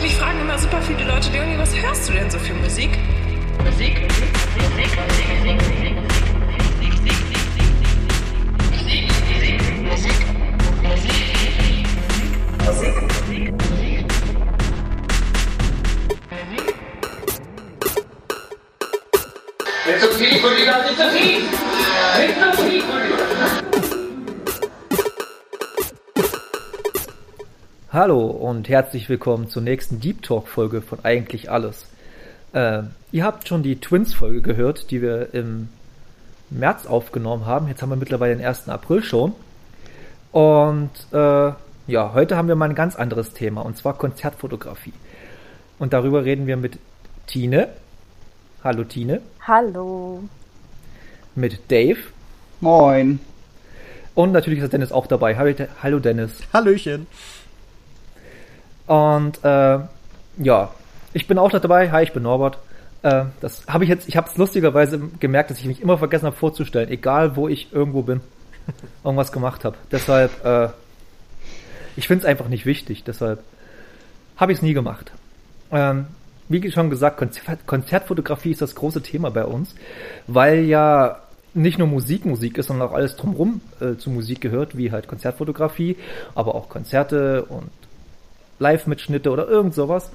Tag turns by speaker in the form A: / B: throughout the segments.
A: Mich fragen immer super viele Leute, Leonie, was hörst du denn so für Musik? Musik, Musik, Musik, Musik, Musik, Musik, Musik, Musik.
B: Nicht zu viel von dir, nicht zu viel! Nicht zu viel von dir!
C: Hallo und herzlich willkommen zur nächsten Deep Talk Folge von Eigentlich Alles. Äh, ihr habt schon die Twins Folge gehört, die wir im März aufgenommen haben. Jetzt haben wir mittlerweile den 1. April schon. Und äh, ja, heute haben wir mal ein ganz anderes Thema und zwar Konzertfotografie. Und darüber reden wir mit Tine. Hallo Tine.
D: Hallo.
C: Mit Dave.
E: Moin.
C: Und natürlich ist Dennis auch dabei. Hallo, hallo Dennis.
F: Hallöchen.
C: Und äh, ja, ich bin auch dabei. Hi, ich bin Norbert. Äh, das habe ich jetzt, ich habe es lustigerweise gemerkt, dass ich mich immer vergessen habe vorzustellen, egal wo ich irgendwo bin, irgendwas gemacht habe. Deshalb, äh, ich finde es einfach nicht wichtig. Deshalb habe ich es nie gemacht. Ähm, wie schon gesagt, Konzert, Konzertfotografie ist das große Thema bei uns, weil ja nicht nur Musik Musik ist, sondern auch alles drumherum äh, zu Musik gehört, wie halt Konzertfotografie, aber auch Konzerte und Live-Mitschnitte oder irgend sowas.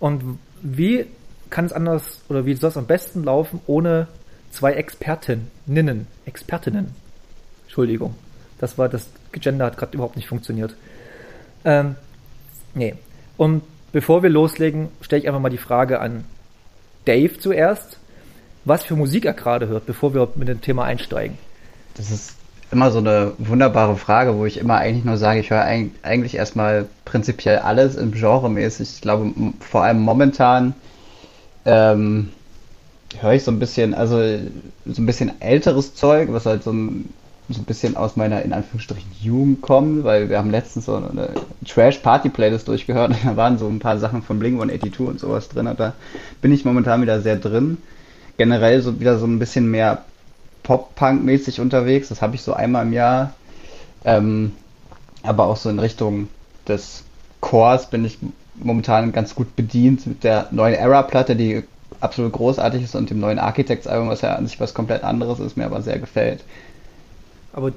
C: Und wie kann es anders oder wie soll es am besten laufen ohne zwei Expertinnen, Expertinnen. Entschuldigung, das war das Gender hat gerade überhaupt nicht funktioniert. Ähm, nee. Und bevor wir loslegen, stelle ich einfach mal die Frage an Dave zuerst, was für Musik er gerade hört, bevor wir mit dem Thema einsteigen.
E: Das ist immer so eine wunderbare Frage, wo ich immer eigentlich nur sage, ich höre eigentlich erstmal prinzipiell alles im Genre mäßig. Ich glaube, vor allem momentan ähm, höre ich so ein bisschen, also so ein bisschen älteres Zeug, was halt so ein, so ein bisschen aus meiner, in Anführungsstrichen, Jugend kommt, weil wir haben letztens so eine Trash-Party-Playlist durchgehört und da waren so ein paar Sachen von Blink-182 und sowas drin und da bin ich momentan wieder sehr drin. Generell so wieder so ein bisschen mehr Pop-Punk-mäßig unterwegs. Das habe ich so einmal im Jahr. Ähm, aber auch so in Richtung des Chors bin ich momentan ganz gut bedient mit der neuen Era-Platte, die absolut großartig ist und dem neuen Architects-Album, was ja an sich was komplett anderes ist, mir aber sehr gefällt.
C: Aber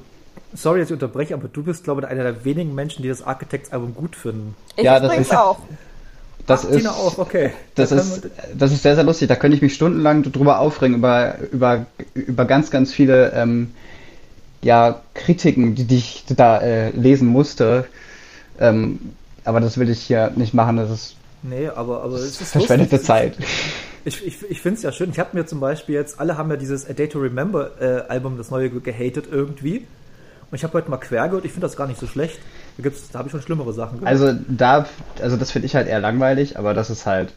C: sorry, dass ich unterbreche, aber du bist, glaube ich, einer der wenigen Menschen, die das Architects-Album gut finden.
D: Ich ja, das ist auch.
E: Das Ach, ist,
C: auch, okay.
E: Das, das ist, das ist sehr, sehr lustig. Da könnte ich mich stundenlang drüber aufregen, über, über, über ganz, ganz viele ähm, ja, Kritiken, die, die ich da äh, lesen musste. Ähm, aber das will ich hier nicht machen. Das ist,
C: nee, aber, aber es ist
E: verschwendete
C: lustig.
E: Zeit.
C: Ich, ich, ich finde es ja schön. Ich habe mir zum Beispiel jetzt, alle haben ja dieses A Day to Remember äh, Album, das neue, gehatet irgendwie. Und ich habe heute mal quer gehört, ich finde das gar nicht so schlecht. Da, gibt's, da habe ich schon schlimmere Sachen
E: gehört. Also da, also das finde ich halt eher langweilig, aber das ist halt.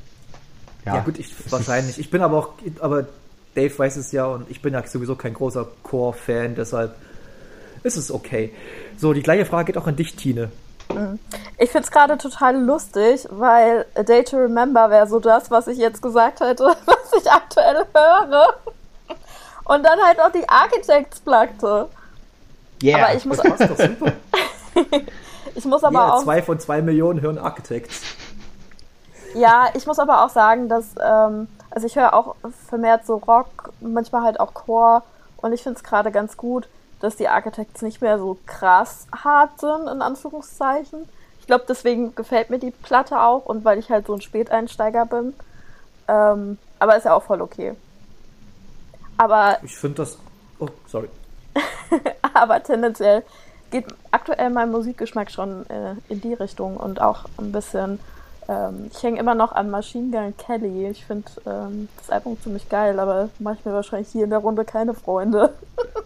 C: Ja, ja gut, ich wahrscheinlich. Ich bin aber auch, aber Dave weiß es ja und ich bin ja sowieso kein großer Core-Fan, deshalb ist es okay. So, die gleiche Frage geht auch an dich, Tine.
D: Ich finde es gerade total lustig, weil A Day to Remember wäre so das, was ich jetzt gesagt hätte, was ich aktuell höre. Und dann halt auch die Architects-Platte.
E: Yeah.
D: Aber ich muss,
C: super.
D: ich muss aber
C: yeah,
D: auch.
C: Zwei von zwei Millionen hören Architects.
D: Ja, ich muss aber auch sagen, dass, ähm, also ich höre auch vermehrt so Rock, manchmal halt auch Chor und ich finde es gerade ganz gut, dass die Architects nicht mehr so krass hart sind, in Anführungszeichen. Ich glaube, deswegen gefällt mir die Platte auch und weil ich halt so ein Späteinsteiger bin. Ähm, aber ist ja auch voll okay. Aber.
C: Ich finde das. Oh, sorry.
D: aber tendenziell geht aktuell mein Musikgeschmack schon äh, in die Richtung und auch ein bisschen. Ähm, ich hänge immer noch an Machine Gun Kelly. Ich finde ähm, das Album ziemlich geil, aber mache ich mir wahrscheinlich hier in der Runde keine Freunde.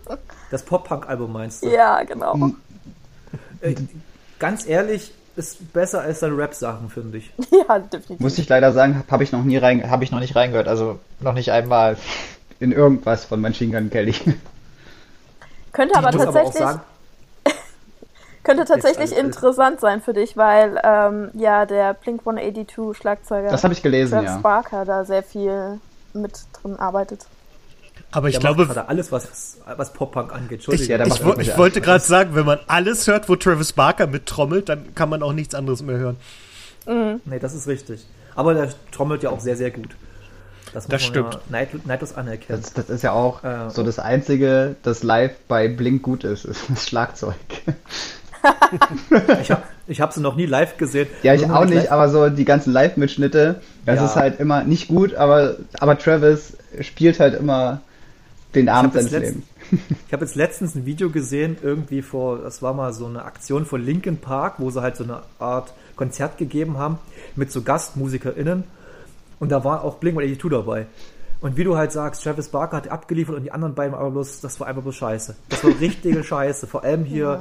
C: das Pop-Punk-Album meinst du?
D: Ja, genau.
C: Äh, ganz ehrlich, ist besser als seine Rap-Sachen, finde ich.
D: Ja, definitiv.
E: Muss ich leider sagen, habe ich noch nie rein, habe ich noch nicht reingehört, also noch nicht einmal in irgendwas von Machine Gun Kelly.
D: Könnte aber tatsächlich, aber sagen, könnte tatsächlich interessant sein für dich, weil ähm, ja der Blink 182 Schlagzeuger
E: das ich gelesen,
D: Travis
E: ja.
D: Barker da sehr viel mit drin arbeitet.
F: Aber ich
C: der
F: glaube,
C: macht alles was was Pop-Punk angeht.
F: Ich,
C: Entschuldigung.
F: ich, ich, ich wollte gerade sagen, wenn man alles hört, wo Travis Barker mit trommelt, dann kann man auch nichts anderes mehr hören.
C: Nee, das ist richtig. Aber der trommelt ja auch sehr, sehr gut. Das,
F: Das
C: muss man
F: stimmt.
C: Ja neid- neidlos anerkennen.
E: Das, das ist ja auch
C: Äh,
E: so das Einzige, das live bei Blink gut ist, ist das Schlagzeug.
C: Ich habe ich hab sie noch nie live gesehen.
E: Ja, ich auch nicht,
C: live-
E: aber so die ganzen Live-Mitschnitte, das
C: Ja.
E: ist halt immer nicht gut, aber, aber Travis spielt halt immer den Abend seines Lebens.
C: Ich habe jetzt letztens ein Video gesehen, irgendwie vor, das war mal so eine Aktion von Linkin Park, wo sie halt so eine Art Konzert gegeben haben mit so GastmusikerInnen. Und da war auch Blink 182 dabei. Und wie du halt sagst, Travis Barker hat abgeliefert und die anderen beiden aber bloß, das war einfach bloß scheiße. Das war richtige Scheiße. Vor allem hier,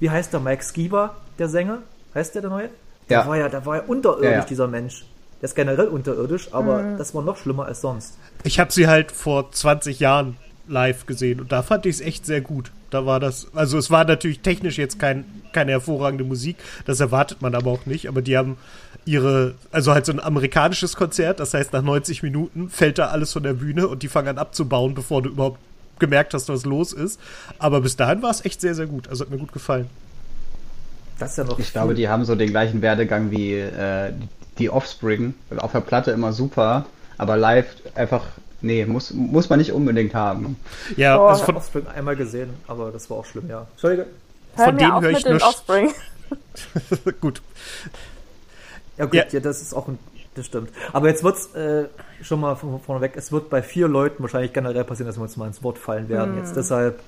C: wie heißt der Mike Skiba, der Sänger? Heißt der der neue? Der
E: Ja.
C: war ja, der war ja unterirdisch,
E: Ja, ja.
C: dieser Mensch. Der ist generell unterirdisch, aber das war noch schlimmer als sonst.
F: Ich habe sie halt vor 20 Jahren live gesehen und da fand ich es echt sehr gut. Da war das, also es war natürlich technisch jetzt kein, keine hervorragende Musik, das erwartet man aber auch nicht, aber die haben ihre, also halt so ein amerikanisches Konzert, das heißt nach 90 Minuten fällt da alles von der Bühne und die fangen an abzubauen, bevor du überhaupt gemerkt hast, was los ist. Aber bis dahin war es echt sehr, sehr gut. Also hat mir gut gefallen.
C: Das ist ja noch
E: Ich glaube, die haben so den gleichen Werdegang wie äh, die Offspring. Auf der Platte immer super, aber live einfach, nee, muss, muss man nicht unbedingt haben.
F: Ja,
D: Boah,
F: also
C: von
F: von,
C: Offspring einmal gesehen, aber das war auch schlimm, ja. Entschuldige.
D: Hör
F: von denen höre
D: mit
F: ich
D: den
F: nur.
D: Offspring.
F: gut.
C: Ja gut,
F: Ja.
C: ja. das ist auch ein, das stimmt. Aber jetzt wird's äh, schon mal von vorne weg, es wird bei vier Leuten wahrscheinlich generell passieren, dass wir uns mal ins Wort fallen werden. Jetzt deshalb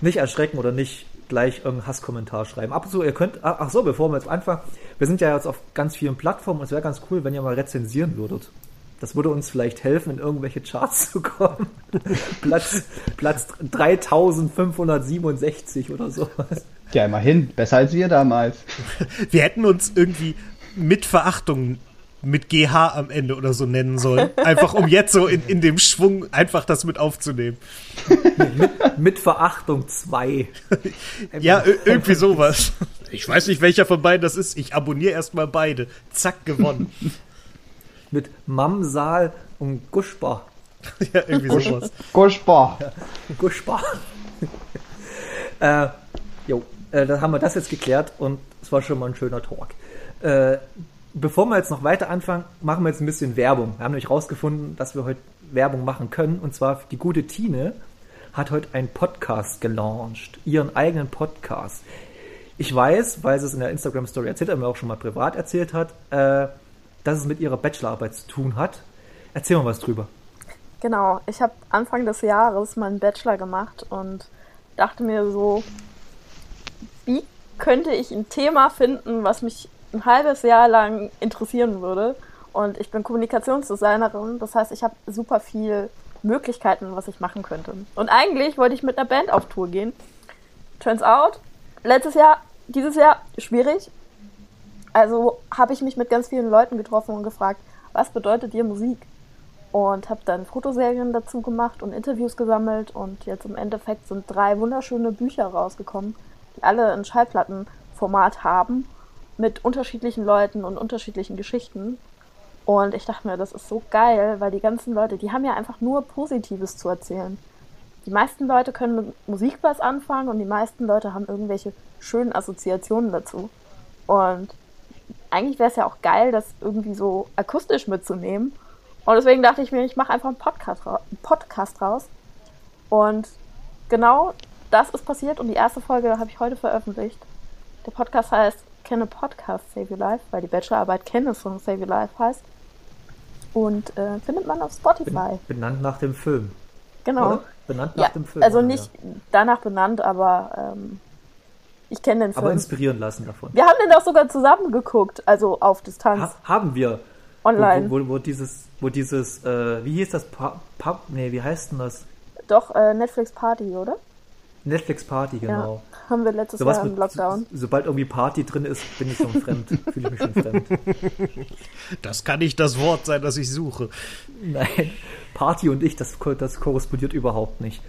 C: nicht erschrecken oder nicht gleich irgendeinen Hasskommentar schreiben. Ab und zu, ihr könnt, ach ach so, bevor wir jetzt anfangen, wir sind ja jetzt auf ganz vielen Plattformen und es wäre ganz cool, wenn ihr mal rezensieren würdet. Das würde uns vielleicht helfen, in irgendwelche Charts zu kommen. Platz, Platz 3567 oder sowas.
E: Ja, immerhin, besser als wir damals.
F: Wir hätten uns irgendwie mit Verachtung mit GH am Ende oder so nennen sollen. Einfach um jetzt so in, in dem Schwung einfach das mit aufzunehmen.
C: Mit Verachtung 2.
F: Ja, ir- irgendwie sowas. Ich weiß nicht, welcher von beiden das ist. Ich abonniere erstmal beide. Zack, gewonnen.
C: Mit Mamsal und Guschbar.
F: ja, irgendwie sowas.
E: Guschbar.
C: Guschbar. äh, jo, äh, dann haben wir das jetzt geklärt und es war schon mal ein schöner Talk. Äh, bevor wir jetzt noch weiter anfangen, machen wir jetzt ein bisschen Werbung. Wir haben nämlich rausgefunden, dass wir heute Werbung machen können. Und zwar die gute Tine hat heute einen Podcast gelauncht. Ihren eigenen Podcast. Ich weiß, weil sie es in der Instagram-Story erzählt hat, mir auch schon mal privat erzählt hat, äh, dass es mit ihrer Bachelorarbeit zu tun hat. Erzähl mal was drüber.
D: Genau, ich habe Anfang des Jahres meinen Bachelor gemacht und dachte mir so, wie könnte ich ein Thema finden, was mich ein halbes Jahr lang interessieren würde. Und ich bin Kommunikationsdesignerin, das heißt, ich habe super viel Möglichkeiten, was ich machen könnte. Und eigentlich wollte ich mit einer Band auf Tour gehen. Turns out, letztes Jahr, dieses Jahr schwierig. Also habe ich mich mit ganz vielen Leuten getroffen und gefragt, was bedeutet dir Musik? und habe dann Fotoserien dazu gemacht und Interviews gesammelt und jetzt im Endeffekt sind drei wunderschöne Bücher rausgekommen, die alle ein Schallplattenformat haben mit unterschiedlichen Leuten und unterschiedlichen Geschichten. Und ich dachte mir, das ist so geil, weil die ganzen Leute, die haben ja einfach nur Positives zu erzählen. Die meisten Leute können mit Musik was anfangen und die meisten Leute haben irgendwelche schönen Assoziationen dazu. Und eigentlich wäre es ja auch geil, das irgendwie so akustisch mitzunehmen. Und deswegen dachte ich mir, ich mache einfach einen Podcast, einen Podcast raus. Und genau das ist passiert und die erste Folge habe ich heute veröffentlicht. Der Podcast heißt A Podcast Save Your Life, weil die Bachelorarbeit a Song Save Your Life heißt. Und äh, findet man auf Spotify.
C: Benannt nach dem Film.
D: Genau.
C: Oder? Benannt nach
D: Ja,
C: dem Film.
D: also nicht danach benannt, aber ähm, ich kenne den
C: Aber
D: Film.
C: inspirieren lassen davon.
D: Wir haben den auch sogar zusammen geguckt, also auf Distanz,
C: Ha haben wir.
D: online.
C: Wo, wo, wo dieses, wo dieses, äh, wie hieß das? Pa Pub? Nee, wie heißt denn das?
D: Doch, äh, Netflix Party, oder?
C: Netflix Party, genau.
D: Ja, haben wir letztes
C: Sowas
D: Jahr im
C: mit,
D: Lockdown.
C: so- sobald irgendwie Party drin ist, bin ich schon fremd. Fühle ich mich schon fremd.
F: Das kann nicht das Wort sein, das ich suche.
C: Nein, Party und ich, das, das korrespondiert überhaupt nicht.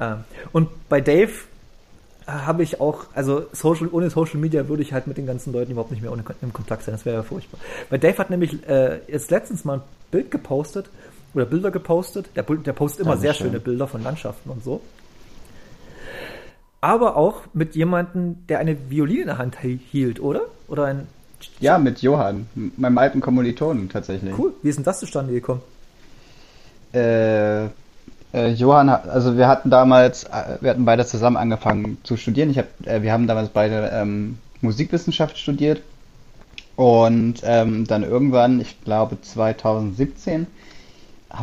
C: Ähm, und bei Dave äh, habe ich auch, also Social, ohne Social Media würde ich halt mit den ganzen Leuten überhaupt nicht mehr ohne, im Kontakt sein. Das wäre ja furchtbar. Weil Dave hat nämlich äh, jetzt letztens mal ein Bild gepostet oder Bilder gepostet. Der, der postet immer sehr schöne Bilder von Landschaften und so. Aber auch mit jemandem, der eine Violine in der Hand hi- hielt, oder? Oder ein
E: Ja, mit Johann, meinem alten Kommilitonen tatsächlich.
C: Cool. Wie ist denn das zustande gekommen?
E: Äh, äh, Johann, also wir hatten damals, äh, wir hatten beide zusammen angefangen zu studieren. Ich hab, äh, wir haben damals beide ähm, Musikwissenschaft studiert und ähm, dann irgendwann, ich glaube 2017,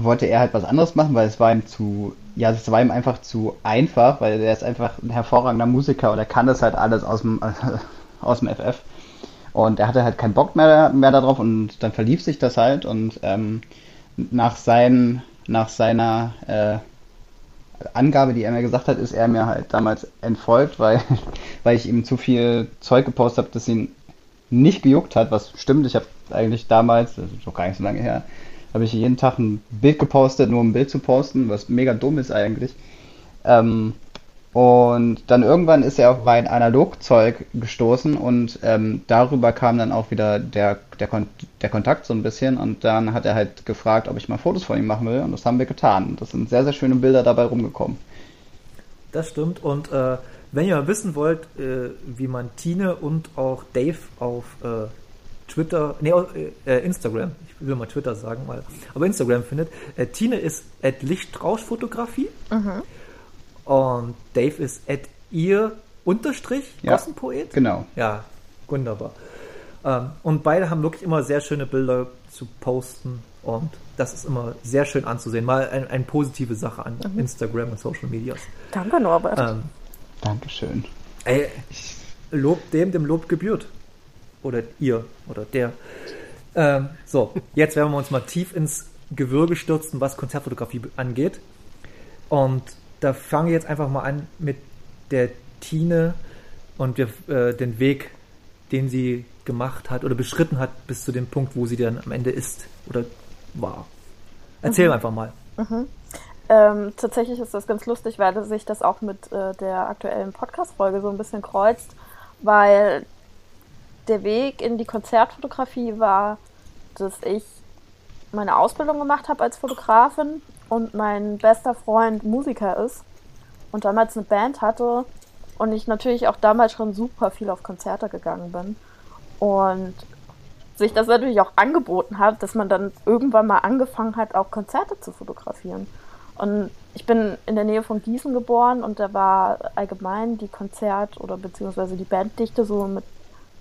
E: wollte er halt was anderes machen, weil es war ihm zu, ja, es war ihm einfach zu einfach, weil er ist einfach ein hervorragender Musiker und er kann das halt alles aus dem, aus dem FF. Und er hatte halt keinen Bock mehr, mehr darauf und dann verlief sich das halt und ähm, nach, sein, nach seiner äh, Angabe, die er mir gesagt hat, ist er mir halt damals entfolgt, weil, weil ich ihm zu viel Zeug gepostet habe, das ihn nicht gejuckt hat, was stimmt. Ich habe eigentlich damals, das ist noch gar nicht so lange her, habe ich jeden Tag ein Bild gepostet, nur um ein Bild zu posten, was mega dumm ist eigentlich. Ähm, und dann irgendwann ist er auf mein Analogzeug gestoßen und ähm, darüber kam dann auch wieder der, der, Kon der Kontakt so ein bisschen und dann hat er halt gefragt, ob ich mal Fotos von ihm machen will und das haben wir getan. Das sind sehr, sehr schöne Bilder dabei rumgekommen.
C: Das stimmt. Und äh, wenn ihr mal wissen wollt, äh, wie man Tine und auch Dave auf äh, Twitter, nee, auf, äh, Instagram, ich will mal Twitter sagen, weil, aber Instagram findet, äh, Tine ist at Lichtrauschfotografie und Dave ist at ihr unterstrich
E: Ja.
C: Gossenpoet.
E: Genau.
C: Ja, wunderbar. Ähm, und beide haben wirklich immer sehr schöne Bilder zu posten und das ist immer sehr schön anzusehen. Mal ein, eine positive Sache an Instagram und Social Medias.
D: Danke, Norbert.
C: Ähm,
E: Dankeschön.
C: ey, Lob dem, dem Lob gebührt. Oder ihr oder der. Ähm, so, jetzt werden wir uns mal tief ins Gewürge stürzen, was Konzertfotografie angeht. Und da fange ich jetzt einfach mal an mit der Tine und wir, äh, den Weg, den sie gemacht hat oder beschritten hat bis zu dem Punkt, wo sie dann am Ende ist oder war. Erzähl einfach mal.
D: Ähm, tatsächlich ist das ganz lustig, weil sich das auch mit äh, der aktuellen Podcast-Folge so ein bisschen kreuzt, weil der Weg in die Konzertfotografie war, dass ich meine Ausbildung gemacht habe als Fotografin und mein bester Freund Musiker ist und damals eine Band hatte und ich natürlich auch damals schon super viel auf Konzerte gegangen bin und sich das natürlich auch angeboten hat, dass man dann irgendwann mal angefangen hat, auch Konzerte zu fotografieren. Und ich bin in der Nähe von Gießen geboren und da war allgemein die Konzert- oder beziehungsweise die Banddichte so mit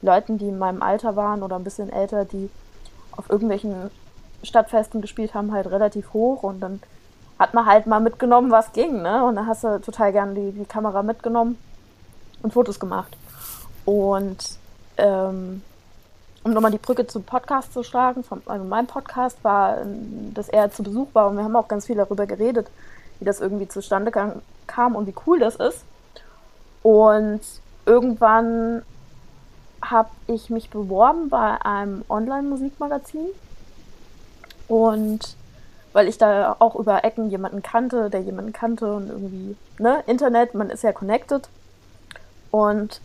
D: Leuten, die in meinem Alter waren oder ein bisschen älter, die auf irgendwelchen Stadtfesten gespielt haben, halt relativ hoch und dann hat man halt mal mitgenommen, was ging, ne? Und dann hast du total gern die, die Kamera mitgenommen und Fotos gemacht. Und ähm, um nochmal die Brücke zum Podcast zu schlagen, vom, also mein Podcast war, dass er zu Besuch war und wir haben auch ganz viel darüber geredet, wie das irgendwie zustande kam und wie cool das ist. Und irgendwann habe ich mich beworben bei einem Online-Musikmagazin und weil ich da auch über Ecken jemanden kannte, der jemanden kannte und irgendwie, ne, Internet, man ist ja connected. Und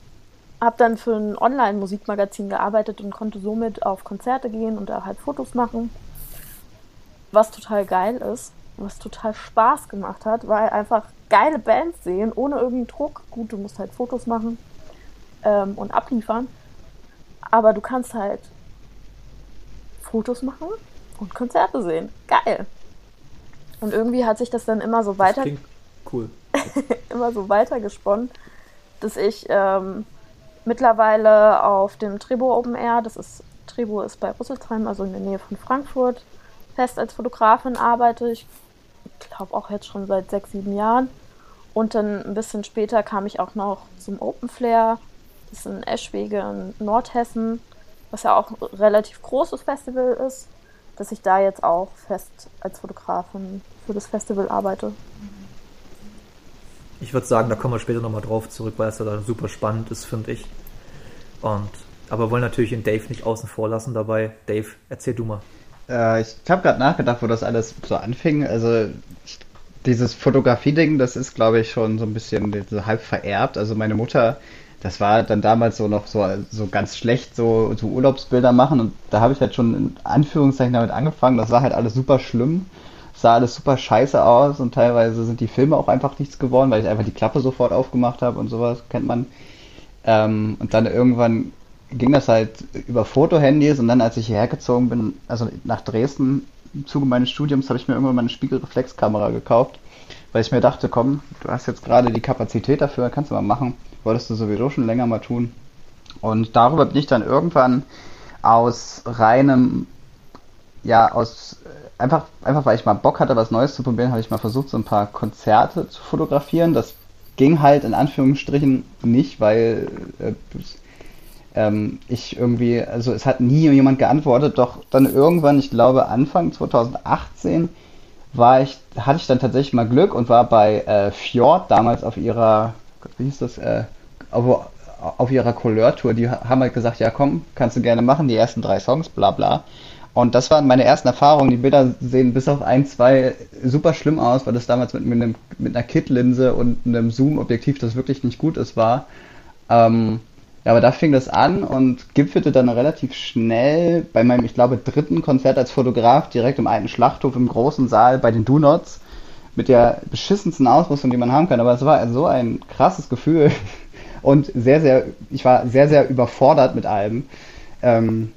D: habe dann für ein Online-Musikmagazin gearbeitet und konnte somit auf Konzerte gehen und da halt Fotos machen. Was total geil ist, was total Spaß gemacht hat, weil einfach geile Bands sehen, ohne irgendeinen Druck. Gut, du musst halt Fotos machen ähm, und abliefern. Aber du kannst halt Fotos machen und Konzerte sehen. Geil. Und irgendwie hat sich das dann immer so weiter
C: cool.
D: immer so weitergesponnen, dass ich ähm, mittlerweile auf dem Trebo Open Air, das ist Trebo ist bei Rüsselsheim, also in der Nähe von Frankfurt, fest als Fotografin arbeite. Ich glaube auch jetzt schon seit sechs, sieben Jahren. Und dann ein bisschen später kam ich auch noch zum Open Flair. Das ist in Eschwege in Nordhessen, was ja auch ein relativ großes Festival ist, dass ich da jetzt auch fest als Fotografin für das Festival arbeite.
C: Ich würde sagen, da kommen wir später nochmal drauf zurück, weil es ja da super spannend ist, finde ich. Und, aber wollen natürlich den Dave nicht außen vor lassen dabei. Dave, erzähl du mal.
E: Äh, ich habe gerade nachgedacht, wo das alles so anfing. Also ich, dieses Fotografie-Ding, das ist, glaube ich, schon so ein bisschen so halb vererbt. Also meine Mutter, das war dann damals so noch so, so ganz schlecht, so, so Urlaubsbilder machen. Und da habe ich halt schon in Anführungszeichen damit angefangen. Das war halt alles super schlimm. Sah alles super scheiße aus und teilweise sind die Filme auch einfach nichts geworden, weil ich einfach die Klappe sofort aufgemacht habe und sowas, kennt man. Ähm, und dann irgendwann ging das halt über Fotohandys und dann, als ich hierher gezogen bin, also nach Dresden, im Zuge meines Studiums, habe ich mir irgendwann mal eine Spiegelreflexkamera gekauft, weil ich mir dachte, komm, du hast jetzt gerade die Kapazität dafür, kannst du mal machen, wolltest du sowieso schon länger mal tun. Und darüber bin ich dann irgendwann aus reinem, ja, aus einfach, einfach weil ich mal Bock hatte, was Neues zu probieren, habe ich mal versucht, so ein paar Konzerte zu fotografieren. Das ging halt in Anführungsstrichen nicht, weil äh, ähm, ich irgendwie, also es hat nie jemand geantwortet, doch dann irgendwann, ich glaube Anfang 2018, war ich, hatte ich dann tatsächlich mal Glück und war bei äh, Fjord damals auf ihrer, wie hieß das, äh, auf, auf ihrer Couleur-Tour, die haben halt gesagt, ja komm, kannst du gerne machen, die ersten drei Songs, bla bla. Und das waren meine ersten Erfahrungen. Die Bilder sehen bis auf ein, zwei super schlimm aus, weil das damals mit, mit, einem, mit einer Kit-Linse und einem Zoom-Objektiv, das wirklich nicht gut ist, war. Ähm, ja, aber da fing das an und gipfelte dann relativ schnell bei meinem, ich glaube, dritten Konzert als Fotograf direkt im alten Schlachthof im großen Saal bei den Do-Nots mit der beschissensten Ausrüstung, die man haben kann. Aber es war so ein krasses Gefühl und sehr, sehr, ich war sehr, sehr überfordert mit allem. Ähm,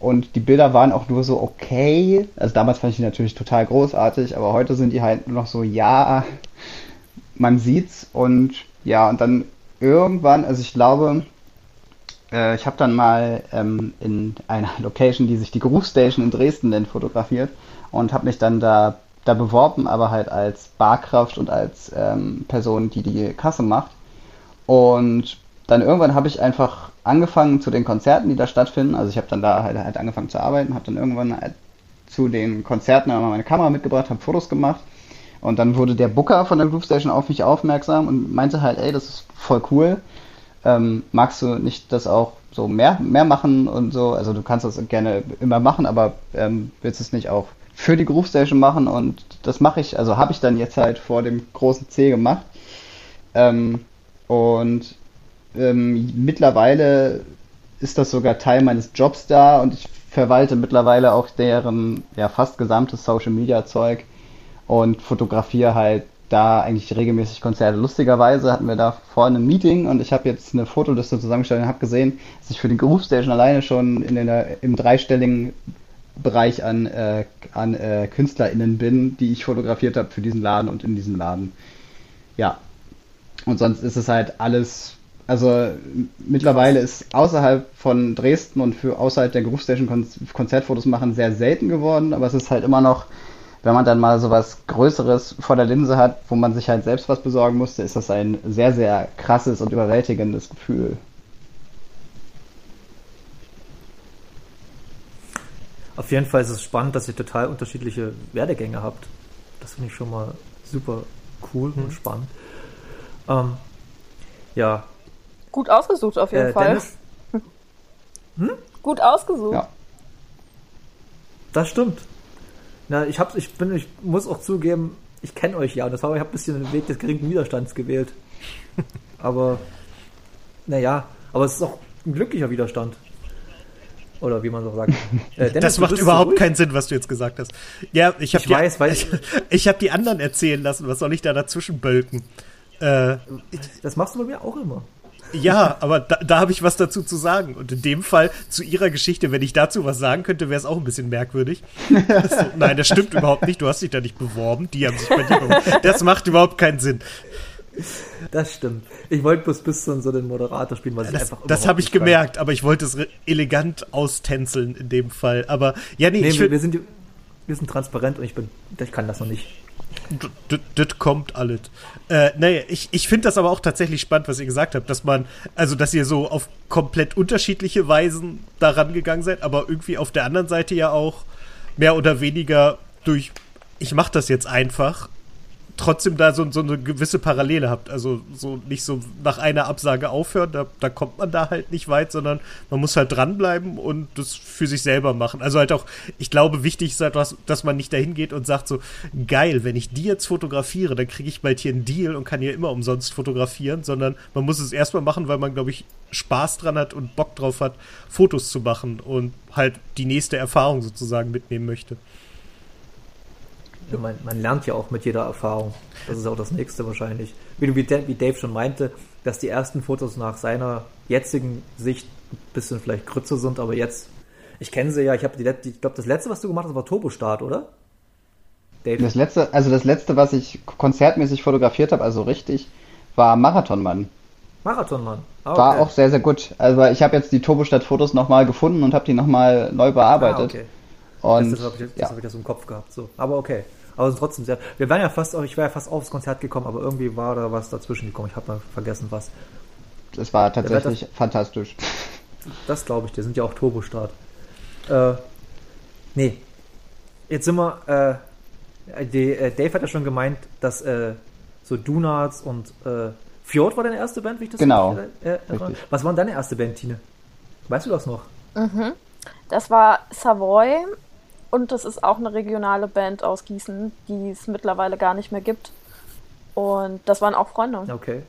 E: und die Bilder waren auch nur so okay. Also damals fand ich die natürlich total großartig, aber heute sind die halt nur noch so, ja, man sieht's und ja, und dann irgendwann, also ich glaube, äh, ich habe dann mal ähm, in einer Location, die sich die Groove in Dresden nennt, fotografiert und habe mich dann da, da beworben, aber halt als Barkraft und als ähm, Person, die die Kasse macht. Und dann irgendwann habe ich einfach angefangen zu den Konzerten, die da stattfinden. Also ich habe dann da halt, halt angefangen zu arbeiten, habe dann irgendwann halt zu den Konzerten meine Kamera mitgebracht, habe Fotos gemacht. Und dann wurde der Booker von der Groove Station auf mich aufmerksam und meinte halt, ey, das ist voll cool. Ähm, magst du nicht das auch so mehr, mehr machen und so? Also du kannst das gerne immer machen, aber ähm, willst es nicht auch für die Groove Station machen? Und das mache ich, also habe ich dann jetzt halt vor dem großen C gemacht. Ähm, und ähm, mittlerweile ist das sogar Teil meines Jobs da und ich verwalte mittlerweile auch deren ja fast gesamtes Social Media Zeug und fotografiere halt da eigentlich regelmäßig Konzerte. Lustigerweise hatten wir da vorhin ein Meeting und ich habe jetzt eine Fotoliste zusammengestellt und habe gesehen, dass ich für die Groove alleine schon in der, im dreistelligen Bereich an, äh, an äh, KünstlerInnen bin, die ich fotografiert habe für diesen Laden und in diesem Laden. Ja. Und sonst ist es halt alles also mittlerweile ist außerhalb von Dresden und für außerhalb der Groove Konzertfotos machen sehr selten geworden, aber es ist halt immer noch, wenn man dann mal sowas Größeres vor der Linse hat, wo man sich halt selbst was besorgen musste, ist das ein sehr, sehr krasses und überwältigendes Gefühl.
C: Auf jeden Fall ist es spannend, dass ihr total unterschiedliche Werdegänge habt. Das finde ich schon mal super cool mhm. und spannend. Ähm, ja,
D: Gut ausgesucht auf jeden äh, Fall. Hm? Gut ausgesucht. Ja.
C: Das stimmt. Na, ich, hab's, ich, bin, ich muss auch zugeben, ich kenne euch ja und das habe ich ein bisschen den Weg des geringen Widerstands gewählt. aber, naja, aber es ist auch ein glücklicher Widerstand. Oder wie man so sagt.
F: Äh, Dennis, das macht überhaupt so keinen Sinn, was du jetzt gesagt hast. Ja, ich habe die, weiß, weil ich, ich habe die anderen erzählen lassen. Was soll ich da dazwischen bölken?
C: Äh, das machst du bei mir auch immer.
F: Ja, aber da, da habe ich was dazu zu sagen. Und in dem Fall zu ihrer Geschichte, wenn ich dazu was sagen könnte, wäre es auch ein bisschen merkwürdig. So, nein, das stimmt überhaupt nicht. Du hast dich da nicht beworben. Die haben sich bei dir beworben. Das macht überhaupt keinen Sinn.
C: Das stimmt. Ich wollte bloß bis zu so den Moderator spielen, weil
F: das, einfach Das habe ich gemerkt, aber ich wollte es elegant austänzeln in dem Fall. Aber ja, nee, nee
C: ich wir, wir, sind, wir sind transparent und ich bin, ich kann das noch nicht.
F: Das kommt alles. Äh, naja, ich, ich finde das aber auch tatsächlich spannend, was ihr gesagt habt, dass man, also dass ihr so auf komplett unterschiedliche Weisen daran gegangen seid, aber irgendwie auf der anderen Seite ja auch mehr oder weniger durch, ich mache das jetzt einfach, trotzdem da so, so eine gewisse Parallele habt. Also so nicht so nach einer Absage aufhören, da, da kommt man da halt nicht weit, sondern man muss halt dranbleiben und das für sich selber machen. Also halt auch, ich glaube, wichtig ist halt, was, dass man nicht dahin geht und sagt so, geil, wenn ich die jetzt fotografiere, dann kriege ich bald hier einen Deal und kann hier immer umsonst fotografieren, sondern man muss es erstmal machen, weil man, glaube ich, Spaß dran hat und Bock drauf hat, Fotos zu machen und halt die nächste Erfahrung sozusagen mitnehmen möchte.
C: Man, man lernt ja auch mit jeder Erfahrung. Das ist auch das nächste wahrscheinlich. Wie, wie, wie Dave schon meinte, dass die ersten Fotos nach seiner jetzigen Sicht ein bisschen vielleicht Grütze sind, aber jetzt, ich kenne sie ja, ich habe die, ich glaube, das letzte, was du gemacht hast, war Turbostart, oder? Dave?
E: Das letzte, also das letzte, was ich konzertmäßig fotografiert habe, also richtig, war Marathonmann.
C: Marathonmann. Ah,
E: War
C: okay.
E: auch sehr, sehr gut. Also ich habe jetzt die Turbostadt-Fotos nochmal gefunden und habe die nochmal neu
C: ah,
E: bearbeitet.
C: okay.
E: Und
C: das das habe ich, das
E: ja,
C: hab ich das im Kopf gehabt. So. Aber okay. Aber trotzdem sehr. Wir wären ja fast, auch- ich wäre ja fast aufs Konzert gekommen, aber irgendwie war da was dazwischen gekommen. Ich habe mal vergessen, was.
E: es war tatsächlich fantastisch.
C: Das glaube ich, dir sind ja auch Turbostart. Äh, nee. Jetzt sind wir, äh, die, äh, Dave hat ja schon gemeint, dass äh, so Donuts und äh, Fjord war deine erste Band, wie ich das
E: Genau.
C: richtig, äh. Was war denn deine erste Band, Tine? Weißt du das noch?
D: Das war Savoy und das ist auch eine regionale Band aus Gießen, die es mittlerweile gar nicht mehr gibt. Und das waren auch Freunde.
C: Okay.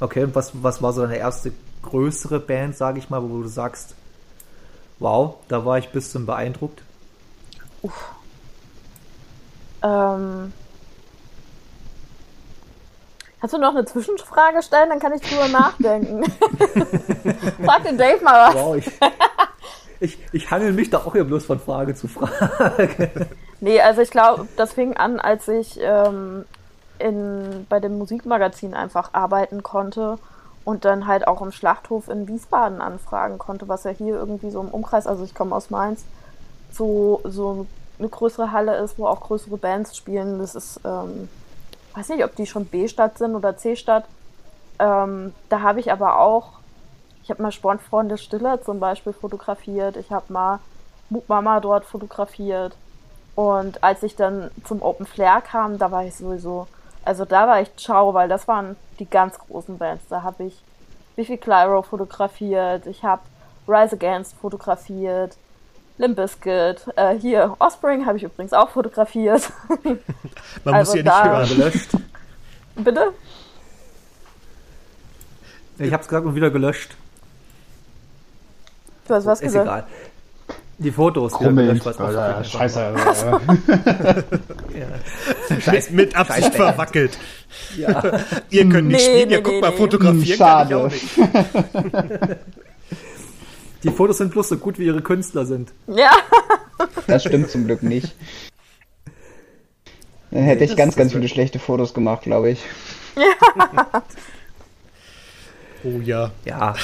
C: Okay, und was, was war so deine erste größere Band, sage ich mal, wo du sagst, wow, da war ich ein bisschen beeindruckt?
D: Ähm, Kannst du noch eine Zwischenfrage stellen? Dann kann ich drüber nachdenken. Frag den Dave mal was.
C: Wow, ich, ich, ich hangel mich da auch hier bloß von Frage zu Frage.
D: Nee, also ich glaube, das fing an, als ich ähm, in, bei dem Musikmagazin einfach arbeiten konnte und dann halt auch im Schlachthof in Wiesbaden anfragen konnte, was ja hier irgendwie so im Umkreis, also ich komme aus Mainz, so, so eine größere Halle ist, wo auch größere Bands spielen. Das ist, ähm, weiß nicht, ob die schon B-Stadt sind oder C-Stadt. Ähm, da habe ich aber auch, ich habe mal Spornfreunde Stiller zum Beispiel fotografiert, ich habe mal Mut Mama dort fotografiert. Und als ich dann zum Open Flair kam, da war ich sowieso, also da war ich ciao, weil das waren die ganz großen Bands. Da habe ich Biffy Clyro fotografiert, ich habe Rise Against fotografiert, Limp Bizkit, äh, hier Offspring habe ich übrigens auch fotografiert.
F: Man
D: Also
F: muss ja
D: da-
F: nicht hören.
C: gelöscht.
D: Bitte?
C: Ich hab's gesagt und wieder gelöscht.
D: Du hast was
C: Ist
D: gesagt.
C: egal. Die Fotos
E: Krummelnd.
C: auf-
E: Scheiße.
C: Ja. Scheiß,
F: Mit Absicht
C: Scheiß
F: verwackelt.
C: Ja.
F: Ihr könnt nicht
D: Nee,
F: spielen, ja
D: nee,
F: guck
D: nee,
F: mal, fotografieren
E: Schade.
F: kann ich auch nicht.
C: Die Fotos sind bloß so gut, wie ihre Künstler sind.
D: Ja,
E: Das stimmt zum Glück nicht. Dann hätte ich
C: das
E: ganz, ganz viele schlechte Fotos gemacht, glaube ich.
F: Oh ja.
C: Ja,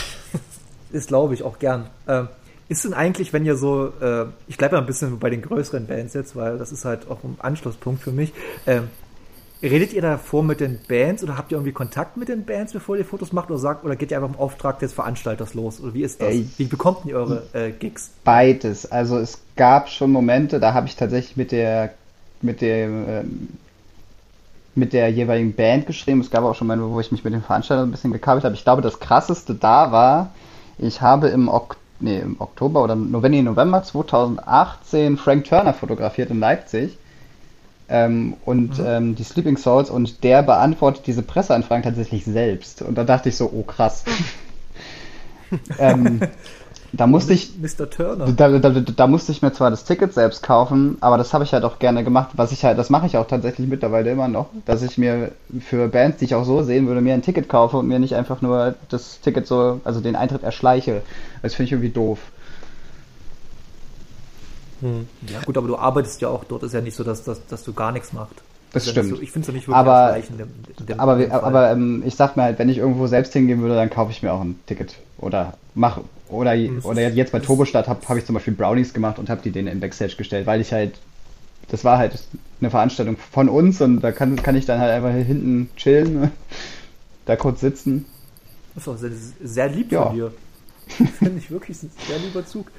C: ist glaube ich auch gern. Ähm, ist denn eigentlich, wenn ihr so, äh, ich bleibe ja ein bisschen bei den größeren Bands jetzt, weil das ist halt auch ein Anschlusspunkt für mich. Ähm, redet ihr davor mit den Bands oder habt ihr irgendwie Kontakt mit den Bands, bevor ihr Fotos macht oder sagt, oder geht ihr einfach im Auftrag des Veranstalters los? Oder wie ist das? Wie bekommt ihr eure äh, Gigs?
E: Beides. Also es gab schon Momente, da habe ich tatsächlich mit der mit dem ähm, mit der jeweiligen Band geschrieben. Es gab auch schon Momente, wo ich mich mit dem Veranstalter ein bisschen gekabelt habe. Ich glaube, das krasseste da war, ich habe im, ok nee, im Oktober oder November, November 2018 Frank Turner fotografiert in Leipzig. Ähm, und ähm, die Sleeping Souls und der beantwortet diese Presseanfragen tatsächlich selbst. Und da dachte ich so, oh krass. ähm, da musste ich,
C: Mr. Turner.
E: da, da, da, musste ich mir zwar das Ticket selbst kaufen, aber das habe ich halt auch gerne gemacht. Was ich halt, das mache ich auch tatsächlich mittlerweile immer noch, dass ich mir für Bands, die ich auch so sehen würde, mir ein Ticket kaufe und mir nicht einfach nur das Ticket so, also den Eintritt erschleiche. Das finde ich irgendwie doof.
C: Ja, gut, aber du arbeitest ja auch dort. Ist ja nicht so, dass, dass, dass du gar nichts machst.
E: Das
C: nicht
E: stimmt.
C: So, ich finde es ja nicht wirklich
E: Aber-
C: in dem- in dem-
E: Aber,
C: Fall.
E: aber ähm, ich sag mir halt, wenn ich irgendwo selbst hingehen würde, dann kaufe ich mir auch ein Ticket. Oder mache. Oder, oder jetzt bei Turbostadt habe hab ich zum Beispiel Brownies gemacht und habe die denen in Backstage gestellt, weil ich halt. Das war halt eine Veranstaltung von uns und da kann, kann ich dann halt einfach hinten chillen, da kurz sitzen.
C: Das ist auch sehr, sehr lieb
E: Ja.
C: von dir. Finde ich wirklich ein sehr lieber Zug.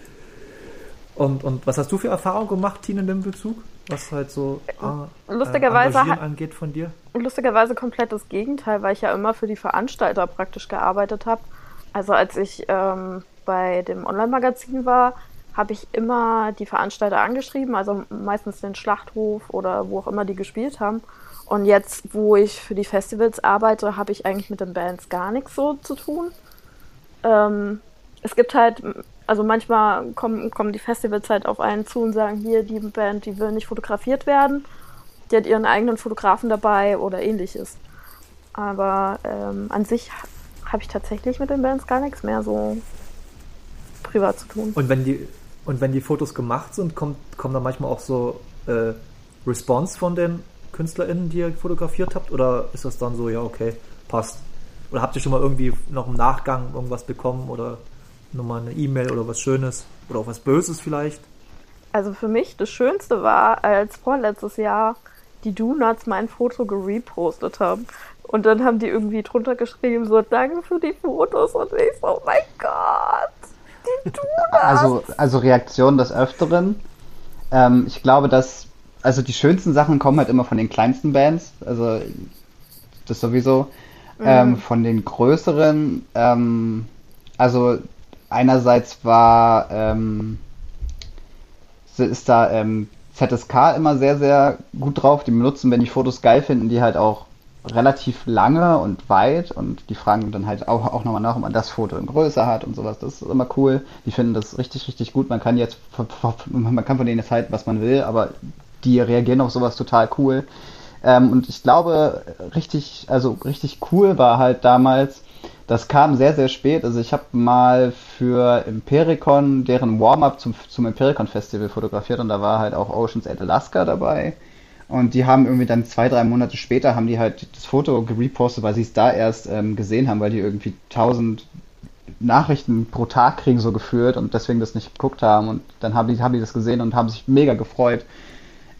C: Und, und was hast du für Erfahrungen gemacht, Tine, in dem Bezug? Was halt so äh,
D: Lustigerweise
C: äh, angeht von dir?
D: lustigerweise komplett das Gegenteil, weil ich ja immer für die Veranstalter praktisch gearbeitet habe. Also als ich ähm, bei dem Online-Magazin war, habe ich immer die Veranstalter angeschrieben, also meistens den Schlachthof oder wo auch immer die gespielt haben. Und jetzt, wo ich für die Festivals arbeite, habe ich eigentlich mit den Bands gar nichts so zu tun. Ähm, es gibt halt Also manchmal kommen, kommen die Festivals halt auf einen zu und sagen, hier, die Band, die will nicht fotografiert werden. Die hat ihren eigenen Fotografen dabei oder ähnliches. Aber ähm, an sich habe ich tatsächlich mit den Bands gar nichts mehr so privat zu tun.
C: Und wenn die, und wenn die Fotos gemacht sind, kommt, kommen da manchmal auch so äh, Response von den KünstlerInnen, die ihr fotografiert habt? Oder ist das dann so, ja, okay, passt? Oder habt ihr schon mal irgendwie noch im Nachgang irgendwas bekommen oder nochmal eine E-Mail oder was Schönes oder auch was Böses vielleicht?
D: Also für mich das Schönste war, als vorletztes Jahr die Donuts mein Foto gerepostet haben. Und dann haben die irgendwie drunter geschrieben, so, danke für die Fotos. Und ich so, oh mein Gott, die Donuts.
E: Also, also Reaktionen des Öfteren. Ähm, ich glaube, dass, also die schönsten Sachen kommen halt immer von den kleinsten Bands. Also, das sowieso. Ähm, von den größeren, ähm, also einerseits war, ähm, ist da ähm, ZSK immer sehr, sehr gut drauf. Die benutzen, wenn die Fotos geil finden, die halt auch relativ lange und weit und die fragen dann halt auch, auch nochmal nach, ob man das Foto in Größe hat und sowas. Das ist immer cool. Die finden das richtig, richtig gut. Man kann jetzt, man kann von denen jetzt halten, was man will, aber die reagieren auf sowas total cool. Ähm, und ich glaube, richtig, also richtig cool war halt damals, das kam sehr, sehr spät. Also ich habe mal für Impericon deren Warm-up zum, zum Impericon Festival fotografiert und da war halt auch Oceans 8 Alaska dabei. Und die haben irgendwie dann zwei, drei Monate später haben die halt das Foto gerepostet, weil sie es da erst ähm, gesehen haben, weil die irgendwie tausend Nachrichten pro Tag kriegen so geführt und deswegen das nicht geguckt haben. Und dann haben die, haben die das gesehen und haben sich mega gefreut.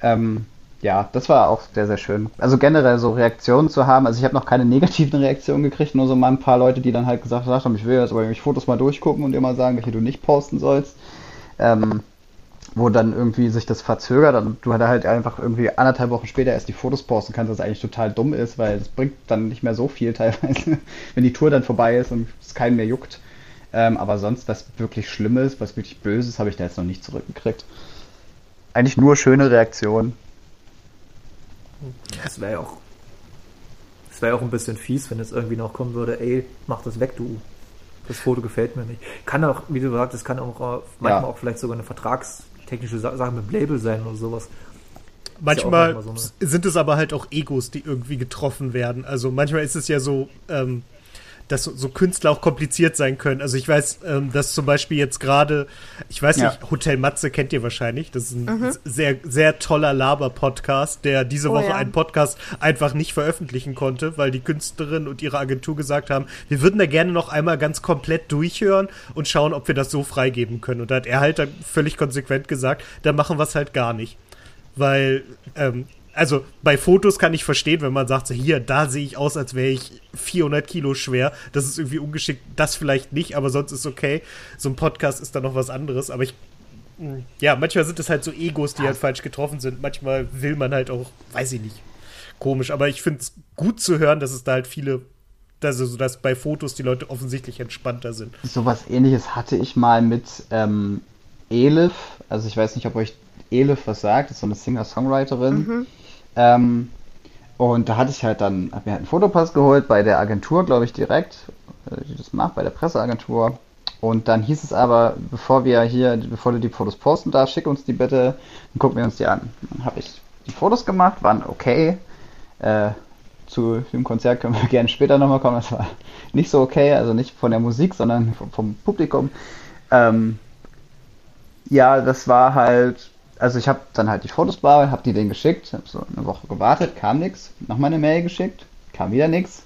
E: Ähm, ja, das war auch sehr, sehr schön. Also generell so Reaktionen zu haben. Also ich habe noch keine negativen Reaktionen gekriegt, nur so mal ein paar Leute, die dann halt gesagt, haben, ich will jetzt aber mich Fotos mal durchgucken und dir mal sagen, welche du nicht posten sollst. Ähm, wo dann irgendwie sich das verzögert und du halt einfach irgendwie anderthalb Wochen später erst die Fotos posten kannst, was eigentlich total dumm ist, weil es bringt dann nicht mehr so viel teilweise, wenn die Tour dann vorbei ist und es keinen mehr juckt. Ähm, aber sonst, was wirklich Schlimmes, was wirklich Böses, habe ich da jetzt noch nicht zurückgekriegt. Eigentlich nur schöne Reaktionen.
C: Das wäre ja auch. Das wäre auch ein bisschen fies, wenn jetzt irgendwie noch kommen würde, ey, mach das weg, du. Das Foto gefällt mir nicht. Kann auch, wie du sagst, es kann auch äh, manchmal
E: Ja.
C: auch vielleicht sogar eine vertragstechnische Sa- Sache mit dem Label sein oder sowas.
F: Manchmal
C: manchmal so eine-
F: sind es aber halt auch Egos, die irgendwie getroffen werden. Also manchmal ist es ja so, ähm, dass so, so Künstler auch kompliziert sein können. Also ich weiß, ähm, dass zum Beispiel jetzt gerade, ich weiß
E: Ja.
F: nicht, Hotel Matze kennt ihr wahrscheinlich. Das ist ein sehr, sehr toller Laber-Podcast, der diese
D: Oh
F: Woche
D: ja.
F: einen Podcast einfach nicht veröffentlichen konnte, weil die Künstlerin und ihre Agentur gesagt haben, wir würden da gerne noch einmal ganz komplett durchhören und schauen, ob wir das so freigeben können. Und da hat er halt dann völlig konsequent gesagt, dann machen wir es halt gar nicht. Weil, ähm, also bei Fotos kann ich verstehen, wenn man sagt, so hier, da sehe ich aus, als wäre ich 400 Kilo schwer. Das ist irgendwie ungeschickt. Das vielleicht nicht, aber sonst ist okay. So ein Podcast ist dann noch was anderes. Aber ich, mh, ja, manchmal sind es halt so Egos, die halt falsch getroffen sind. Manchmal will man halt auch, weiß ich nicht, komisch. Aber ich finde es gut zu hören, dass es da halt viele, dass, also, dass bei Fotos die Leute offensichtlich entspannter sind.
E: Sowas ähnliches hatte ich mal mit ähm, Elif. Also ich weiß nicht, ob euch Elif was sagt. Das ist so eine Singer-Songwriterin. Ähm, und da hatte ich halt dann, hab mir halt einen Fotopass geholt bei der Agentur, glaube ich, direkt, äh, die das macht, bei der Presseagentur. Und dann hieß es aber, bevor wir hier, bevor du die Fotos posten darfst, schick uns die bitte, dann gucken wir uns die an. Dann habe ich die Fotos gemacht, waren okay. Äh, zu dem Konzert können wir gerne später nochmal kommen. Das war nicht so okay, also nicht von der Musik, sondern vom, vom Publikum. Ähm, ja, das war halt, also ich habe dann halt die Fotos bearbeitet, habe die denen geschickt, habe so eine Woche gewartet, kam nichts, nochmal eine Mail geschickt, kam wieder nichts.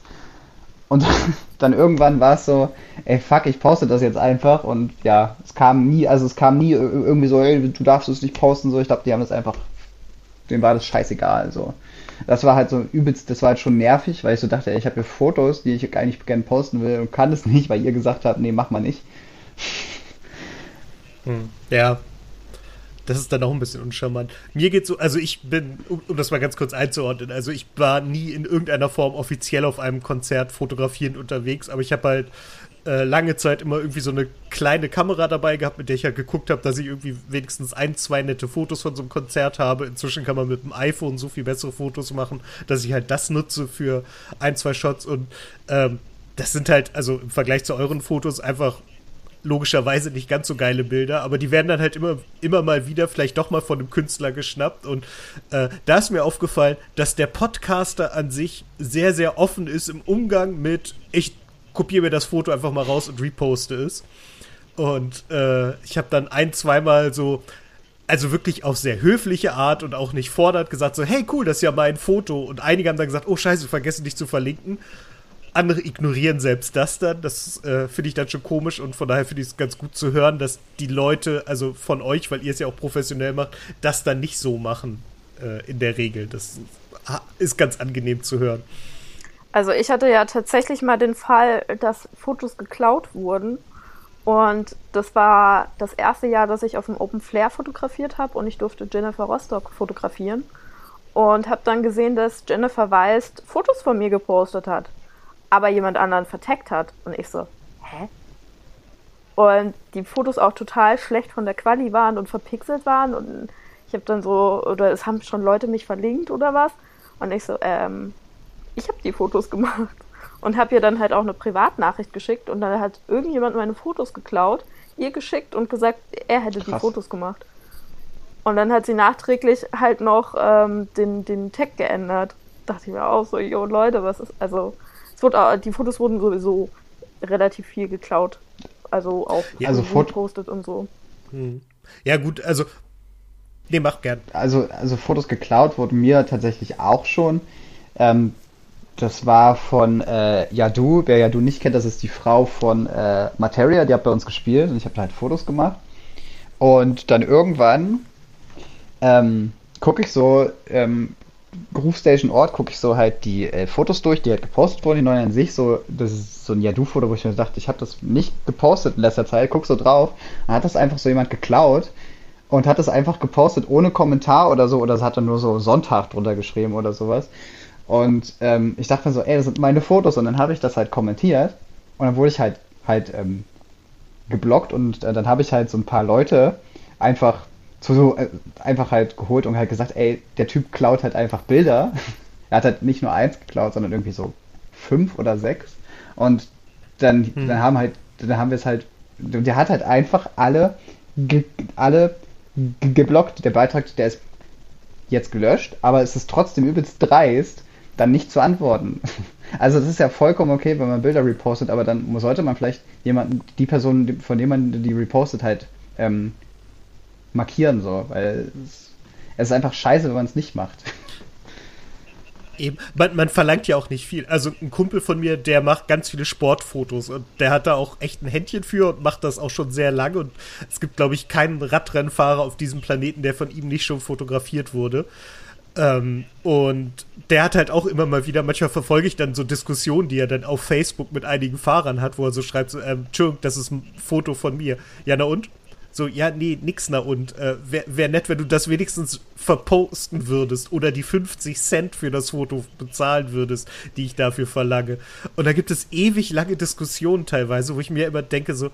E: Und dann irgendwann war es so, ey fuck, ich poste das jetzt einfach und ja, es kam nie, also es kam nie ir- irgendwie so, ey, du darfst es nicht posten, so, ich glaube, die haben das einfach, denen war das scheißegal, so. Das war halt so übelst, das war halt schon nervig, weil ich so dachte, ey, ich habe hier Fotos, die ich eigentlich gerne posten will und kann es nicht, weil ihr gesagt habt, nee, mach mal nicht.
F: Ja. Das ist dann auch ein bisschen uncharmant. Mir geht so, also ich bin, um, das mal ganz kurz einzuordnen, also ich war nie in irgendeiner Form offiziell auf einem Konzert fotografierend unterwegs, aber ich habe halt äh, lange Zeit immer irgendwie so eine kleine Kamera dabei gehabt, mit der ich halt geguckt habe, dass ich irgendwie wenigstens ein, zwei nette Fotos von so einem Konzert habe. Inzwischen kann man mit dem iPhone so viel bessere Fotos machen, dass ich halt das nutze für ein, zwei Shots und ähm, das sind halt, also im Vergleich zu euren Fotos, einfach logischerweise nicht ganz so geile Bilder, aber die werden dann halt immer, immer mal wieder vielleicht doch mal von einem Künstler geschnappt. Und äh, da ist mir aufgefallen, dass der Podcaster an sich sehr, sehr offen ist im Umgang mit, ich kopiere mir das Foto einfach mal raus und reposte es. Und äh, ich habe dann ein, zweimal so, also wirklich auf sehr höfliche Art und auch nicht fordernd gesagt, so, hey cool, das ist ja mein Foto. Und einige haben dann gesagt, oh scheiße, vergessen dich zu verlinken andere ignorieren selbst das dann. Das äh, finde ich dann schon komisch und von daher finde ich es ganz gut zu hören, dass die Leute, also von euch, weil ihr es ja auch professionell macht, das dann nicht so machen äh, in der Regel. Das ist ganz angenehm zu hören.
D: Also ich hatte ja tatsächlich mal den Fall, dass Fotos geklaut wurden. Und das war das erste Jahr, dass ich auf dem Open Flair fotografiert habe und ich durfte Jennifer Rostock fotografieren. Und habe dann gesehen, dass Jennifer Weist Fotos von mir gepostet hat aber jemand anderen verteckt hat. Und ich so, hä? Und die Fotos auch total schlecht von der Quali waren und verpixelt waren. Und ich habe dann so, oder es haben schon Leute mich verlinkt oder was. Und ich so, ähm, ich habe die Fotos gemacht. Und habe ihr dann halt auch eine Privatnachricht geschickt. Und dann hat irgendjemand meine Fotos geklaut, ihr geschickt und gesagt, er hätte Krass. die Fotos gemacht. Und dann hat sie nachträglich halt noch ähm, den, den Tag geändert. Dachte ich mir auch so, jo Leute, was ist, also wurde, die Fotos wurden sowieso relativ viel geklaut. Also auch
E: ja, also
D: gepostet und so.
F: Hm. Ja, gut, also. Nee, mach gern.
E: Also, also Fotos geklaut wurden mir tatsächlich auch schon. Ähm, das war von äh, Yadu. Wer Yadu nicht kennt, das ist die Frau von äh, Materia, die hat bei uns gespielt und ich habe da halt Fotos gemacht. Und dann irgendwann ähm, gucke ich so ähm, Groove Ort gucke ich so halt die äh, Fotos durch, die halt gepostet wurden, die neuen an sich, so, das ist so ein Yadu-Foto, wo ich mir dachte, ich habe das nicht gepostet in letzter Zeit, guck so drauf, dann hat das einfach so jemand geklaut und hat das einfach gepostet ohne Kommentar oder so, oder es hat dann nur so Sonntag drunter geschrieben oder sowas. Und ähm, ich dachte mir so, ey, das sind meine Fotos und dann habe ich das halt kommentiert und dann wurde ich halt halt ähm, geblockt und äh, dann habe ich halt so ein paar Leute einfach so, so äh, einfach halt geholt und halt gesagt, ey, der Typ klaut halt einfach Bilder. er hat halt nicht nur eins geklaut, sondern irgendwie so fünf oder sechs. Und dann, hm. dann haben halt, dann haben wir es halt, der hat halt einfach alle, ge, alle geblockt. Der Beitrag, der ist jetzt gelöscht, aber es ist trotzdem übelst dreist, dann nicht zu antworten. Also es ist ja vollkommen okay, wenn man Bilder repostet, aber dann sollte man vielleicht jemanden, die Person, von dem man die repostet, halt ähm, markieren, so, weil es, es ist einfach scheiße, wenn man es nicht macht.
F: Eben, man, man, verlangt ja auch nicht viel. Also ein Kumpel von mir, der macht ganz viele Sportfotos und der hat da auch echt ein Händchen für und macht das auch schon sehr lange. Und es gibt, glaube ich, keinen Radrennfahrer auf diesem Planeten, der von ihm nicht schon fotografiert wurde. Ähm, und der hat halt auch immer mal wieder, manchmal verfolge ich dann so Diskussionen, die er dann auf Facebook mit einigen Fahrern hat, wo er so schreibt, so, ähm, Entschuldigung, das ist ein Foto von mir. Ja, na und? So, ja, nee, nix na und. Äh, Wäre wär nett, wenn du das wenigstens verposten würdest oder die 50 Cent für das Foto bezahlen würdest, die ich dafür verlange. Und da gibt es ewig lange Diskussionen teilweise, wo ich mir immer denke, so,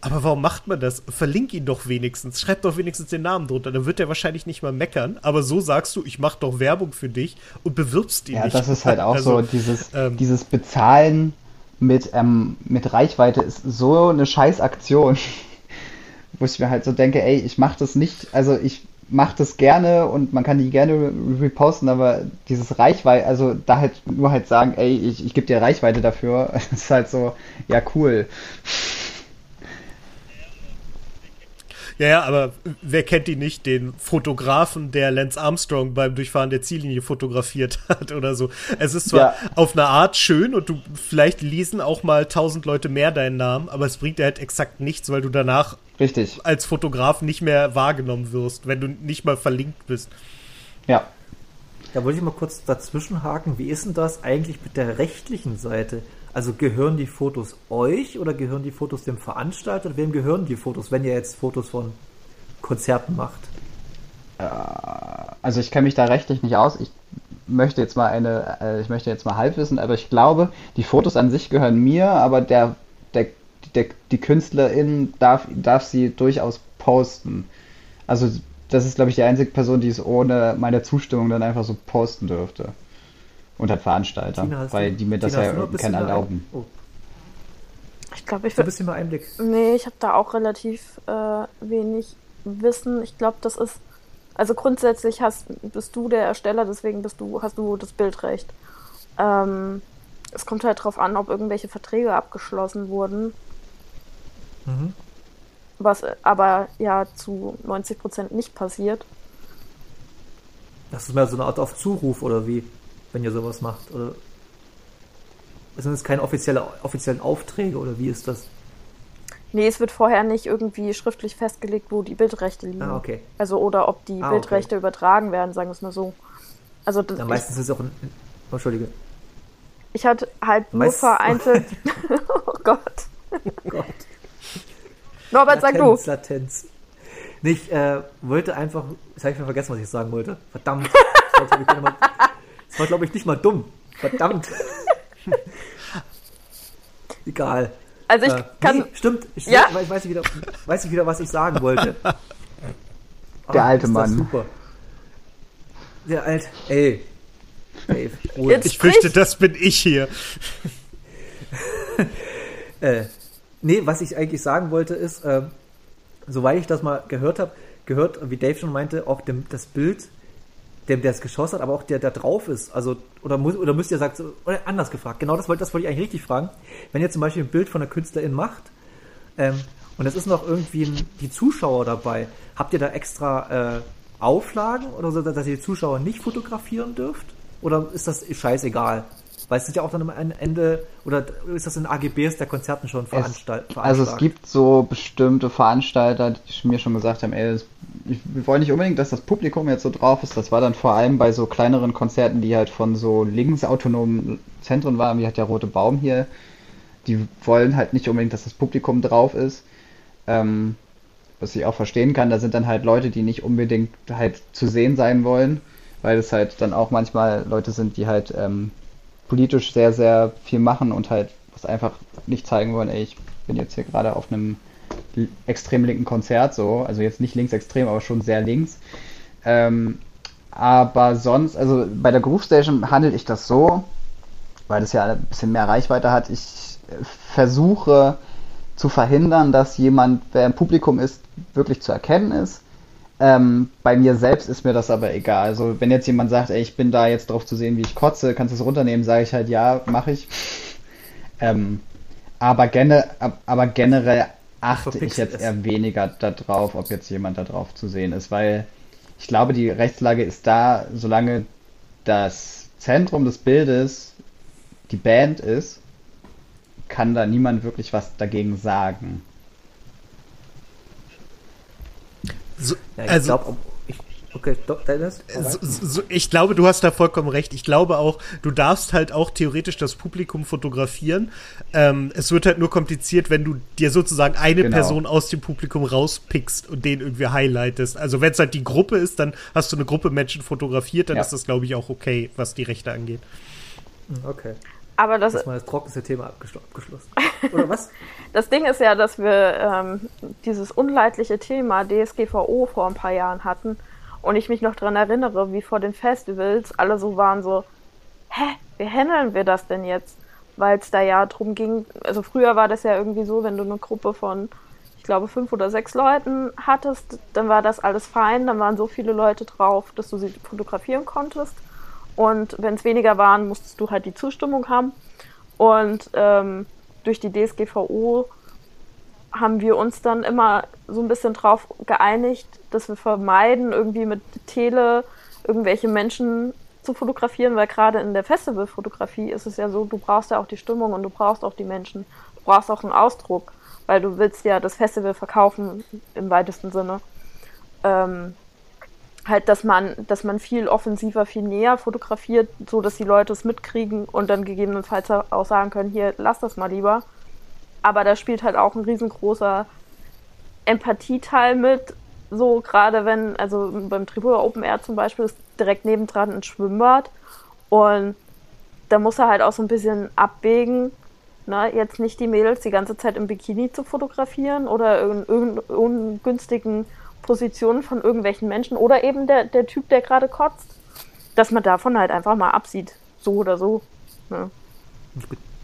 F: aber warum macht man das? Verlink ihn doch wenigstens. Schreib doch wenigstens den Namen drunter. Dann wird er wahrscheinlich nicht mal meckern. Aber so sagst du, ich mach doch Werbung für dich und bewirbst ihn
E: ja,
F: nicht.
E: Ja, das ist halt auch also, so, dieses, ähm, dieses Bezahlen mit, ähm, mit Reichweite ist so eine Scheißaktion wo ich mir halt so denke, ey, ich mache das nicht, also ich mache das gerne und man kann die gerne reposten, aber dieses Reichweite, also da halt nur halt sagen, ey, ich, ich gebe dir Reichweite dafür, ist halt so, ja, cool.
F: Ja, ja, aber wer kennt ihn nicht, den Fotografen, der Lance Armstrong beim Durchfahren der Ziellinie fotografiert hat oder so. Es ist zwar ja. auf eine Art schön und du vielleicht lesen auch mal tausend Leute mehr deinen Namen, aber es bringt dir halt exakt nichts, weil du danach
E: Richtig.
F: als Fotograf nicht mehr wahrgenommen wirst, wenn du nicht mal verlinkt bist.
E: Ja.
C: Da wollte ich mal kurz dazwischen haken. Wie ist denn das eigentlich mit der rechtlichen Seite? Also gehören die Fotos euch oder gehören die Fotos dem Veranstalter? Wem gehören die Fotos, wenn ihr jetzt Fotos von Konzerten macht?
E: Äh, also ich kenne mich da rechtlich nicht aus. Ich möchte jetzt mal eine, äh, ich möchte jetzt mal halbwissen, aber ich glaube, die Fotos an sich gehören mir, aber der, der, der die Künstlerin darf, darf sie durchaus posten. Also das ist, glaube ich, die einzige Person, die es ohne meine Zustimmung dann einfach so posten dürfte. Und hat Veranstalter, Tina, weil die mir das Tina, ja kein erlauben. Oh.
D: Ich glaube, ich
C: ein
D: würde.
C: bisschen mehr Einblick.
D: Nee, ich habe da auch relativ äh, wenig Wissen. Ich glaube, das ist. Also grundsätzlich hast, bist du der Ersteller, deswegen bist du, hast du das Bildrecht. Ähm, es kommt halt drauf an, ob irgendwelche Verträge abgeschlossen wurden.
C: Mhm.
D: Was aber ja zu 90% nicht passiert.
C: Das ist mehr so eine Art auf Zuruf oder wie, wenn ihr sowas macht. Oder sind es keine offizielle, offiziellen Aufträge oder wie ist das?
D: Nee, es wird vorher nicht irgendwie schriftlich festgelegt, wo die Bildrechte liegen.
C: Ah, okay.
D: Also oder ob die
C: Ah,
D: Bildrechte übertragen werden, sagen wir es mal so. Also das,
C: Ja,
D: ich,
C: meistens ist es auch ein. Oh, Entschuldige.
D: ich hatte halt nur
C: Meist-
D: vereinzelt. oh Gott.
C: Gott.
D: Norbert, sag du.
C: Latenz. Nicht, äh, wollte einfach. Jetzt habe ich mir vergessen, was ich sagen wollte. Verdammt. Ich, mal- das war, glaube ich, nicht mal dumm. Verdammt. Egal.
D: Also ich
C: äh,
D: kann.
C: nee, stimmt. Ich,
D: Ja?
C: weiß, weiß, ich wieder, weiß ich wieder, was ich sagen wollte.
E: Der
C: Ah,
E: alte
C: ist das
E: Mann.
C: Super. Der alte. Ey.
D: Jetzt-
F: Ich fürchte,
D: Sprich.
F: das bin ich hier.
C: Äh, nee, was ich eigentlich sagen wollte ist, ähm, soweit ich das mal gehört habe, gehört, wie Dave schon meinte, auch dem, das Bild, dem der es geschossen hat, aber auch der da drauf ist. Also, oder, muss, oder müsst ihr sagen, oder anders gefragt, genau das wollte, das wollte ich eigentlich richtig fragen. Wenn ihr zum Beispiel ein Bild von einer Künstlerin macht, ähm, und es ist noch irgendwie ein, die Zuschauer dabei, habt ihr da extra äh, Auflagen oder so, dass ihr die Zuschauer nicht fotografieren dürft? Oder ist das scheißegal? Weil es ist ja auch dann am Ende, oder ist das in AGBs der Konzerten schon veranstaltet?
E: also es gibt so bestimmte Veranstalter, die mir schon gesagt haben, ey, das, ich, wir wollen nicht unbedingt, dass das Publikum jetzt so drauf ist. Das war dann vor allem bei so kleineren Konzerten, die halt von so linksautonomen Zentren waren, wie hat der Rote Baum hier. Die wollen halt nicht unbedingt, dass das Publikum drauf ist. Ähm, was ich auch verstehen kann, da sind dann halt Leute, die nicht unbedingt halt zu sehen sein wollen, weil es halt dann auch manchmal Leute sind, die halt ähm, politisch sehr, sehr viel machen und halt was einfach nicht zeigen wollen, ey, ich bin jetzt hier gerade auf einem extrem linken Konzert, so, also jetzt nicht linksextrem, aber schon sehr links. Ähm, aber sonst, also bei der Groove Station handle ich das so, weil das ja ein bisschen mehr Reichweite hat. Ich äh, versuche zu verhindern, dass jemand, wer im Publikum ist, wirklich zu erkennen ist. Ähm, bei mir selbst ist mir das aber egal. Also wenn jetzt jemand sagt, ey, ich bin da jetzt drauf zu sehen, wie ich kotze, kannst du es runternehmen, sage ich halt, ja, mache ich. Ähm, aber, gene, ab- aber generell achte ich jetzt eher weniger darauf, ob jetzt jemand da drauf zu sehen ist, weil ich glaube, die Rechtslage ist da, solange das Zentrum des Bildes die Band ist, kann da niemand wirklich was dagegen sagen.
F: So,
C: Ja, ich
F: also,
C: glaube, ich, okay, doch, Dennis?
F: so, so, ich glaube, du hast da vollkommen recht. Ich glaube auch, du darfst halt auch theoretisch das Publikum fotografieren. Ähm, es wird halt nur kompliziert, wenn du dir sozusagen eine
E: Genau.
F: Person aus dem Publikum rauspickst und den irgendwie highlightest. Also wenn es halt die Gruppe ist, dann hast du eine Gruppe Menschen fotografiert, dann
E: Ja.
F: ist das, glaube ich, auch okay, was die Rechte angeht.
C: Okay,
D: Aber das,
C: ist mal das trockenste Thema abgeschl abgeschlossen. Oder was?
D: das Ding ist ja, dass wir ähm, dieses unleidliche Thema DSGVO vor ein paar Jahren hatten und ich mich noch dran erinnere, wie vor den Festivals alle so waren so, hä, wie handeln wir das denn jetzt? Weil es da ja drum ging, also früher war das ja irgendwie so, wenn du eine Gruppe von, ich glaube, fünf oder sechs Leuten hattest, dann war das alles fein, dann waren so viele Leute drauf, dass du sie fotografieren konntest. Und wenn es weniger waren, musstest du halt die Zustimmung haben. Und ähm, durch die DSGVO haben wir uns dann immer so ein bisschen drauf geeinigt, dass wir vermeiden, irgendwie mit Tele irgendwelche Menschen zu fotografieren, weil gerade in der Festivalfotografie ist es ja so, du brauchst ja auch die Stimmung und du brauchst auch die Menschen. Du brauchst auch einen Ausdruck, weil du willst ja das Festival verkaufen im weitesten Sinne. Ähm, halt, dass man, dass man viel offensiver, viel näher fotografiert, so dass die Leute es mitkriegen und dann gegebenenfalls auch sagen können, hier, lass das mal lieber. Aber da spielt halt auch ein riesengroßer Empathieteil mit, so gerade wenn, also beim Tribur Open Air zum Beispiel ist direkt nebendran ein Schwimmbad und da muss er halt auch so ein bisschen abwägen, ne, jetzt nicht die Mädels die ganze Zeit im Bikini zu fotografieren oder in irgendeinen ungünstigen Positionen von irgendwelchen Menschen oder eben der, der Typ, der gerade kotzt, dass man davon halt einfach mal absieht. So oder so. Ne?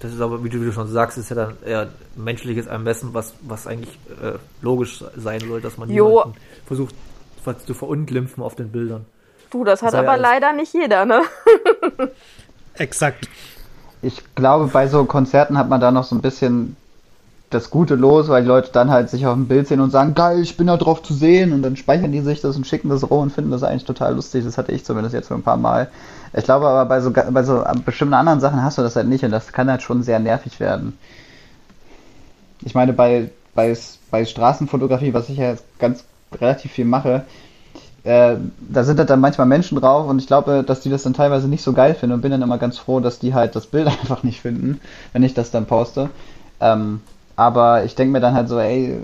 C: das ist aber, wie du, wie du schon sagst, ist ja dann eher menschliches Ermessen, was, was eigentlich äh, logisch sein soll, dass man
D: Jo.
C: jemanden versucht ver- zu verunglimpfen auf den Bildern.
D: Du, das hat
C: Sei
D: aber
C: alles.
D: leider nicht jeder, ne?
F: Exakt.
E: Ich glaube, bei so Konzerten hat man da noch so ein bisschen das Gute los, weil die Leute dann halt sich auf dem Bild sehen und sagen, geil, ich bin da drauf zu sehen und dann speichern die sich das und schicken das rum und finden das eigentlich total lustig. Das hatte ich zumindest jetzt so ein paar Mal. Ich glaube aber bei so, bei so bestimmten anderen Sachen hast du das halt nicht und das kann halt schon sehr nervig werden. Ich meine, bei, bei, bei Straßenfotografie, was ich ja jetzt ganz relativ viel mache, äh, da sind halt dann manchmal Menschen drauf und ich glaube, dass die das dann teilweise nicht so geil finden und bin dann immer ganz froh, dass die halt das Bild einfach nicht finden, wenn ich das dann poste. Ähm, aber ich denke mir dann halt so, ey,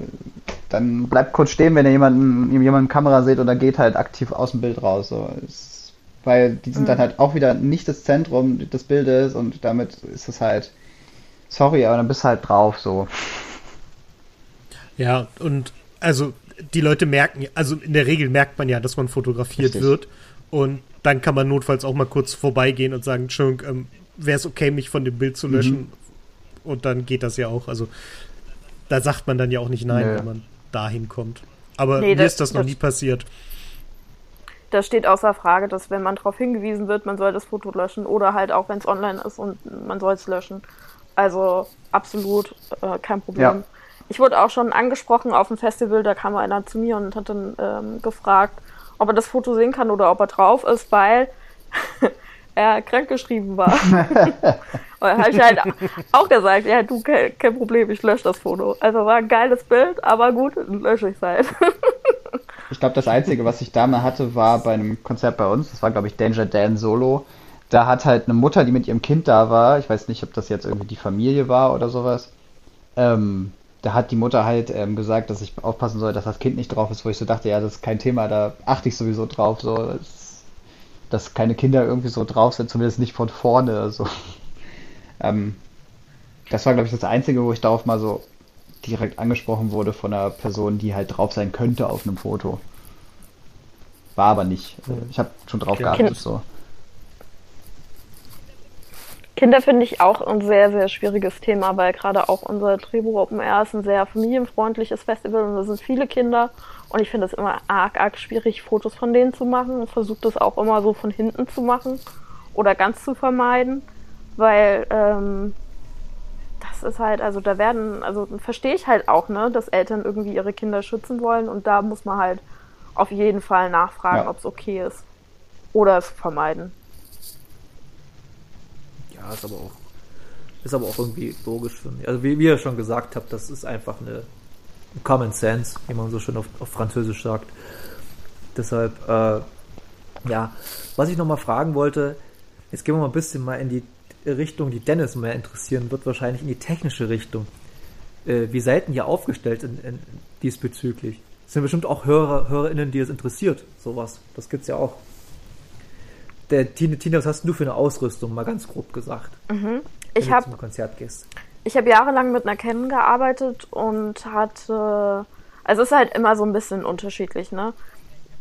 E: dann bleibt kurz stehen, wenn ihr jemanden, jemanden Kamera seht oder geht halt aktiv aus dem Bild raus. So. Es, weil die sind dann halt auch wieder nicht das Zentrum des Bildes und damit ist es halt, sorry, aber dann bist du halt drauf so.
F: Ja, und also die Leute merken, also in der Regel merkt man ja, dass man fotografiert
E: Richtig.
F: wird. Und dann kann man notfalls auch mal kurz vorbeigehen und sagen, Entschuldigung, ähm, wäre es okay, mich von dem Bild zu löschen? Und dann geht das ja auch. Also da sagt man dann ja auch nicht nein,
E: Nö.
F: wenn man dahin kommt. Aber
D: Nee,
F: mir
D: das-
F: ist das noch
D: das-
F: nie passiert.
D: Das steht außer Frage, dass wenn man darauf hingewiesen wird, man soll das Foto löschen oder halt auch, wenn es online ist und man soll es löschen. Also absolut äh, kein Problem.
E: Ja.
D: Ich wurde auch schon angesprochen auf dem Festival, da kam einer zu mir und hat dann ähm, gefragt, ob er das Foto sehen kann oder ob er drauf ist, weil er krankgeschrieben war. und dann habe ich halt auch gesagt, ja du, kein, kein Problem, ich lösche das Foto. Also war ein geiles Bild, aber gut, lösche ich es halt.
E: Ich glaube, das Einzige, was ich da mal hatte, war bei einem Konzert bei uns. Das war, glaube ich, Danger Dan Solo. Da hat halt eine Mutter, die mit ihrem Kind da war, ich weiß nicht, ob das jetzt irgendwie die Familie war oder sowas. Ähm, da hat die Mutter halt ähm, gesagt, dass ich aufpassen soll, dass das Kind nicht drauf ist, wo ich so dachte, ja, das ist kein Thema, da achte ich sowieso drauf, so, dass, dass keine Kinder irgendwie so drauf sind, zumindest nicht von vorne, so. Ähm, das war, glaube ich, das Einzige, wo ich darauf mal so direkt angesprochen wurde von einer Person, die halt drauf sein könnte auf einem Foto. War aber nicht. Ich habe schon drauf geachtet,
D: Kind-
E: so.
D: Kinder finde ich auch ein sehr, sehr schwieriges Thema, weil gerade auch unser Drehbuch Open Air ist ein sehr familienfreundliches Festival und da sind viele Kinder und ich finde es immer arg, arg schwierig, Fotos von denen zu machen und versuche das auch immer so von hinten zu machen oder ganz zu vermeiden, weil ähm, das ist halt, also da werden, also verstehe ich halt auch, ne, dass Eltern irgendwie ihre Kinder schützen wollen und da muss man halt auf jeden Fall nachfragen,
E: Ja.
D: ob es okay ist oder es vermeiden.
C: Ja, ist aber auch, ist aber auch irgendwie logisch. Finde ich. Also wie, wie ihr schon gesagt habt, das ist einfach eine Common Sense, wie man so schön auf, auf Französisch sagt. Deshalb, äh, ja, was ich nochmal fragen wollte, jetzt gehen wir mal ein bisschen mal in die Richtung, die Dennis mehr interessieren wird, wahrscheinlich in die technische Richtung. Äh, wie seid ihr aufgestellt in, in, diesbezüglich? Es sind bestimmt auch Hörer, HörerInnen, die es interessiert, sowas. Das gibt's ja auch. Der Tina, Tina, was hast du für eine Ausrüstung, mal ganz grob gesagt? wenn
D: Ich
C: du
D: habe
C: zum Konzert gehst.
D: Ich habe jahrelang mit einer Canon gearbeitet und hatte, also es ist halt immer so ein bisschen unterschiedlich, ne?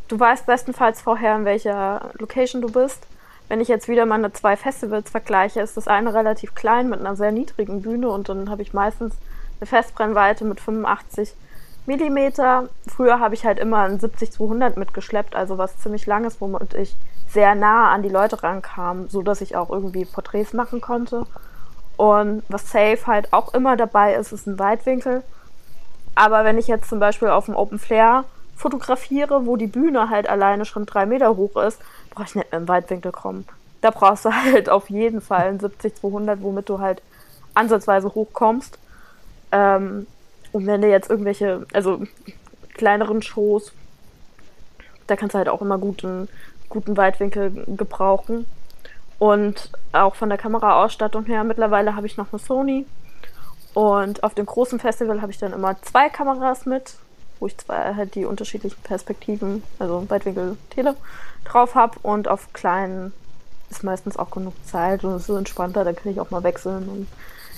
D: Du weißt bestenfalls vorher, in welcher Location du bist. Wenn ich jetzt wieder meine zwei Festivals vergleiche, ist das eine relativ klein mit einer sehr niedrigen Bühne und dann habe ich meistens eine Festbrennweite mit 85 Millimeter. Früher habe ich halt immer ein 70-200 mitgeschleppt, also was ziemlich langes, womit ich sehr nah an die Leute rankam, so dass ich auch irgendwie Porträts machen konnte. Und was safe halt auch immer dabei ist, ist ein Weitwinkel. Aber wenn ich jetzt zum Beispiel auf dem Open Flare fotografiere, wo die Bühne halt alleine schon drei Meter hoch ist, brauche ich nicht mit dem Weitwinkel kommen. Da brauchst du halt auf jeden Fall ein 70-200, womit du halt ansatzweise hochkommst. Ähm, und wenn du jetzt irgendwelche, also kleineren Shows, da kannst du halt auch immer guten, guten Weitwinkel gebrauchen. Und auch von der Kameraausstattung her, mittlerweile habe ich noch eine Sony. Und auf dem großen Festival habe ich dann immer zwei Kameras mit, wo ich zwei halt die unterschiedlichen Perspektiven, also Weitwinkel, Tele, drauf habe. Und auf kleinen ist meistens auch genug Zeit und es ist entspannter, da kann ich auch mal wechseln und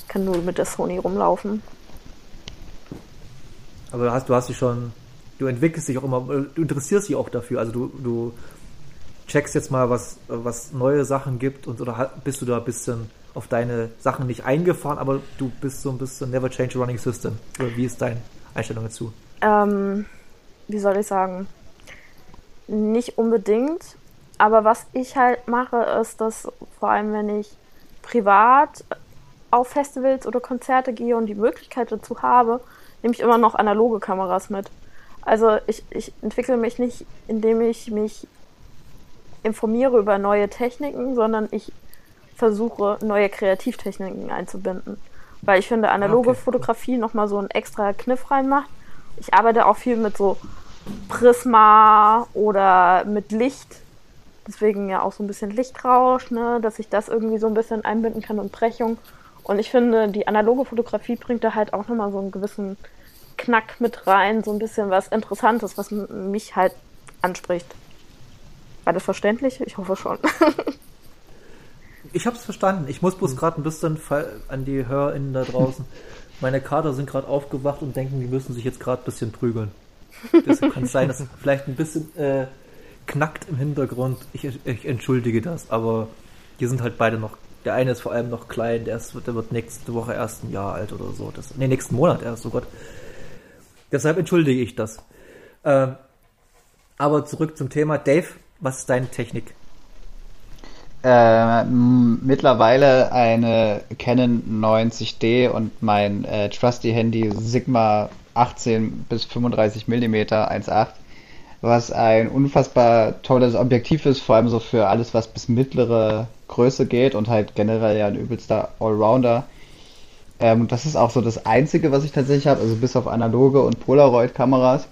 D: kann nur mit der Sony rumlaufen.
C: Aber du hast, du hast dich schon, du entwickelst dich auch immer, äh, du interessierst dich auch dafür. Also du, du checkst jetzt mal, was, was neue Sachen gibt und oder bist du da ein bisschen auf deine Sachen nicht eingefahren, aber du bist so ein bisschen never change running system. Oder wie ist deine Einstellung dazu?
D: Ähm, wie soll ich sagen? Nicht unbedingt. Aber was ich halt mache, ist, dass vor allem, wenn ich privat auf Festivals oder Konzerte gehe und die Möglichkeit dazu habe, nehme ich immer noch analoge Kameras mit. Also ich, ich entwickle mich nicht, indem ich mich informiere über neue Techniken, sondern ich versuche, neue Kreativtechniken einzubinden. Weil ich finde, analoge
C: Okay.
D: Fotografie nochmal so einen extra Kniff reinmacht. Ich arbeite auch viel mit so Prisma oder mit Licht. Deswegen ja auch so ein bisschen Lichtrausch, ne? dass ich das irgendwie so ein bisschen einbinden kann und Brechung. Und ich finde, die analoge Fotografie bringt da halt auch nochmal so einen gewissen Knack mit rein, so ein bisschen was Interessantes, was mich halt anspricht. Das verständlich? Ich hoffe schon.
C: Ich hab's verstanden. Ich muss bloß gerade ein bisschen an die HörerInnen da draußen. Meine Kader sind gerade aufgewacht und denken, die müssen sich jetzt gerade ein bisschen prügeln. Deshalb kann es sein, dass es vielleicht ein bisschen äh, knackt im Hintergrund. Ich, ich entschuldige das, aber die sind halt beide noch. Der eine ist vor allem noch klein, der, ist, der wird nächste Woche erst ein Jahr alt oder so. Das, nee, nächsten Monat erst, oh Gott. Deshalb entschuldige ich das. Ähm, aber zurück zum Thema. Dave, was ist deine Technik?
E: Äh, mittlerweile eine Canon 90D und mein äh, Trusty Handy Sigma 18 bis 35 mm 1.8, was ein unfassbar tolles Objektiv ist, vor allem so für alles, was bis mittlere Größe geht und halt generell ja ein übelster Allrounder. Ähm, das ist auch so das Einzige, was ich tatsächlich habe, also bis auf analoge und Polaroid-Kameras.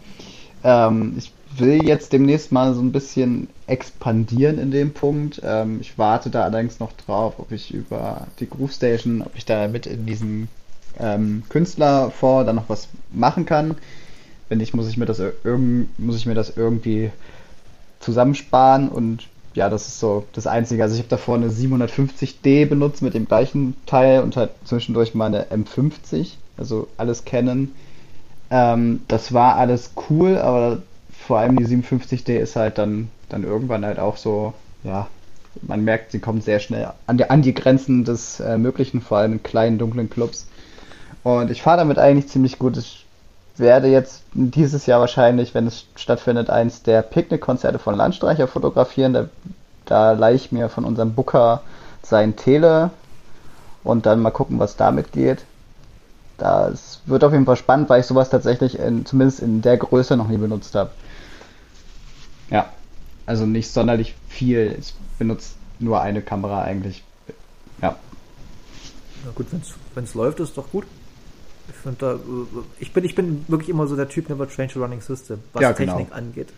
E: Ähm, ich will jetzt demnächst mal so ein bisschen expandieren in dem Punkt. Ähm, ich warte da allerdings noch drauf, ob ich über die Groove Station, ob ich da mit in diesem ähm, Künstlerfonds dann noch was machen kann. Wenn nicht, muss ich mir das muss ich mir das irgendwie zusammensparen und ja, das ist so das Einzige. Also ich habe davor eine 750D benutzt mit dem gleichen Teil und halt zwischendurch mal eine M50, also alles Canon. Ähm, das war alles cool, aber vor allem die 57D ist halt dann, dann irgendwann halt auch so, ja, man merkt, sie kommt sehr schnell an die, an die Grenzen des äh, Möglichen, vor allem in kleinen, dunklen Clubs. Und ich fahre damit eigentlich ziemlich gut. Ich werde jetzt dieses Jahr wahrscheinlich, wenn es stattfindet, eins der Picknickkonzerte von Landstreicher fotografieren. Da, da leihe ich mir von unserem Booker sein Tele und dann mal gucken, was damit geht. Das wird auf jeden Fall spannend, weil ich sowas tatsächlich in, zumindest in der Größe noch nie benutzt habe. Ja, also nicht sonderlich viel. Ich benutze nur eine Kamera eigentlich. Ja.
C: Na gut, wenn es läuft, ist doch gut. Ich finde da, äh, ich bin, ich bin wirklich immer so der Typ Never Change a Running System, was
E: Ja, genau.
C: Technik angeht.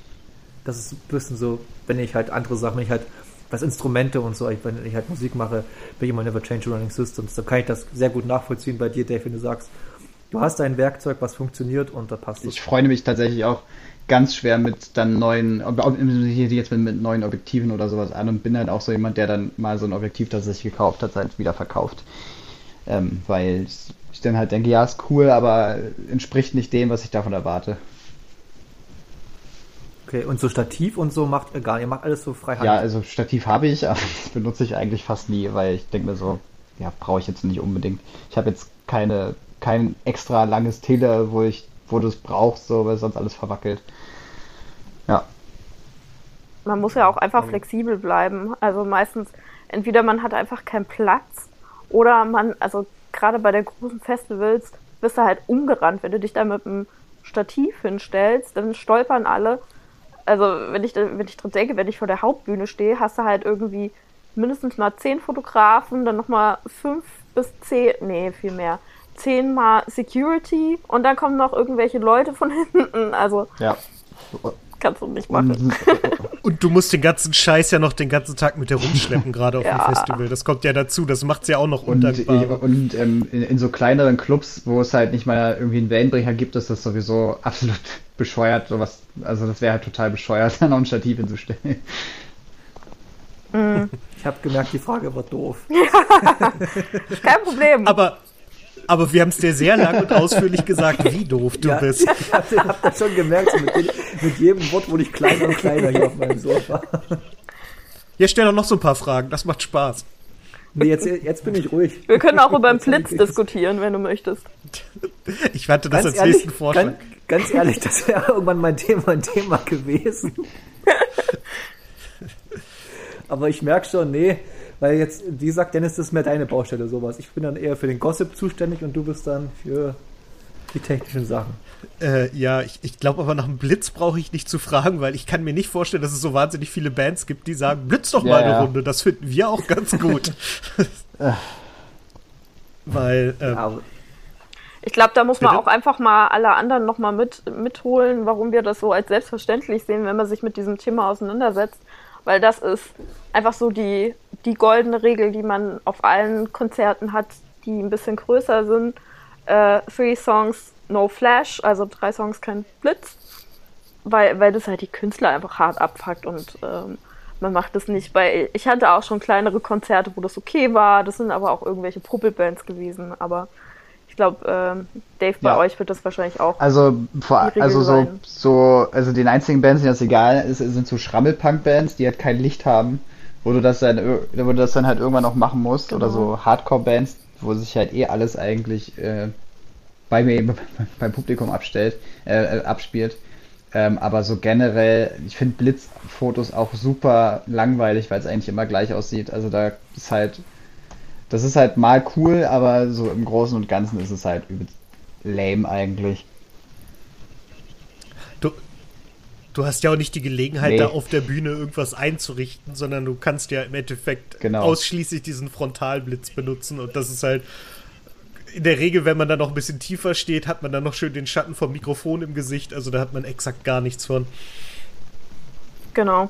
C: Das ist ein bisschen so, wenn ich halt andere Sachen, wenn ich halt was Instrumente und so, ich, wenn ich halt Musik mache, bin ich immer Never Change a Running Systems. Da kann ich das sehr gut nachvollziehen bei dir, Dave, wenn du sagst, du hast ein Werkzeug, was funktioniert und da passt es.
E: Ich freue mich tatsächlich auch ganz schwer mit dann neuen, jetzt mit, mit neuen Objektiven oder sowas an und bin halt auch so jemand, der dann mal so ein Objektiv, das er sich gekauft hat, halt wieder verkauft. Ähm, weil ich, dann halt denke, ja, ist cool, aber entspricht nicht dem, was ich davon erwarte.
C: Okay, und so Stativ und so macht ihr gar nicht, ihr macht alles so frei
E: Ja, also Stativ habe ich, aber das benutze ich eigentlich fast nie, weil ich denke mir so, ja, brauche ich jetzt nicht unbedingt. Ich habe jetzt keine, kein extra langes Tele, wo ich, wo du es brauchst, so, weil sonst alles verwackelt. Ja.
D: Man muss ja auch einfach flexibel bleiben. Also meistens, entweder man hat einfach keinen Platz oder man, also gerade bei den großen Festivals, bist du halt umgerannt. Wenn du dich da mit einem Stativ hinstellst, dann stolpern alle. Also wenn ich, wenn ich dran denke, wenn ich vor der Hauptbühne stehe, hast du halt irgendwie mindestens mal zehn Fotografen, dann nochmal fünf bis zehn, nee, viel mehr. Zehn mal Security und dann kommen noch irgendwelche Leute von hinten. Also
E: Ja.
D: kannst du nicht machen.
E: Und,
F: du musst den ganzen Scheiß ja noch den ganzen Tag mit herumschleppen, gerade auf
D: Ja.
F: dem Festival. Das kommt ja dazu. Das macht's ja auch noch
E: und,
F: undankbar.
E: und ähm, in, in so kleineren Clubs, wo es halt nicht mal irgendwie einen Wellenbrecher gibt, ist das sowieso absolut bescheuert. Sowas, also das wäre halt total bescheuert, da noch ein Stativ hinzustellen.
C: Ich habe gemerkt, die Frage war doof.
D: Kein Problem.
F: Aber, aber wir haben es dir sehr lang und ausführlich gesagt, wie doof du
C: Ja.
F: bist.
C: Ich habe hab das schon gemerkt, mit, jedem- mit jedem Wort wurde ich kleiner und kleiner hier auf meinem Sofa.
F: Ja, stell doch noch so ein paar Fragen. Das macht Spaß.
C: Nee, jetzt, jetzt bin ich ruhig.
D: Wir können auch über den Blitz diskutieren, wenn du möchtest.
F: Ich warte das
C: Ganz
F: als nächsten Vorschlag.
C: Ganz, ganz ehrlich, das wäre irgendwann mein Thema, ein Thema gewesen. Aber ich merke schon, nee, weil jetzt, wie gesagt, Dennis, das ist mehr deine Baustelle, sowas. Ich bin dann eher für den Gossip zuständig und du bist dann für die technischen Sachen.
F: Äh, ja, ich, ich glaube aber nach dem Blitz brauche ich nicht zu fragen, weil ich kann mir nicht vorstellen, dass es so wahnsinnig viele Bands gibt, die sagen, blitz doch
E: Ja,
F: mal eine
E: ja.
F: Runde. Das finden wir auch ganz gut. weil, ähm,
C: Aber
D: Ich glaube, da muss man
F: Bitte?
D: auch einfach mal alle anderen nochmal mit, mitholen, warum wir das so als selbstverständlich sehen, wenn man sich mit diesem Thema auseinandersetzt. Weil das ist einfach so die, die goldene Regel, die man auf allen Konzerten hat, die ein bisschen größer sind. Äh, three Songs, no Flash, also drei Songs, kein Blitz. Weil, weil das halt die Künstler einfach hart abfuckt und ähm, man macht das nicht. Bei, ich hatte auch schon kleinere Konzerte, wo das okay war. Das sind aber auch irgendwelche Puppelbands gewesen. Aber ich glaube, ähm, Dave, bei
E: Ja.
D: euch wird das wahrscheinlich auch.
E: Also, vor, also so,
D: sein.
E: so, also den einzigen Bands, denen das egal ist, sind so Schrammelpunk-Bands, die halt kein Licht haben, wo du das dann, wo du das dann halt irgendwann noch machen musst, oder
D: Genau.
E: so Hardcore-Bands, wo sich halt eh alles eigentlich äh, bei mir beim Publikum abstellt, äh, äh, abspielt. Ähm, aber so generell, ich finde Blitzfotos auch super langweilig, weil es eigentlich immer gleich aussieht. Also da ist halt, das ist halt mal cool, aber so im Großen und Ganzen ist es halt übelst lame eigentlich.
F: du, du hast ja auch nicht die Gelegenheit,
E: Nee.
F: da auf der Bühne irgendwas einzurichten, sondern du kannst ja im Endeffekt
E: Genau.
F: ausschließlich diesen Frontalblitz benutzen. Und das ist halt in der Regel, wenn man da noch ein bisschen tiefer steht, hat man dann noch schön den Schatten vom Mikrofon im Gesicht. Also da hat man exakt gar nichts von.
D: Genau.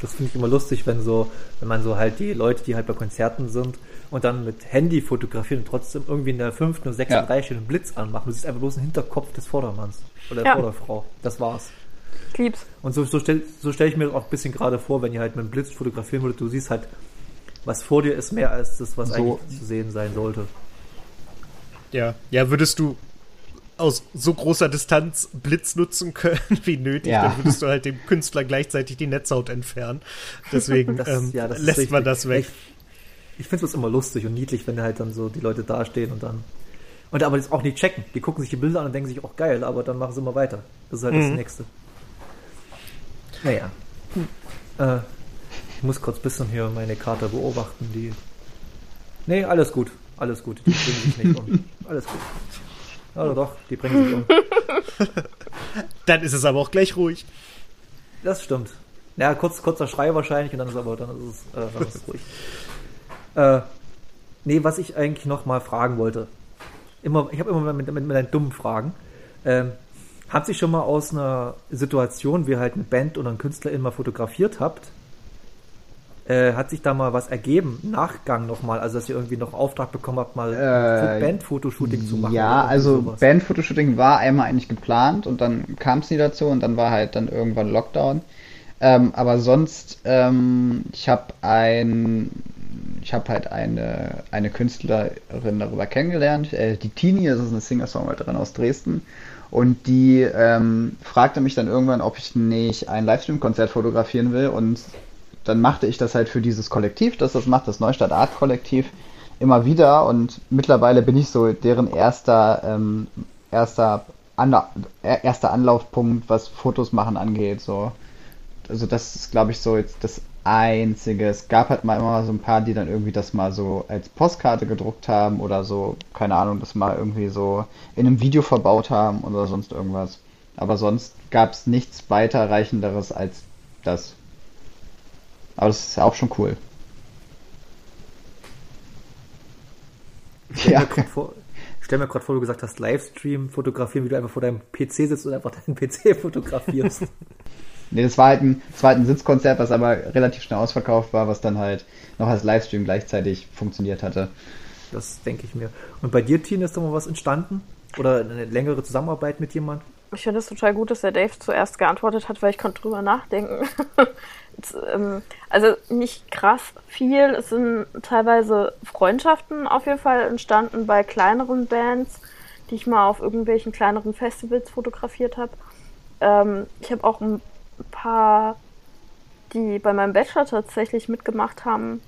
C: Das finde ich immer lustig, wenn so, wenn man so halt die Leute, die halt bei Konzerten sind und dann mit Handy fotografieren und trotzdem irgendwie in der fünften oder sechsten
E: Ja.
C: Reihe steht einen Blitz anmachen. Du siehst einfach bloß den Hinterkopf des Vordermanns oder der
D: Ja.
C: Vorderfrau. Das war's.
D: Ich lieb's.
C: Und so, so stelle so stell ich mir das auch ein bisschen gerade vor, wenn ihr halt mit einem Blitz fotografieren würdet, du siehst halt, was vor dir ist, mehr als das, was
E: So.
C: eigentlich zu sehen sein sollte.
F: Ja, ja, würdest du aus so großer Distanz Blitz nutzen können, wie nötig,
E: Ja.
F: dann würdest du halt dem Künstler gleichzeitig die Netzhaut entfernen. Deswegen
C: Das-
F: ähm,
C: ja, das
F: lässt man das weg.
C: Ich, ich finde es immer lustig und niedlich, wenn halt dann so die Leute dastehen und dann. Und aber das auch nicht checken. Die gucken sich die Bilder an und denken sich, auch geil, aber dann machen sie immer weiter. Das ist halt das
F: Mhm.
C: Nächste. Naja. Äh, ich muss kurz ein bisschen hier meine Karte beobachten, die. Nee, alles gut. Alles gut. Die sich nicht um. Alles gut. Also doch, die bringen sich um.
F: Dann ist es aber auch gleich ruhig.
C: Das stimmt. Ja, kurz, kurzer Schrei wahrscheinlich und dann ist aber dann ist es, äh, dann ist es ruhig. Äh, nee, was ich eigentlich noch mal fragen wollte. Immer, ich habe immer mit, mit, mit meinen dummen Fragen. Ähm, habt ihr schon mal aus einer Situation, wie halt eine Band oder einen Künstler immer fotografiert habt, äh, hat sich da mal was ergeben, Nachgang nochmal, also dass ihr irgendwie noch Auftrag bekommen habt, mal
E: Äh,
C: Band-Fotoshooting zu machen?
E: Ja, also? Bandfotoshooting war einmal eigentlich geplant und dann kam es nie dazu und dann war halt dann irgendwann Lockdown. Ähm, aber sonst, ähm, ich habe ein, ich habe halt eine, eine Künstlerin darüber kennengelernt, äh, die Tini, das ist eine Singer-Songwriterin aus Dresden. Und die ähm, fragte mich dann irgendwann, ob ich nicht ein Livestream-Konzert fotografieren will. Und dann machte ich das halt für dieses Kollektiv, das das macht, das Neustadt Art Kollektiv, immer wieder. Und mittlerweile bin ich so deren erster, ähm, erster, Anla erster Anlaufpunkt, was Fotos machen angeht. So. Also das ist, glaube ich, so jetzt das Einzige. Es gab halt mal immer so ein paar, die dann irgendwie das mal so als Postkarte gedruckt haben oder so, keine Ahnung, das mal irgendwie so in einem Video verbaut haben oder sonst irgendwas. Aber sonst gab es nichts weiterreichenderes als das. Aber das ist ja auch schon cool.
C: Ich stell
E: Ja.
C: stell mir gerade vor, du gesagt hast, Livestream fotografieren, wie du einfach vor deinem PC sitzt und einfach deinen PC fotografierst.
E: Nee, das war halt ein, das war halt ein Sitzkonzert, was aber relativ schnell ausverkauft war, was dann halt noch als Livestream gleichzeitig funktioniert hatte.
C: Das denke ich mir. Und bei dir, Tine, ist da mal was entstanden? Oder eine längere Zusammenarbeit mit jemandem?
D: Ich finde es total gut, dass der Dave zuerst geantwortet hat, weil ich konnte drüber nachdenken. Ähm, also nicht krass viel. Es sind teilweise Freundschaften auf jeden Fall entstanden bei kleineren Bands, die ich mal auf irgendwelchen kleineren Festivals fotografiert habe. Ähm, ich habe auch ein paar, die bei meinem Bachelor tatsächlich mitgemacht haben,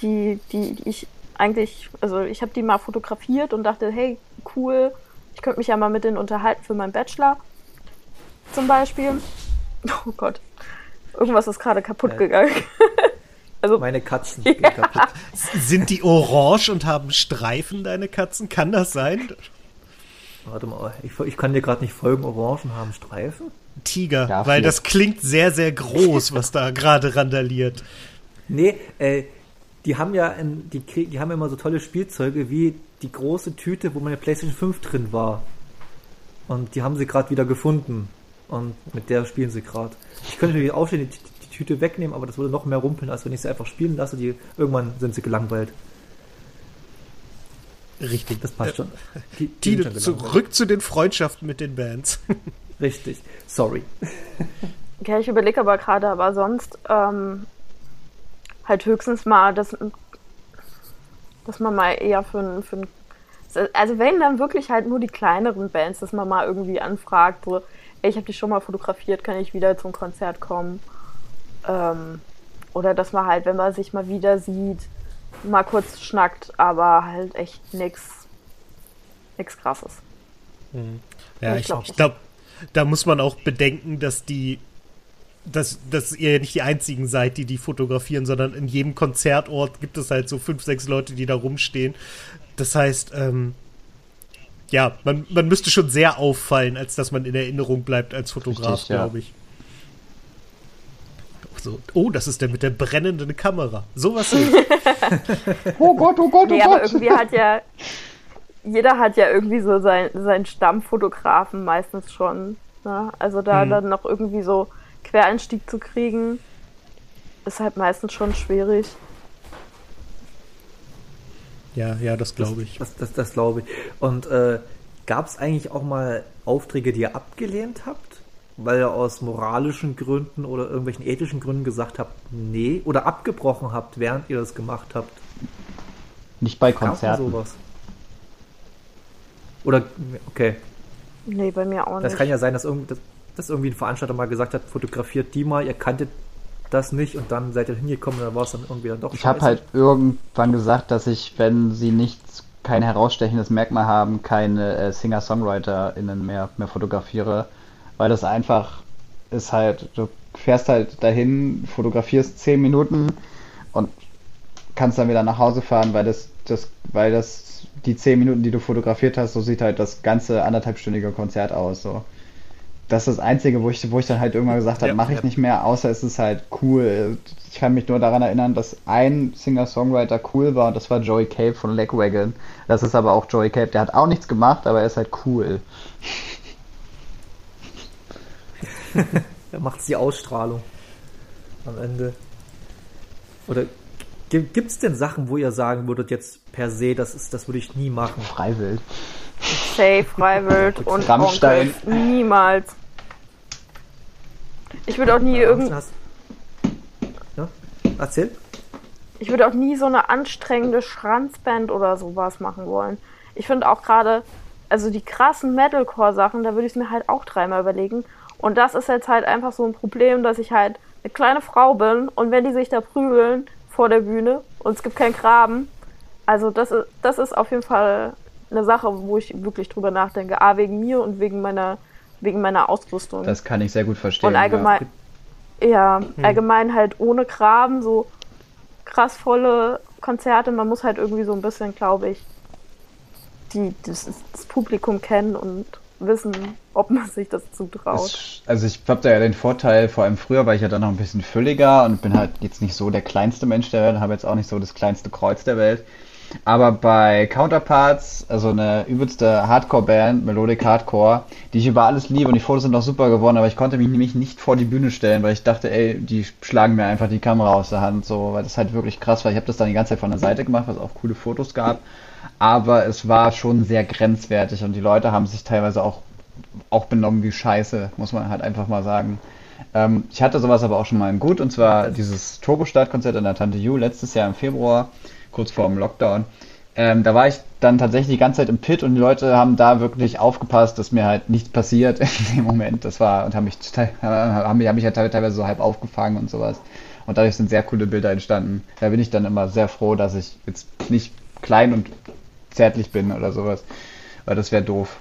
D: die, die, die ich eigentlich, also ich habe die mal fotografiert und dachte, hey, cool, ich könnte mich ja mal mit denen unterhalten für meinen Bachelor. Zum Beispiel. Oh Gott. Irgendwas ist gerade kaputt
C: Ja.
D: gegangen. also,
C: Meine Katzen gehen kaputt.
F: Sind die orange und haben Streifen, deine Katzen? Kann das sein?
C: Warte mal, ich, ich kann dir gerade nicht folgen. Orangen haben Streifen?
F: Tiger,
E: Ja,
F: weil das klingt sehr, sehr groß, was da gerade randaliert.
C: Nee, äh, die haben ja in, die, krieg- die haben ja immer so tolle Spielzeuge wie die große Tüte, wo meine PlayStation 5 drin war. Und die haben sie gerade wieder gefunden. Und mit der spielen sie gerade. Ich könnte natürlich aufstehen, die, die, Tüte wegnehmen, aber das würde noch mehr rumpeln, als wenn ich sie einfach spielen lasse. Die, irgendwann sind sie gelangweilt.
F: Richtig.
C: Das passt schon. Die, die gelangweilt.
F: zurück zu den Freundschaften mit den Bands.
C: Richtig. Sorry.
D: ja, ich überlege aber gerade, aber sonst ähm, halt höchstens mal, dass, dass man mal eher für ein, für ein also wenn dann wirklich halt nur die kleineren Bands, dass man mal irgendwie anfragt, so, ich habe die schon mal fotografiert, kann ich wieder zum Konzert kommen? Ähm, oder dass man halt, wenn man sich mal wieder sieht, mal kurz schnackt, aber halt echt nix, nix krasses.
F: Ja,
D: Ich
F: ich,
D: glaub
F: glaube, da muss man auch bedenken, dass die, dass, dass ihr nicht die einzigen seid, die die fotografieren, sondern in jedem Konzertort gibt es halt so fünf, sechs Leute, die da rumstehen. Das heißt, ähm, ja, man, man müsste schon sehr auffallen, als dass man in Erinnerung bleibt als Fotograf, glaube ich. So, oh, das ist der mit der brennenden Kamera. Sowas.
E: Oh Gott, oh Gott, oh
D: Nee, aber
E: Gott.
D: irgendwie hat ja, jeder hat ja irgendwie so sein, seinen Stammfotografen meistens schon. Ne? Also da
F: Mhm.
D: dann noch irgendwie so Quereinstieg zu kriegen, ist halt meistens schon schwierig.
F: Ja, ja, das glaube ich.
C: Das, das, das glaube ich. Und äh, gab es eigentlich auch mal Aufträge, die ihr abgelehnt habt? Weil ihr aus moralischen Gründen oder irgendwelchen ethischen Gründen gesagt habt, nee, oder abgebrochen habt, während ihr das gemacht habt.
E: Nicht bei Konzerten.
C: sowas? Oder, okay,
D: Nee, bei mir auch
C: das
D: nicht.
C: kann ja sein, dass, irgend, dass, dass irgendwie ein Veranstalter mal gesagt hat, fotografiert die mal, ihr kanntet das nicht und dann seid ihr hingekommen und dann war es dann irgendwie dann doch
E: Ich habe halt irgendwann gesagt, dass ich, wenn sie nichts, kein herausstechendes Merkmal haben, keine äh, Singer-SongwriterInnen mehr, mehr fotografiere, weil das einfach ist halt, du fährst halt dahin, fotografierst zehn Minuten und kannst dann wieder nach Hause fahren, weil das, das, weil das die zehn Minuten, die du fotografiert hast, so sieht halt das ganze anderthalbstündige Konzert aus. So. Das ist das Einzige, wo ich, wo ich dann halt irgendwann gesagt habe,
F: Ja,
E: mache ich
F: ja.
E: nicht mehr, außer es ist halt cool. Ich kann mich nur daran erinnern, dass ein Singer-Songwriter cool war und das war Joey Cape von Legwagon. Das ist aber auch Joey Cape, der hat auch nichts gemacht, aber er ist halt cool.
C: Da macht die Ausstrahlung am Ende. Oder gibt es denn Sachen, wo ihr sagen würdet, jetzt per se, das ist, das würde ich nie machen?
E: Freiwild.
D: Safe, Freiwild und
E: Rammstein.
D: Onkels. Niemals. Ich würde auch nie irgend,
C: Hast, ja? Erzähl.
D: ich würde auch nie so eine anstrengende Schranzband oder sowas machen wollen. Ich finde auch gerade, also die krassen Metalcore-Sachen, da würde ich es mir halt auch dreimal überlegen. Und das ist jetzt halt einfach so ein Problem, dass ich halt eine kleine Frau bin und wenn die sich da prügeln vor der Bühne und es gibt keinen Graben, also das ist, das ist auf jeden Fall eine Sache, wo ich wirklich drüber nachdenke. A, wegen mir und wegen meiner, wegen meiner Ausrüstung.
E: Das kann ich sehr gut verstehen.
D: Und allgemein, ja, allgemein halt ohne Graben, so krass volle Konzerte. Man muss halt irgendwie so ein bisschen, glaube ich, die, das, das Publikum kennen und wissen, ob man sich das zutraut.
E: Also ich habe da ja den Vorteil, vor allem früher war ich ja dann noch ein bisschen fülliger und bin halt jetzt nicht so der kleinste Mensch der Welt, habe jetzt auch nicht so das kleinste Kreuz der Welt. Aber bei Counterparts, also eine übelste Hardcore-Band, Melodic Hardcore, die ich über alles liebe und die Fotos sind auch super geworden, aber ich konnte mich nämlich nicht vor die Bühne stellen, weil ich dachte, ey, die schlagen mir einfach die Kamera aus der Hand, so, weil das halt wirklich krass war. Ich habe das dann die ganze Zeit von der Seite gemacht, was auch coole Fotos gab, aber es war schon sehr grenzwertig und die Leute haben sich teilweise auch auch benommen wie Scheiße, muss man halt einfach mal sagen. Ähm, ich hatte sowas aber auch schon mal im Gut, und zwar dieses Turbo-Start-Konzert in der Tante Ju letztes Jahr im Februar, kurz vor dem Lockdown. Ähm, da war ich dann tatsächlich die ganze Zeit im Pit und die Leute haben da wirklich aufgepasst, dass mir halt nichts passiert in dem Moment. Das war und haben mich, haben haben mich halt teilweise so halb aufgefangen und sowas. Und dadurch sind sehr coole Bilder entstanden. Da bin ich dann immer sehr froh, dass ich jetzt nicht klein und zärtlich bin oder sowas. Weil das wäre doof.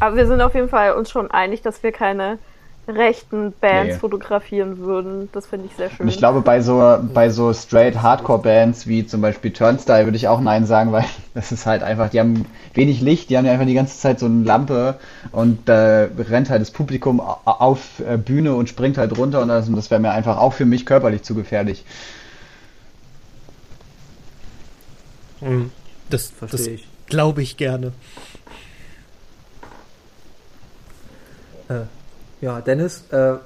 D: Aber wir sind auf jeden Fall uns schon einig, dass wir keine rechten Bands
E: Nee.
D: fotografieren würden. Das finde ich sehr schön.
E: Und ich glaube, bei so, bei so straight Hardcore-Bands wie zum Beispiel Turnstyle würde ich auch Nein sagen, weil das ist halt einfach, die haben wenig Licht, die haben ja einfach die ganze Zeit so eine Lampe und da rennt halt das Publikum au- auf äh, Bühne und springt halt runter und das, das wäre mir einfach auch für mich körperlich zu gefährlich.
F: Mhm. Das, das
C: Verstehe ich.
F: glaube ich gerne.
C: Äh, ja, Dennis, äh,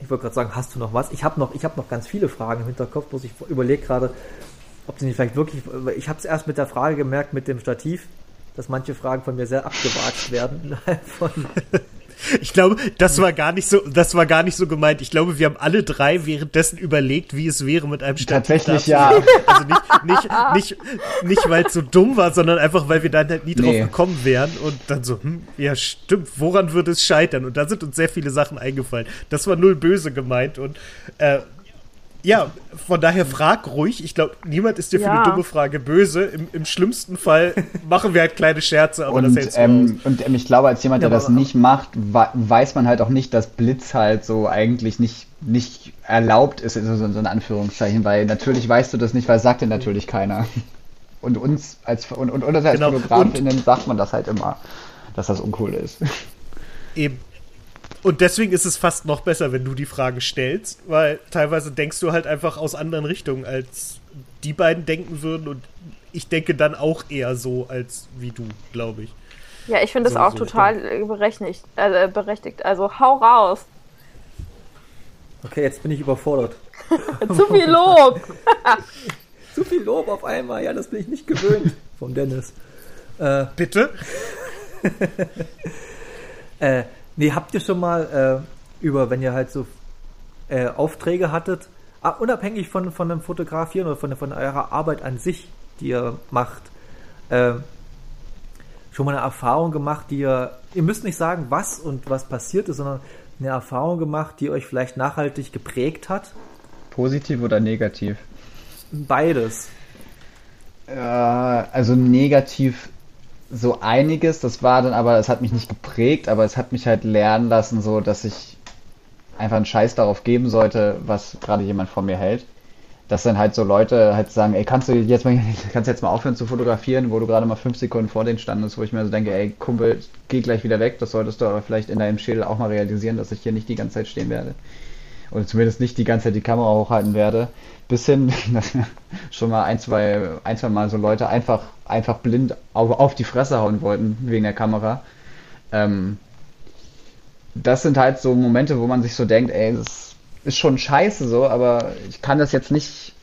C: ich wollte gerade sagen, hast du noch was? Ich habe noch, habe noch ganz viele Fragen im Hinterkopf, bloß ich überlege gerade, ob sie nicht vielleicht wirklich. Ich habe es erst mit der Frage gemerkt mit dem Stativ, dass manche Fragen von mir sehr abgewatscht werden von.
F: Ich glaube, das war gar nicht so, das war gar nicht so gemeint. Ich glaube, wir haben alle drei währenddessen überlegt, wie es wäre mit einem Stativ.
E: Tatsächlich ja.
F: Also nicht, nicht, nicht, nicht weil es so dumm war, sondern einfach, weil wir dann halt nie drauf
E: Nee.
F: gekommen wären und dann so, hm, ja stimmt, woran würde es scheitern? Und da sind uns sehr viele Sachen eingefallen. Das war null böse gemeint und äh, ja, von daher frag ruhig. Ich glaube, niemand ist dir für
D: Ja.
F: eine dumme Frage böse. Im, Im schlimmsten Fall machen wir halt kleine Scherze, aber das
E: Und,
F: hältst du aus.
E: ähm, und ähm, ich glaube, als jemand, der
C: Ja,
E: das nicht macht, weiß man halt auch nicht, dass Blitz halt so eigentlich nicht, nicht erlaubt ist, so, so in Anführungszeichen, weil natürlich weißt du das nicht, weil es sagt dir natürlich keiner. Und uns als und, und uns als
F: Genau.
E: Fotografinnen sagt man das halt immer, dass das uncool ist.
F: Eben. Und deswegen ist es fast noch besser, wenn du die Fragen stellst, weil teilweise denkst du halt einfach aus anderen Richtungen, als die beiden denken würden. Und ich denke dann auch eher so, als wie du, glaube ich.
D: ja, ich finde das
F: So,
D: auch
F: so,
D: total berechtigt, äh, berechtigt. Also hau raus.
C: Okay, jetzt bin ich überfordert.
D: Zu viel Lob.
C: Zu viel Lob auf einmal, ja, das bin ich nicht gewöhnt vom Dennis. Äh,
F: Bitte?
C: Äh, nee, habt ihr schon mal äh, über, wenn ihr halt so äh, Aufträge hattet, ah, unabhängig von, von dem Fotografieren oder von, von eurer Arbeit an sich, die ihr macht, äh, schon mal eine Erfahrung gemacht, die ihr, ihr müsst nicht sagen, was und was passiert ist, sondern eine Erfahrung gemacht, die euch vielleicht nachhaltig geprägt hat?
E: Positiv oder negativ?
C: Beides.
E: Äh, also negativ so einiges, das war dann aber, es hat mich nicht geprägt, aber es hat mich halt lernen lassen, so dass ich einfach einen Scheiß darauf geben sollte, was gerade jemand von mir hält. Dass dann halt so Leute halt sagen, ey, kannst du jetzt mal, kannst jetzt mal aufhören zu fotografieren, wo du gerade mal fünf Sekunden vor denen standest, wo ich mir so denke, ey, Kumpel, geh gleich wieder weg, das solltest du aber vielleicht in deinem Schädel auch mal realisieren, dass ich hier nicht die ganze Zeit stehen werde. Oder zumindest nicht die ganze Zeit die Kamera hochhalten werde. Bis hin, schon mal ein, zwei, ein, zwei Mal so Leute einfach, einfach blind auf, auf die Fresse hauen wollten wegen der Kamera. Ähm, das sind halt so Momente, wo man sich so denkt, ey, das ist schon scheiße so, aber ich kann das jetzt nicht,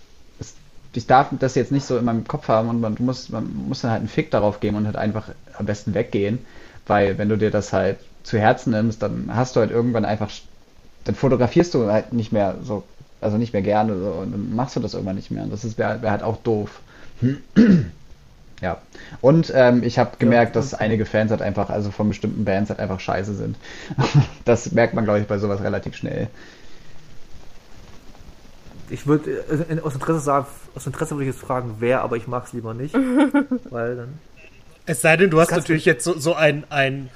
E: ich darf das jetzt nicht so in meinem Kopf haben und man muss, man muss dann halt einen Fick darauf geben und halt einfach am besten weggehen, weil wenn du dir das halt zu Herzen nimmst, dann hast du halt irgendwann einfach, dann fotografierst du halt nicht mehr so, also nicht mehr gerne so und dann machst du das irgendwann nicht mehr und das ist wäre wär halt auch doof. Ja. Und ähm, ich habe gemerkt, dass einige Fans halt einfach, also von bestimmten Bands halt einfach scheiße sind. das merkt man, glaube ich, bei sowas relativ schnell.
C: Ich würde äh, aus Interesse sagen, aus Interesse würde ich jetzt fragen, wer, aber ich mag es lieber nicht. weil dann.
F: Es sei denn, du hast natürlich jetzt so, so ein, ein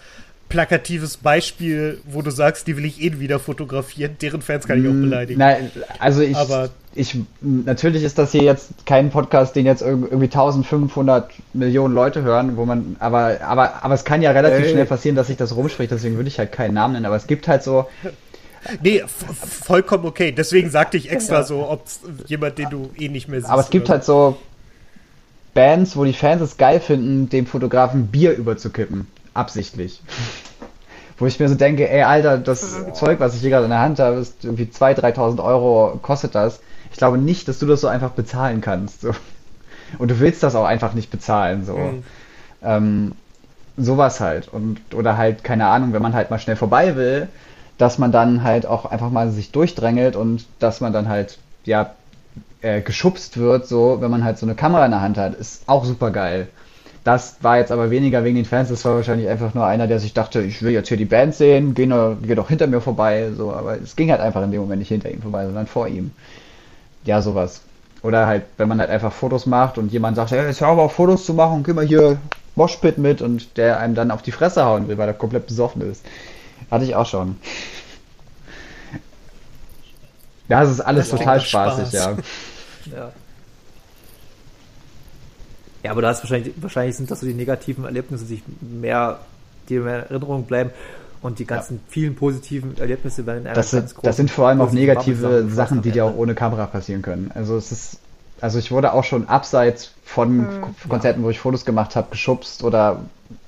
F: plakatives Beispiel, wo du sagst, die will ich eh wieder fotografieren. Deren Fans kann ich auch beleidigen.
E: Nein, also ich,
F: Aber-
E: ich, natürlich ist das hier jetzt kein Podcast, den jetzt irg- irgendwie 1500 Millionen Leute hören, wo man, aber, aber, aber es kann ja relativ
C: Ey.
E: schnell passieren, dass sich das rumspricht, deswegen würde ich halt keinen Namen nennen, aber es gibt halt so,
F: Nee, vollkommen okay. Deswegen sagte ich extra so, ob jemand, den du eh nicht mehr siehst.
E: aber es gibt
F: oder
E: halt so Bands, wo die Fans es geil finden, dem Fotografen Bier überzukippen. Absichtlich. Wo ich mir so denke, ey, Alter, das Zeug, was ich hier gerade in der Hand habe, ist irgendwie 2.000, 3.000 Euro kostet das. Ich glaube nicht, dass du das so einfach bezahlen kannst. So. Und du willst das auch einfach nicht bezahlen. So.
F: Mhm.
E: Ähm, sowas halt. Und, oder halt, keine Ahnung, wenn man halt mal schnell vorbei will, dass man dann halt auch einfach mal sich durchdrängelt und dass man dann halt, ja, äh, geschubst wird, so, wenn man halt so eine Kamera in der Hand hat, ist auch super geil. Das war jetzt aber weniger wegen den Fans, das war wahrscheinlich einfach nur einer, der sich dachte, ich will jetzt hier die Band sehen, geh, nur, geh doch hinter mir vorbei, so, aber es ging halt einfach in dem Moment nicht hinter ihm vorbei, sondern vor ihm. Ja, sowas. Oder halt, wenn man halt einfach Fotos macht und jemand sagt, hey, jetzt hör auf Fotos zu machen, geh mal hier Moshpit mit und der einem dann auf die Fresse hauen will, weil er komplett besoffen ist. Hatte ich auch schon. Ja, es ist alles
F: Das
E: total spaßig,
F: Spaß.
E: ja.
C: Ja. Ja, aber da ist wahrscheinlich, wahrscheinlich sind das so die negativen Erlebnisse, die sich mehr, die mehr in Erinnerung bleiben. Und die ganzen vielen positiven Erlebnisse werden in einer
E: Das
C: ganz
E: sind, das sind vor allem auch negative
C: Bubble
E: Sachen, die dir auch ohne Kamera passieren können. Also es ist, also ich wurde auch schon abseits von Ko- Konzerten, wo ich Fotos gemacht habe, geschubst oder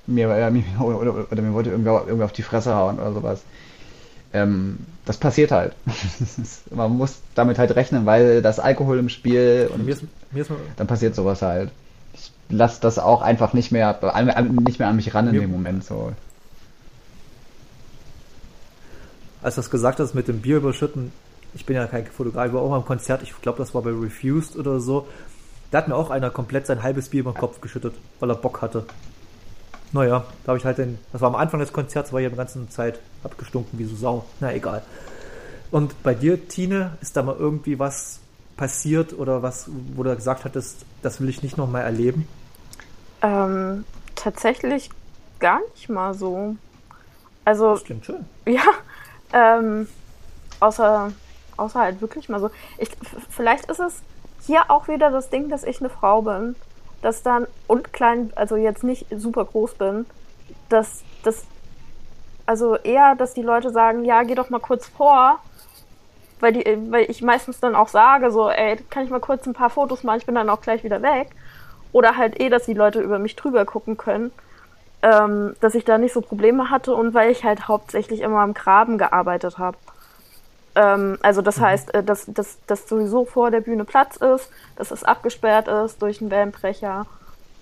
E: mir, äh, mir oder, oder, oder mir wollte irgendwer, irgendwer auf die Fresse hauen oder sowas. Ähm, das passiert halt. Man muss damit halt rechnen, weil das Alkohol im Spiel und
C: Mir ist, mir ist mal,
E: dann passiert sowas halt. Lasse das auch einfach nicht mehr, nicht mehr an mich ran in
C: Mir-
E: dem Moment so.
C: als du das gesagt hast mit dem Bier überschütten, ich bin ja kein Fotograf, ich war auch mal im Konzert, ich glaube, das war bei Refused oder so. Da hat mir auch einer komplett sein halbes Bier über den Kopf geschüttet, weil er Bock hatte. Naja, da habe ich halt den, das war am Anfang des Konzerts, war ich die ganze Zeit abgestunken wie so Sau. Na egal. Und bei dir, Tine, ist da mal irgendwie was passiert oder was, wo du gesagt hattest, das will ich nicht nochmal erleben?
D: Ähm, tatsächlich gar nicht mal so. Also,
C: Das klingt schön.
D: ja, ähm, außer, außer halt wirklich mal so. Ich, vielleicht ist es hier auch wieder das Ding, dass ich eine Frau bin, dass dann, und klein, also jetzt nicht super groß bin, dass, dass, also eher, dass die Leute sagen, ja, geh doch mal kurz vor, weil, die, weil ich meistens dann auch sage, so, ey, kann ich mal kurz ein paar Fotos machen, ich bin dann auch gleich wieder weg. Oder halt eh, dass die Leute über mich drüber gucken können, ähm, dass ich da nicht so Probleme hatte und weil ich halt hauptsächlich immer am Graben gearbeitet habe. Ähm, also das heißt, äh, dass, dass, dass sowieso vor der Bühne Platz ist, dass es abgesperrt ist durch einen Wellenbrecher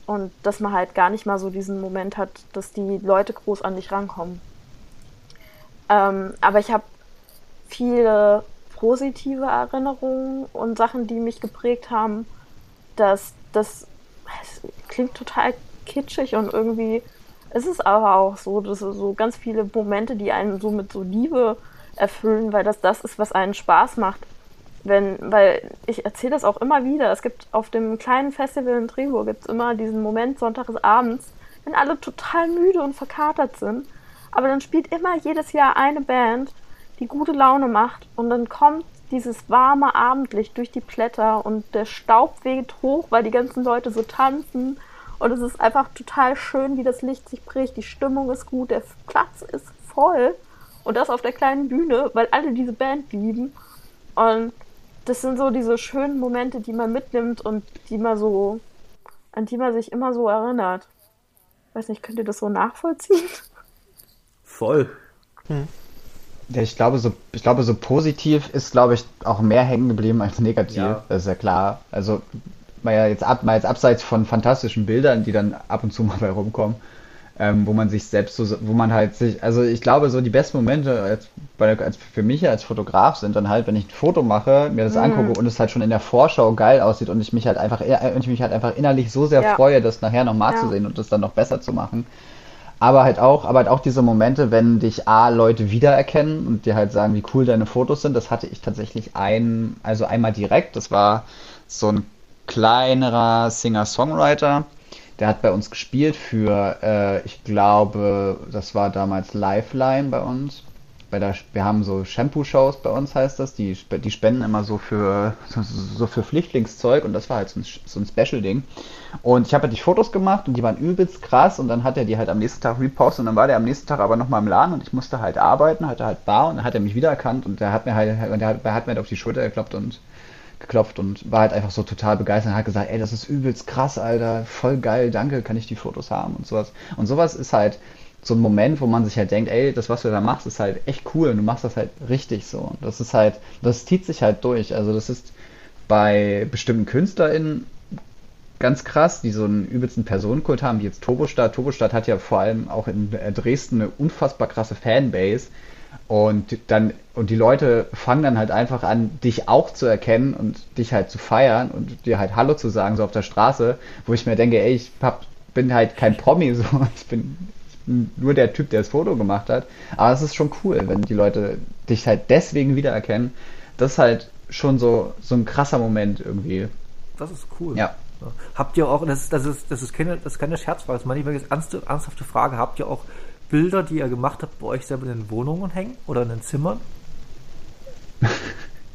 D: und dass man halt gar nicht mal so diesen Moment hat, dass die Leute groß an dich rankommen. Ähm, aber ich habe viele positive Erinnerungen und Sachen, die mich geprägt haben, dass das es klingt total kitschig und irgendwie ist es aber auch so, dass so ganz viele Momente, die einen so mit so Liebe erfüllen, weil das das ist, was einen Spaß macht. Wenn, weil ich erzähle das auch immer wieder. Es gibt auf dem kleinen Festival in Tribur gibt es immer diesen Moment Sonntagsabends, wenn alle total müde und verkatert sind. Aber dann spielt immer jedes Jahr eine Band, die gute Laune macht und dann kommt dieses warme Abendlicht durch die Blätter und der Staub weht hoch, weil die ganzen Leute so tanzen und es ist einfach total schön, wie das Licht sich bricht, die Stimmung ist gut, der Platz ist voll und das auf der kleinen Bühne, weil alle diese Band lieben und das sind so diese schönen Momente, die man mitnimmt und die man so, an die man sich immer so erinnert. Weiß nicht, könnt ihr das so nachvollziehen?
C: Voll.
E: Ja, ich glaube, so, ich glaube, so positiv ist, glaube ich, auch mehr hängen geblieben als negativ.
C: Ja.
E: Das ist ja klar. Also, mal ja jetzt ab, mal jetzt abseits von fantastischen Bildern, die dann ab und zu mal bei rumkommen, ähm, wo man sich selbst so, wo man halt sich, also ich glaube, so die besten Momente als, bei, als für mich als Fotograf sind dann halt, wenn ich ein Foto mache, mir das angucke und es halt schon in der Vorschau geil aussieht und ich mich halt einfach, und ich mich halt einfach innerlich so sehr
D: Ja.
E: freue, das nachher nochmal
D: Ja.
E: zu sehen und das dann noch besser zu machen. Aber halt auch, aber halt auch diese Momente, wenn dich A, Leute wiedererkennen und dir halt sagen, wie cool deine Fotos sind, das hatte ich tatsächlich ein, also einmal direkt. Das war so ein kleinerer Singer-Songwriter, der hat bei uns gespielt für, äh, ich glaube, das war damals Lifeline bei uns. Bei der, wir haben so Shampoo-Shows bei uns, heißt das. Die, die spenden immer so für, so, so für Flüchtlingszeug und das war halt so ein, so ein Special-Ding. Und ich habe halt die Fotos gemacht und die waren übelst krass und dann hat er die halt am nächsten Tag repostet und dann war der am nächsten Tag aber nochmal im Laden und ich musste halt arbeiten, hatte halt Bar und dann hat er mich wiedererkannt und der hat mir halt, der hat, der hat mir halt auf die Schulter geklopft und geklopft und war halt einfach so total begeistert und hat gesagt, ey, das ist übelst krass, Alter, voll geil, danke, kann ich die Fotos haben und sowas. Und sowas ist halt so ein Moment, wo man sich halt denkt, ey, das, was du da machst, ist halt echt cool und du machst das halt richtig so. Und das ist halt, das zieht sich halt durch. Also das ist bei bestimmten KünstlerInnen ganz krass, die so einen übelsten Personenkult haben, wie jetzt Turbostadt. Turbostadt hat ja vor allem auch in Dresden eine unfassbar krasse Fanbase. Und dann, und die Leute fangen dann halt einfach an, dich auch zu erkennen und dich halt zu feiern und dir halt Hallo zu sagen, so auf der Straße, wo ich mir denke, ey, ich hab bin halt kein Promi, so. Ich bin nur der Typ, der das Foto gemacht hat. Aber es ist schon cool, wenn die Leute dich halt deswegen wiedererkennen. Das ist halt schon so, so ein krasser Moment irgendwie.
C: Das ist cool.
E: Ja.
C: Habt ihr auch, das ist, das ist, das ist keine, das ist keine Scherzfrage, das ist meine wirklich ernste, ernsthafte Frage. Habt ihr auch Bilder, die ihr gemacht habt, bei euch selber in den Wohnungen hängen oder in den Zimmern?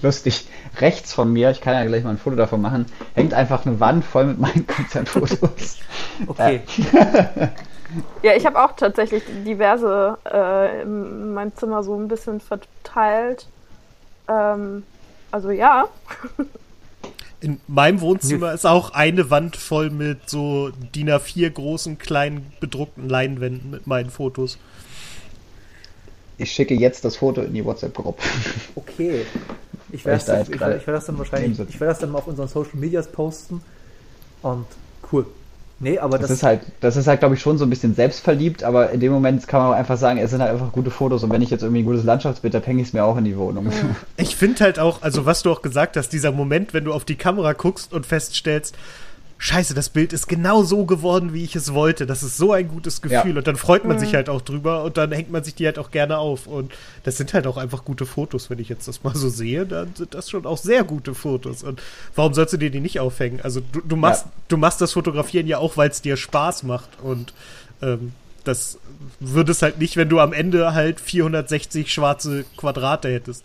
E: Lustig. Rechts von mir, ich kann ja gleich mal ein Foto davon machen, hängt einfach eine Wand voll mit meinen Konzertfotos.
C: Okay.
D: Ja, ich habe auch tatsächlich diverse äh, in meinem Zimmer so ein bisschen verteilt. Ähm, also ja.
F: In meinem Wohnzimmer ist auch eine Wand voll mit so DIN A4 großen, kleinen, bedruckten Leinwänden mit meinen Fotos.
E: Ich schicke jetzt das Foto in die WhatsApp-Gruppe.
C: Okay. Ich werde
E: ich da
C: das, ich, ich das dann wahrscheinlich, ich werde das dann mal auf unseren Social Medias posten. Und cool. Nee, aber
E: Das
C: das,
E: ist halt, das ist halt, glaube ich, schon so ein bisschen selbstverliebt, aber in dem Moment kann man auch einfach sagen, es sind halt einfach gute Fotos und wenn ich jetzt irgendwie ein gutes Landschaftsbild habe, hänge ich es mir auch in die Wohnung.
F: Ich finde halt auch, also was du auch gesagt hast, dieser Moment, wenn du auf die Kamera guckst und feststellst, Scheiße, das Bild ist genau so geworden, wie ich es wollte. Das ist so ein gutes Gefühl.
E: Ja.
F: Und dann freut man sich halt auch drüber und dann hängt man sich die halt auch gerne auf. Und das sind halt auch einfach gute Fotos, wenn ich jetzt das mal so sehe, dann sind das schon auch sehr gute Fotos. Und warum sollst du dir die nicht aufhängen? Also du, du machst,
E: Ja.
F: du machst das Fotografieren ja auch, weil es dir Spaß macht. Und ähm, das würde es halt nicht, wenn du am Ende halt 460 schwarze Quadrate hättest.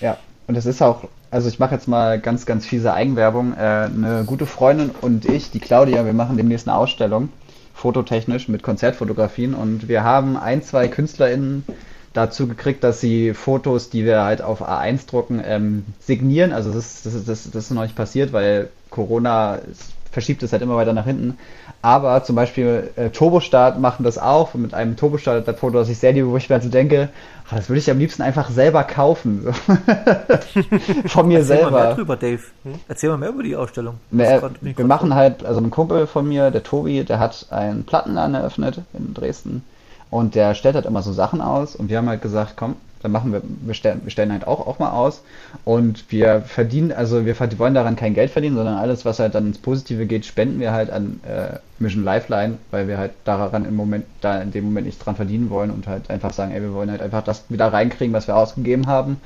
E: Ja, und es ist auch, also ich mache jetzt mal ganz, ganz fiese Eigenwerbung. Äh, eine gute Freundin und ich, die Claudia, wir machen demnächst eine Ausstellung, fototechnisch mit Konzertfotografien und wir haben ein, zwei KünstlerInnen dazu gekriegt, dass sie Fotos, die wir halt auf A1 drucken, ähm, signieren. Also das ist, das, ist, das, das ist noch nicht passiert, weil Corona es verschiebt es halt immer weiter nach hinten. Aber zum Beispiel äh, Turbostart machen das auch mit einem Turbostart-Foto, das ich sehr liebe, wo ich mir halt so denke, ach, das würde ich am liebsten einfach selber kaufen. Von mir
C: erzähl mal mehr
E: selber.
C: drüber, Dave. Erzähl mal mehr über die Ausstellung. Das
E: äh, wir machen halt, also ein Kumpel von mir, der Tobi, der hat einen Plattenladen eröffnet in Dresden und der stellt halt immer so Sachen aus und wir haben halt gesagt, komm, dann machen wir, wir stellen, wir stellen halt auch, auch mal aus. Und wir verdienen, also wir wollen daran kein Geld verdienen, sondern alles, was halt dann ins Positive geht, spenden wir halt an äh, Mission Lifeline, weil wir halt daran im Moment, da in dem Moment nicht dran verdienen wollen und halt einfach sagen, ey, wir wollen halt einfach das wieder reinkriegen, was wir ausgegeben haben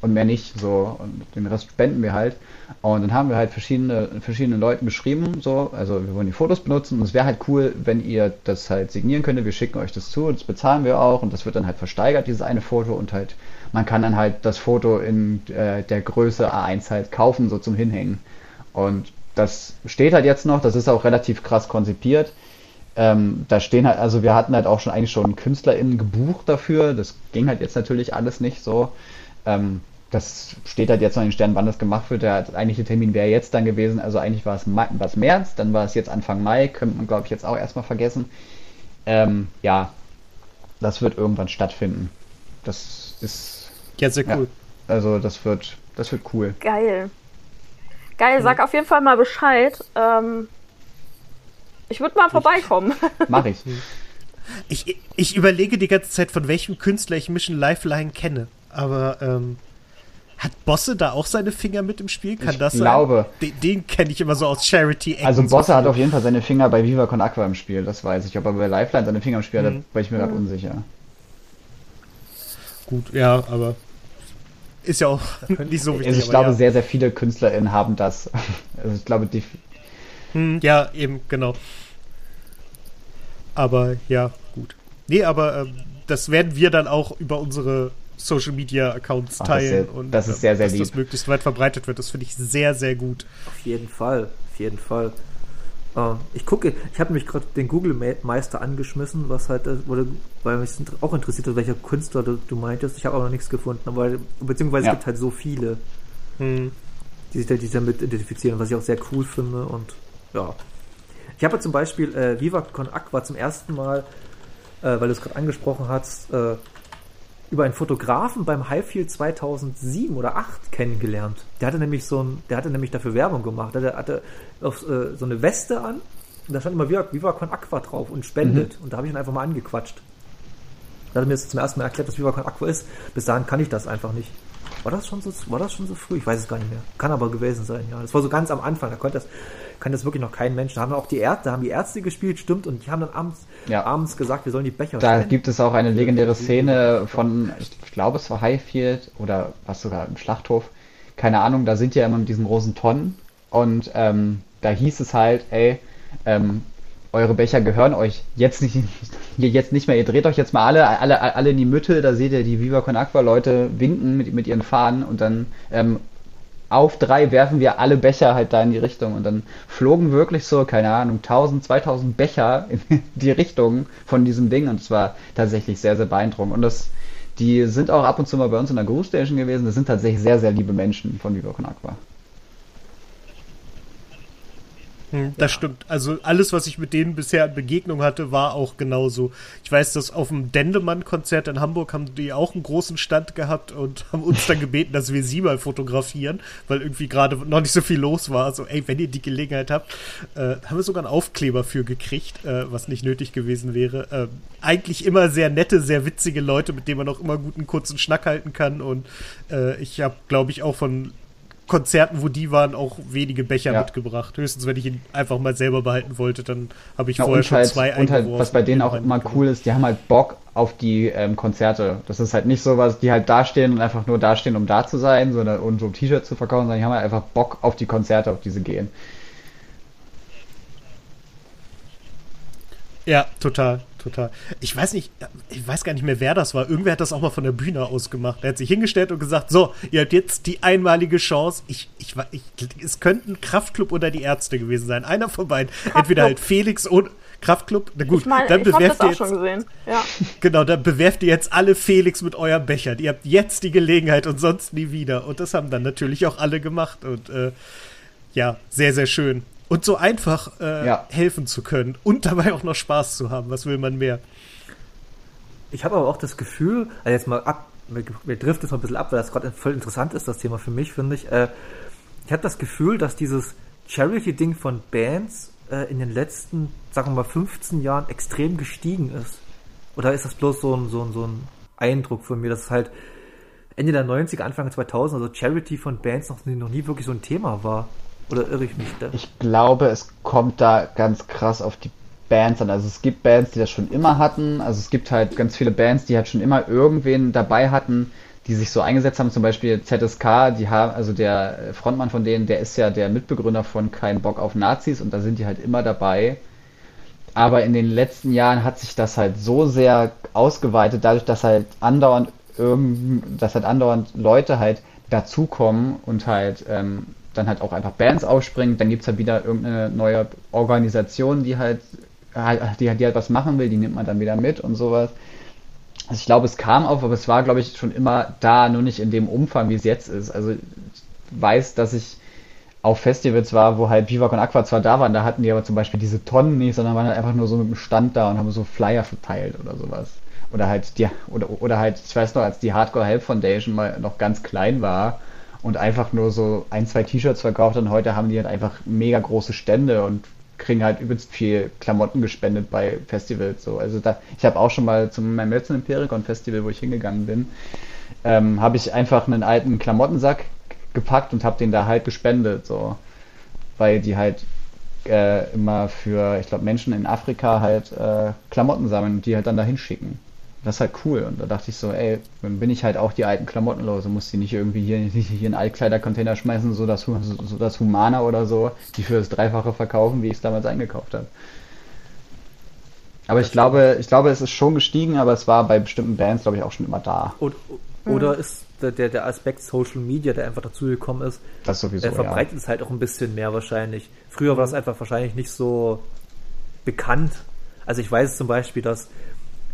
E: und mehr nicht so. Und den Rest spenden wir halt und dann haben wir halt verschiedene verschiedenen Leuten geschrieben so. Also wir wollen die Fotos benutzen und es wäre halt cool wenn ihr das halt signieren könntet. Wir schicken euch das zu das bezahlen wir auch und das wird dann halt versteigert dieses eine Foto. Und halt man kann dann halt das Foto in äh, der Größe A1 halt kaufen so zum hinhängen. Und das steht halt jetzt noch das ist auch relativ krass konzipiert. Ähm, da stehen halt, also wir hatten halt auch schon eigentlich schon KünstlerInnen gebucht dafür. Das ging halt jetzt natürlich alles nicht so. Ähm, das steht halt jetzt noch in den Sternen, wann das gemacht wird. Der eigentliche Termin wäre jetzt dann gewesen. Also eigentlich war es, Mai, war es März, dann war es jetzt Anfang Mai. Könnte man, glaube ich, jetzt auch erstmal vergessen. Ähm, ja, das wird irgendwann stattfinden. Das ist,
F: Ja, sehr
E: ja,
F: cool.
E: also das wird, das wird cool.
D: Geil. Geil, sag auf jeden Fall mal Bescheid. Ähm, ich würde mal vorbeikommen.
E: Mach ich.
F: Ich, ich überlege die ganze Zeit, von welchem Künstler ich Mission Lifeline kenne. Aber ähm, hat Bosse da auch seine Finger mit im Spiel? Kann
E: Ich
F: das
E: glaube.
F: sein? Den, den kenne ich immer so aus charity -Ecken
E: Also
F: so
E: Bosse hat
F: viel.
E: auf jeden Fall seine Finger bei Viva Con Aqua im Spiel, das weiß ich. Ob er bei Lifeline seine Finger im Spiel hat, da
F: Mhm.
E: bin ich mir gerade unsicher.
F: Gut, ja, aber ist ja auch nicht so wichtig.
E: Also ich glaube,
F: ja.
E: sehr, sehr viele KünstlerInnen haben das. Also ich glaube, die,
F: Hm, ja, eben, genau. Aber ja, gut. Nee, aber ähm, das werden wir dann auch über unsere Social Media Accounts
E: Ach, das ist
F: teilen
E: sehr-
F: und
E: das ist
F: ähm,
E: sehr, sehr
F: dass das
E: lieb.
F: möglichst weit verbreitet wird. Das finde ich sehr, sehr gut.
C: Auf jeden Fall, auf jeden Fall. Äh, ich gucke, ich habe nämlich gerade den Google Me- Meister angeschmissen, was halt, äh, wurde, weil mich auch interessiert hat, welcher Künstler du, du meintest. Ich habe auch noch nichts gefunden, aber beziehungsweise
E: Ja.
C: es gibt halt so viele,
F: Hm.
C: die sich, da- die sich damit identifizieren, was ich auch sehr cool finde und ja. Ich habe zum Beispiel äh, Viva Con Aqua zum ersten Mal, äh, weil du es gerade angesprochen hast, äh, über einen Fotografen beim Highfield 2007 oder 8 kennengelernt. Der hatte nämlich so ein, der hatte nämlich dafür Werbung gemacht. Der hatte auf, äh, so eine Weste an und da stand immer Viva, Viva Con Aqua drauf und spendet. Und da habe ich ihn einfach mal angequatscht. Da hat er mir jetzt zum ersten Mal erklärt, was Viva Con Aqua ist. Bis dahin kann ich das einfach nicht. War das schon so, war das schon so früh? Ich weiß es gar nicht mehr. Kann aber gewesen sein, ja. Das war so ganz am Anfang. Da konnte das, kann das wirklich noch kein Mensch. Da haben auch die Ärzte, haben die Ärzte gespielt, stimmt, und die haben dann abends,
E: Ja.
C: abends gesagt, wir sollen die Becher
E: Da
C: stellen.
E: gibt es auch eine legendäre Szene von, ich glaube, es war Highfield oder was sogar im Schlachthof. Keine Ahnung, da sind ja immer mit diesen großen Tonnen. Und ähm, da hieß es halt, ey, ähm, eure Becher gehören euch jetzt nicht, jetzt nicht mehr. Ihr dreht euch jetzt mal alle, alle, alle in die Mitte. Da seht ihr die Viva Con Aqua Leute winken mit, mit ihren Fahnen und dann ähm, auf drei werfen wir alle Becher halt da in die Richtung und dann flogen wirklich so, keine Ahnung, 1000, 2000 Becher in die Richtung von diesem Ding und es war tatsächlich sehr, sehr beeindruckend. Und das, die sind auch ab und zu mal bei uns in der Groove Station gewesen. Das sind tatsächlich sehr, sehr liebe Menschen von Viva Con Aqua.
F: Hm, Das stimmt. Also alles, was ich mit denen bisher in Begegnung hatte, war auch genauso. Ich weiß, dass auf dem Dendemann-Konzert in Hamburg haben die auch einen großen Stand gehabt und haben uns dann gebeten, dass wir sie mal fotografieren, weil irgendwie gerade noch nicht so viel los war. So, ey, wenn ihr die Gelegenheit habt, äh, haben wir sogar einen Aufkleber für gekriegt, äh, was nicht nötig gewesen wäre. Äh, eigentlich immer sehr nette, sehr witzige Leute, mit denen man auch immer guten kurzen Schnack halten kann. Und äh, ich habe, glaube ich, auch von Konzerten, wo die waren, auch wenige Becher
E: Ja.
F: mitgebracht. Höchstens, wenn ich ihn einfach mal selber behalten wollte, dann habe ich
E: Ja,
F: vorher schon
E: halt,
F: zwei
E: und halt, was bei denen auch immer cool ist, die haben halt Bock auf die ähm, Konzerte. Das ist halt nicht sowas, die halt dastehen und einfach nur dastehen, um da zu sein, sondern und so ein T-Shirt zu verkaufen, sondern die haben halt einfach Bock auf die Konzerte, auf die sie gehen.
F: Ja, total, total. Ich weiß nicht, ich weiß gar nicht mehr, wer das war. Irgendwer hat das auch mal von der Bühne aus gemacht. Er hat sich hingestellt und gesagt, so, ihr habt jetzt die einmalige Chance. Ich, ich, ich es könnten Kraftclub oder die Ärzte gewesen sein. Einer von beiden. Entweder halt Felix oder Kraftclub. Na gut,
D: Ich meine,
F: dann bewerft ihr jetzt.
D: Ja.
F: Genau, dann bewerft ihr jetzt alle Felix mit euren Bechern. Ihr habt jetzt die Gelegenheit und sonst nie wieder. Und das haben dann natürlich auch alle gemacht. Und äh, ja, sehr, sehr schön. Und so einfach äh,
E: Ja.
F: helfen zu können und dabei auch noch Spaß zu haben. Was will man mehr?
C: Ich habe aber auch das Gefühl, also jetzt mal ab, mir, mir trifft es mal ein bisschen ab, weil das gerade voll interessant ist, das Thema für mich, finde ich. Äh, ich habe das Gefühl, dass dieses Charity-Ding von Bands äh, in den letzten, sagen wir mal, 15 Jahren extrem gestiegen ist. Oder ist das bloß so ein, so ein, so ein Eindruck von mir, dass es halt Ende der 90er, Anfang der 2000er, also Charity von Bands noch, nie- noch nie wirklich so ein Thema war? Oder irre ich mich da?
E: Ich glaube, es kommt da ganz krass auf die Bands an. Also es gibt Bands, die das schon immer hatten. Also es gibt halt ganz viele Bands, die halt schon immer irgendwen dabei hatten, die sich so eingesetzt haben. Zum Beispiel ZSK, die haben, also der Frontmann von denen, der ist ja der Mitbegründer von Kein Bock auf Nazis und da sind die halt immer dabei. Aber in den letzten Jahren hat sich das halt so sehr ausgeweitet, dadurch, dass halt andauernd irgend, dass halt andauernd Leute halt dazukommen und halt ähm, dann halt auch einfach Bands aufspringen. Dann gibt's halt wieder irgendeine neue Organisation, die halt, die, die halt was machen will, die nimmt man dann wieder mit und sowas. Also ich glaube, es kam auf, aber es war, glaube ich, schon immer da, nur nicht in dem Umfang, wie es jetzt ist. Also ich weiß, dass ich auf Festivals war, wo halt Viva Con Aqua zwar da waren, da hatten die aber zum Beispiel diese Tonnen nicht, sondern waren halt einfach nur so mit dem Stand da und haben so Flyer verteilt oder sowas. Oder halt die, oder, oder halt, ich weiß noch, als die Hardcore Help Foundation mal noch ganz klein war und einfach nur so ein, zwei T-Shirts verkauft und heute haben die halt einfach mega große Stände und kriegen halt übelst viel Klamotten gespendet bei Festivals. So. Also da, ich habe auch schon mal zum meinem letzten Impericon Festival, wo ich hingegangen bin, ähm, habe ich einfach einen alten Klamottensack gepackt und habe den da halt gespendet, so, weil die halt äh, immer für, ich glaube, Menschen in Afrika halt äh, Klamotten sammeln und die halt dann dahin schicken. Das ist halt cool. Und da dachte ich so, ey, dann bin ich halt auch die alten Klamotten los und muss die nicht irgendwie hier, hier in einen Altkleidercontainer schmeißen, so das, so, das Humana oder so, die für das Dreifache verkaufen, wie ich es damals eingekauft habe. Aber ich glaube, ich glaube, es ist schon gestiegen, aber es war bei bestimmten Bands, glaube ich, auch schon immer da.
C: Oder, oder ist der, der, Aspekt Social Media, der einfach dazugekommen ist,
E: Das sowieso,
C: der verbreitet es halt auch ein bisschen mehr wahrscheinlich. Früher war es einfach wahrscheinlich nicht so bekannt. Also ich weiß zum Beispiel, dass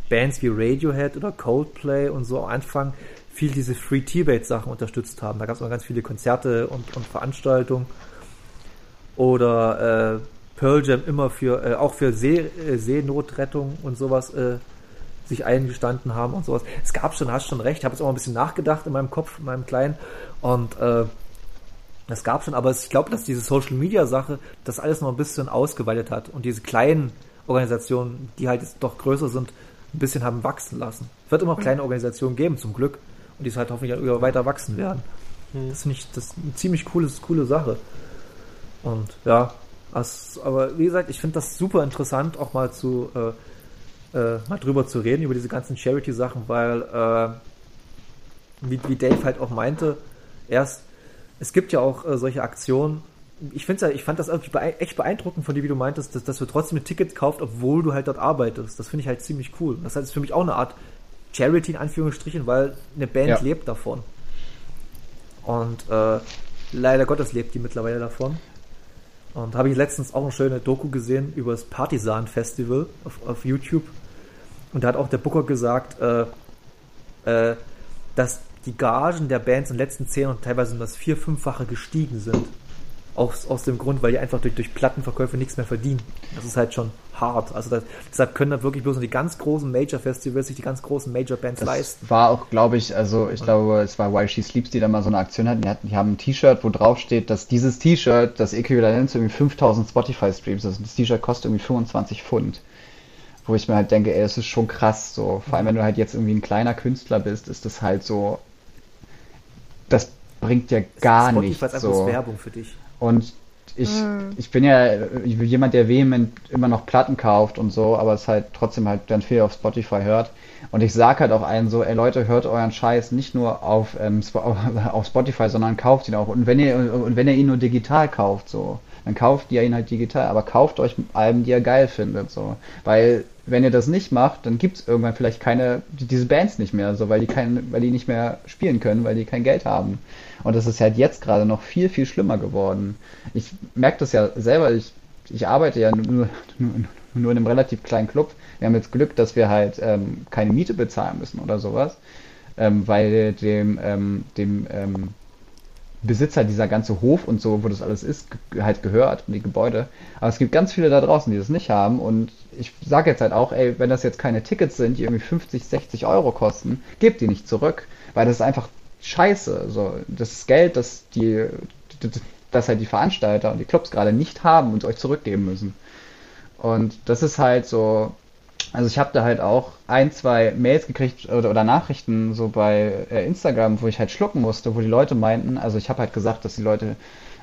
C: Bands wie Radiohead oder Coldplay und so am Anfang viel diese Free Tibet-Sachen unterstützt haben. Da gab es immer ganz viele Konzerte und, und Veranstaltungen. Oder äh, Pearl Jam immer für, äh, auch für See, äh, Seenotrettung und sowas äh, sich eingestanden haben und sowas. Es gab schon, hast schon recht, habe jetzt auch mal ein bisschen nachgedacht in meinem Kopf, in meinem Kleinen. Und äh, das gab schon, aber ich glaube, dass diese Social Media Sache das alles noch ein bisschen ausgeweitet hat und diese kleinen Organisationen, die halt jetzt doch größer sind, ein bisschen haben wachsen lassen. Es wird immer kleine Organisationen geben, zum Glück, und die es halt hoffentlich auch weiter wachsen werden. Das finde ich, das ist eine ziemlich coole, coole Sache. Und ja, Das, aber wie gesagt, ich finde das super interessant, auch mal zu äh, äh, mal drüber zu reden, über diese ganzen Charity-Sachen, weil äh, wie, wie Dave halt auch meinte, erst, es gibt ja auch äh, solche Aktionen, ich finde ja, ich fand das echt beeindruckend von dir, wie du meintest, dass, dass du trotzdem ein Ticket kaufst, obwohl du halt dort arbeitest. Das finde ich halt ziemlich cool. Das heißt, ist für mich auch eine Art Charity in Anführungsstrichen, weil eine Band
E: Ja.
C: lebt davon. Und äh, leider Gottes lebt die mittlerweile davon. Und habe ich letztens auch eine schöne Doku gesehen über das Partisan Festival auf, auf YouTube. Und da hat auch der Booker gesagt, äh, äh, dass die Gagen der Bands in den letzten zehn und teilweise um das vier-, fünffache gestiegen sind. Aus, aus dem Grund, weil die einfach durch, durch Plattenverkäufe nichts mehr verdienen. Das ist halt schon hart. Also das, deshalb können da wirklich bloß nur die ganz großen Major-Festivals sich die ganz großen Major-Bands leisten.
E: Das war auch, glaube ich, also ich glaube, es war While She Sleeps, die da mal so eine Aktion hatten. Die, hatten, die haben ein T-Shirt, wo drauf steht, dass dieses T-Shirt das Äquivalent zu irgendwie 5000 Spotify-Streams ist. Das T-Shirt kostet irgendwie 25 Pfund. Wo ich mir halt denke, ey, das ist schon krass so. Vor allem, wenn du halt jetzt irgendwie ein kleiner Künstler bist, ist das halt so. Das bringt dir gar
C: Spotify
E: nichts.
C: ist einfach
E: So.
C: Werbung für dich.
E: Und ich, ich bin ja jemand, der vehement immer noch Platten kauft und so, aber es halt trotzdem halt dann viel auf Spotify hört. Und ich sag halt auch allen so, ey Leute, hört euren Scheiß nicht nur auf, ähm, auf Spotify, sondern kauft ihn auch. Und wenn ihr, und wenn ihr ihn nur digital kauft, so, dann kauft ihr ihn halt digital, aber kauft euch Alben, die ihr geil findet, so. Weil, wenn ihr das nicht macht, dann gibt's irgendwann vielleicht keine, die- diese Bands nicht mehr, so, weil die kein, weil die nicht mehr spielen können, weil die kein Geld haben. Und das ist halt jetzt gerade noch viel, viel schlimmer geworden. Ich merke das ja selber, ich, ich arbeite ja nur, nur, nur in einem relativ kleinen Club. Wir haben jetzt Glück, dass wir halt ähm, keine Miete bezahlen müssen oder sowas, ähm, weil dem, ähm, dem ähm, Besitzer dieser ganze Hof und so, wo das alles ist, halt gehört und die Gebäude. Aber es gibt ganz viele da draußen, die das nicht haben und ich sage jetzt halt auch, ey, wenn das jetzt keine Tickets sind, die irgendwie 50, 60 Euro kosten, gebt die nicht zurück, weil das ist einfach scheiße. So, das Geld, das die, das halt die Veranstalter und die Clubs gerade nicht haben und euch zurückgeben müssen. Und das ist halt so, also ich habe da halt auch ein, zwei Mails gekriegt oder, oder Nachrichten so bei äh, Instagram, wo ich halt schlucken musste, wo die Leute meinten, also ich habe halt gesagt, dass die Leute,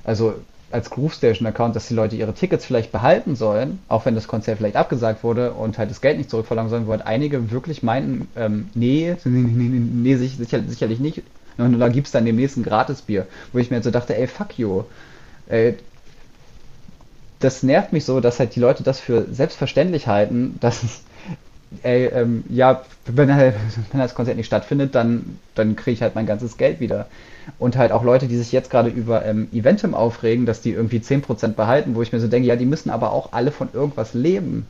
E: also als Groove Station Account, dass die Leute ihre Tickets vielleicht behalten sollen, auch wenn das Konzert vielleicht abgesagt wurde und halt das Geld nicht zurückverlangen sollen, wo halt einige wirklich meinten, ähm, nee, nee, nee, nee, nee sich- sicher, sicherlich nicht. Und da gibt's dann demnächst ein Gratisbier, wo ich mir halt so dachte, ey, fuck you. Ey, das nervt mich so, dass halt die Leute das für selbstverständlich halten, dass ey, ähm, ja, wenn, halt, wenn das Konzert nicht stattfindet, dann, dann kriege ich halt mein ganzes Geld wieder. Und halt auch Leute, die sich jetzt gerade über ähm, Eventim aufregen, dass die irgendwie 10% behalten, wo ich mir so denke, ja, die müssen aber auch alle von irgendwas leben.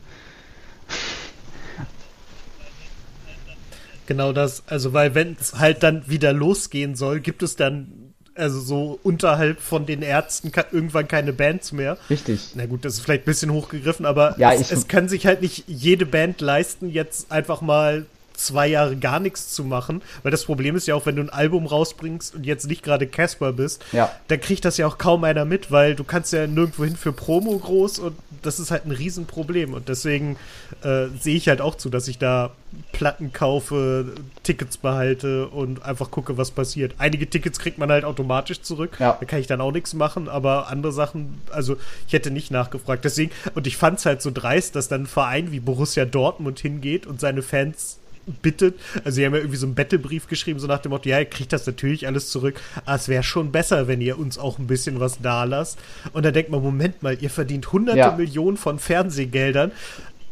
F: Genau das. Also, weil wenn es halt dann wieder losgehen soll, gibt es dann also so unterhalb von den Ärzten irgendwann keine Bands mehr.
E: Richtig.
F: Na gut, das ist vielleicht ein bisschen hochgegriffen, aber
E: Ja,
F: es, es kann sich halt nicht jede Band leisten, jetzt einfach mal zwei Jahre gar nichts zu machen, weil das Problem ist ja auch, wenn du ein Album rausbringst und jetzt nicht gerade Casper bist,
E: Ja.
F: dann kriegt das ja auch kaum einer mit, weil du kannst ja nirgendwo hin für Promo groß und das ist halt ein Riesenproblem und deswegen äh, sehe ich halt auch zu, dass ich da Platten kaufe, Tickets behalte und einfach gucke, was passiert. Einige Tickets kriegt man halt automatisch zurück,
E: Ja.
F: da kann ich dann auch nichts machen, aber andere Sachen, also ich hätte nicht nachgefragt. Deswegen, und ich fand es halt so dreist, dass dann ein Verein wie Borussia Dortmund hingeht und seine Fans bittet. Also sie haben ja irgendwie so einen Bettelbrief geschrieben, so nach dem Motto, ja, ihr kriegt das natürlich alles zurück, aber es wäre schon besser, wenn ihr uns auch ein bisschen was da lasst. Und da denkt man, Moment mal, ihr verdient hunderte
E: Ja.
F: Millionen von Fernsehgeldern,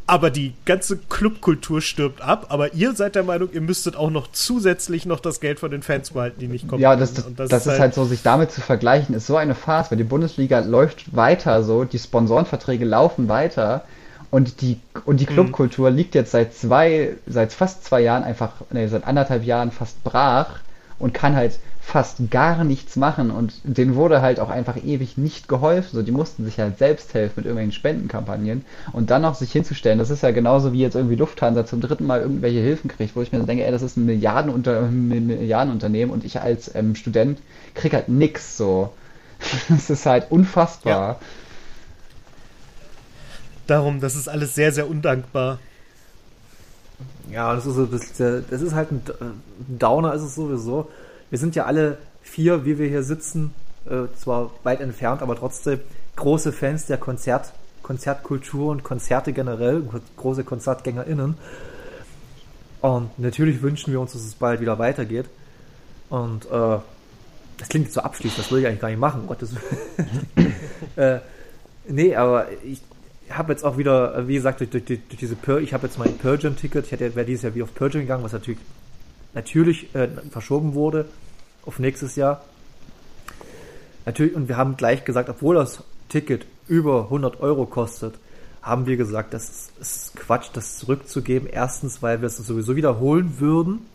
F: aber die ganze Clubkultur stirbt ab, aber ihr seid der Meinung, ihr müsstet auch noch zusätzlich noch das Geld von den Fans behalten, die nicht kommen.
E: Ja, das, das,
F: können.
E: das,
F: Und
E: ist halt so, sich damit zu vergleichen, ist so eine Farce, weil die Bundesliga läuft weiter so, die Sponsorenverträge laufen weiter und die, und die Clubkultur liegt jetzt seit zwei, seit fast zwei Jahren einfach, nee, seit anderthalb Jahren fast brach und kann halt fast gar nichts machen und denen wurde halt auch einfach ewig nicht geholfen. So, die mussten sich halt selbst helfen mit irgendwelchen Spendenkampagnen und dann noch sich hinzustellen, das ist ja genauso wie jetzt irgendwie Lufthansa zum dritten Mal irgendwelche Hilfen kriegt, wo ich mir so denke, ey, das ist ein Milliardenunter Milliardenunternehmen und ich als ähm, Student krieg halt nix so. Das ist halt unfassbar.
F: Darum, das ist alles sehr, sehr undankbar.
C: Ja, das ist, so, das, das ist halt ein ein Downer, ist es sowieso. Wir sind ja alle vier, wie wir hier sitzen, äh, zwar weit entfernt, aber trotzdem große Fans der Konzert, Konzertkultur und Konzerte generell, große KonzertgängerInnen. Und natürlich wünschen wir uns, dass es bald wieder weitergeht. Und äh, das klingt so abschließend, das will ich eigentlich gar nicht machen, um Gottes äh, nee, aber ich habe jetzt auch wieder, wie gesagt, durch, durch, durch diese Pearl, ich habe jetzt mein Pearl Jam Ticket, ich hätte wäre dieses Jahr wieder auf Jam gegangen, was natürlich natürlich äh, verschoben wurde auf nächstes Jahr. Natürlich, und wir haben gleich gesagt, obwohl das Ticket über 100 Euro kostet, haben wir gesagt, das ist, ist Quatsch, das zurückzugeben. Erstens, weil wir es sowieso wiederholen würden.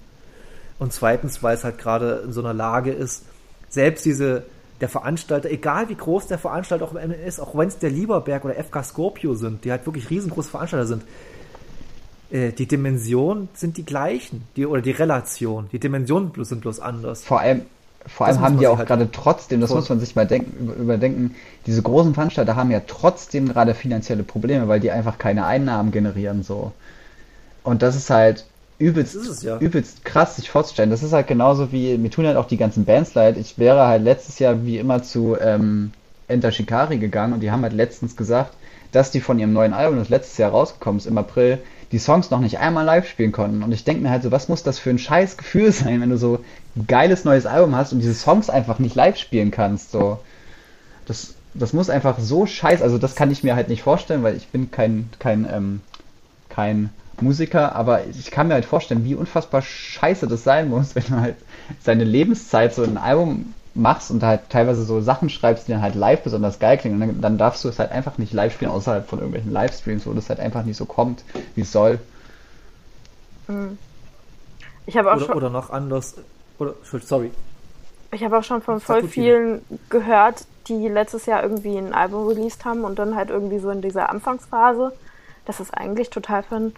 C: Und zweitens, weil es halt gerade in so einer Lage ist, selbst diese, der Veranstalter, egal wie groß der Veranstalter auch ist, auch wenn es der Lieberberg oder FK Scorpio sind, die halt wirklich riesengroße Veranstalter sind, äh, die Dimensionen sind die gleichen, die, oder die Relation, die Dimensionen sind bloß anders.
E: Vor allem, vor allem haben die auch halt gerade trotzdem, das muss man sich mal denken, überdenken, diese großen Veranstalter haben ja trotzdem gerade finanzielle Probleme, weil die einfach keine Einnahmen generieren so. Und das ist halt übelst, ja. übelst krass sich vorzustellen. Das ist halt genauso wie, mir tun halt auch die ganzen Bands leid. Ich wäre halt letztes Jahr wie immer zu ähm, Enter Shikari gegangen und die haben halt letztens gesagt, dass die von ihrem neuen Album, das letztes Jahr rausgekommen ist, im April, die Songs noch nicht einmal live spielen konnten. Und ich denke mir halt so, was muss das für ein scheiß Gefühl sein, wenn du so ein geiles neues Album hast und diese Songs einfach nicht live spielen kannst. So. Das, das muss einfach so scheiß, also das kann ich mir halt nicht vorstellen, weil ich bin kein, kein, ähm, kein Musiker, aber ich kann mir halt vorstellen, wie unfassbar scheiße das sein muss, wenn du halt seine Lebenszeit so ein Album machst und halt teilweise so Sachen schreibst, die dann halt live besonders geil klingen. Und dann, dann darfst du es halt einfach nicht live spielen, außerhalb von irgendwelchen Livestreams, wo das halt einfach nicht so kommt, wie es soll.
D: Hm. Ich habe auch
C: oder,
D: schon.
C: Oder noch anders. Oder, sorry.
D: Ich habe auch schon von voll vielen gehört, die letztes Jahr irgendwie ein Album released haben und dann halt irgendwie so in dieser Anfangsphase, dass es eigentlich total für einen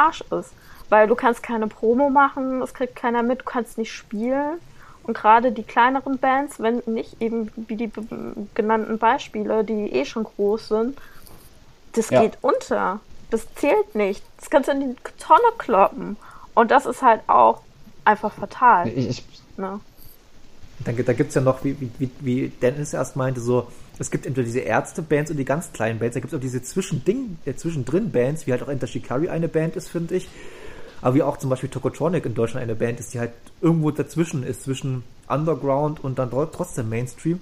D: Arsch ist. Weil du kannst keine Promo machen, es kriegt keiner mit, du kannst nicht spielen. Und gerade die kleineren Bands, wenn nicht eben wie die genannten Beispiele, die eh schon groß sind, das ja. geht unter. Das zählt nicht. Das kannst du in die Tonne kloppen. Und das ist halt auch einfach fatal. Ich, ich, ne?
C: Da, da gibt es ja noch, wie, wie, wie Dennis erst meinte, so, es gibt entweder diese Ärzte-Bands und die ganz kleinen Bands, da gibt es auch diese Zwischending, äh, Zwischendrin-Bands, wie halt auch Enter Shikari eine Band ist, finde ich aber wie auch zum Beispiel Tokotronic in Deutschland eine Band ist, die halt irgendwo dazwischen ist, zwischen Underground und dann trotzdem Mainstream.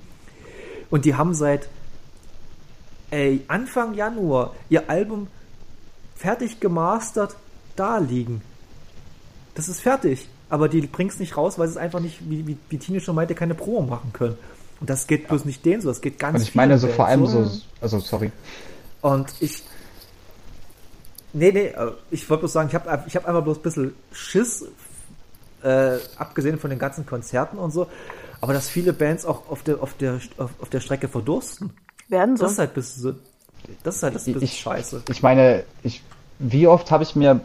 C: Und die haben seit ey, Anfang Januar ihr Album fertig gemastert da liegen. Das ist fertig, aber die bringen es nicht raus, weil sie es einfach nicht, wie, wie, wie Tine schon meinte, keine Promo machen können. Und das geht bloß nicht denen so, das geht ganz
E: Und ich meine so vor allem so, also sorry.
C: Und ich, Nee, nee, äh, ich wollte bloß sagen, ich habe ich hab einfach bloß ein bisschen Schiss, äh, abgesehen von den ganzen Konzerten und so, aber dass viele Bands auch auf der, auf der, auf, auf der Strecke verdursten.
D: Werden
C: so. Das ist halt bisschen, das ist halt das bisschen ich, scheiße.
E: Ich meine, ich, wie oft habe ich mir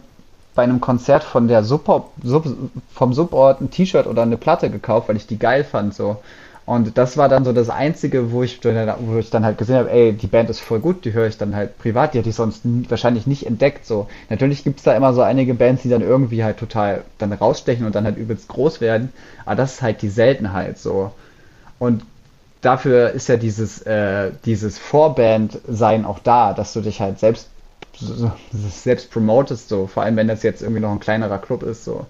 E: bei einem Konzert von der Sub, Sub vom Subort ein T-Shirt oder eine Platte gekauft, weil ich die geil fand, so. Und das war dann so das Einzige, wo ich, wo ich dann halt gesehen habe, ey, die Band ist voll gut, die höre ich dann halt privat, die hätte ich sonst wahrscheinlich nicht entdeckt. So Natürlich gibt's da immer so einige Bands, die dann irgendwie halt total dann rausstechen und dann halt übelst groß werden, aber das ist halt die Seltenheit so. Und dafür ist ja dieses, äh, dieses Vorband-Sein auch da, dass du dich halt selbst, selbst promotest, so, vor allem wenn das jetzt irgendwie noch ein kleinerer Club ist, so.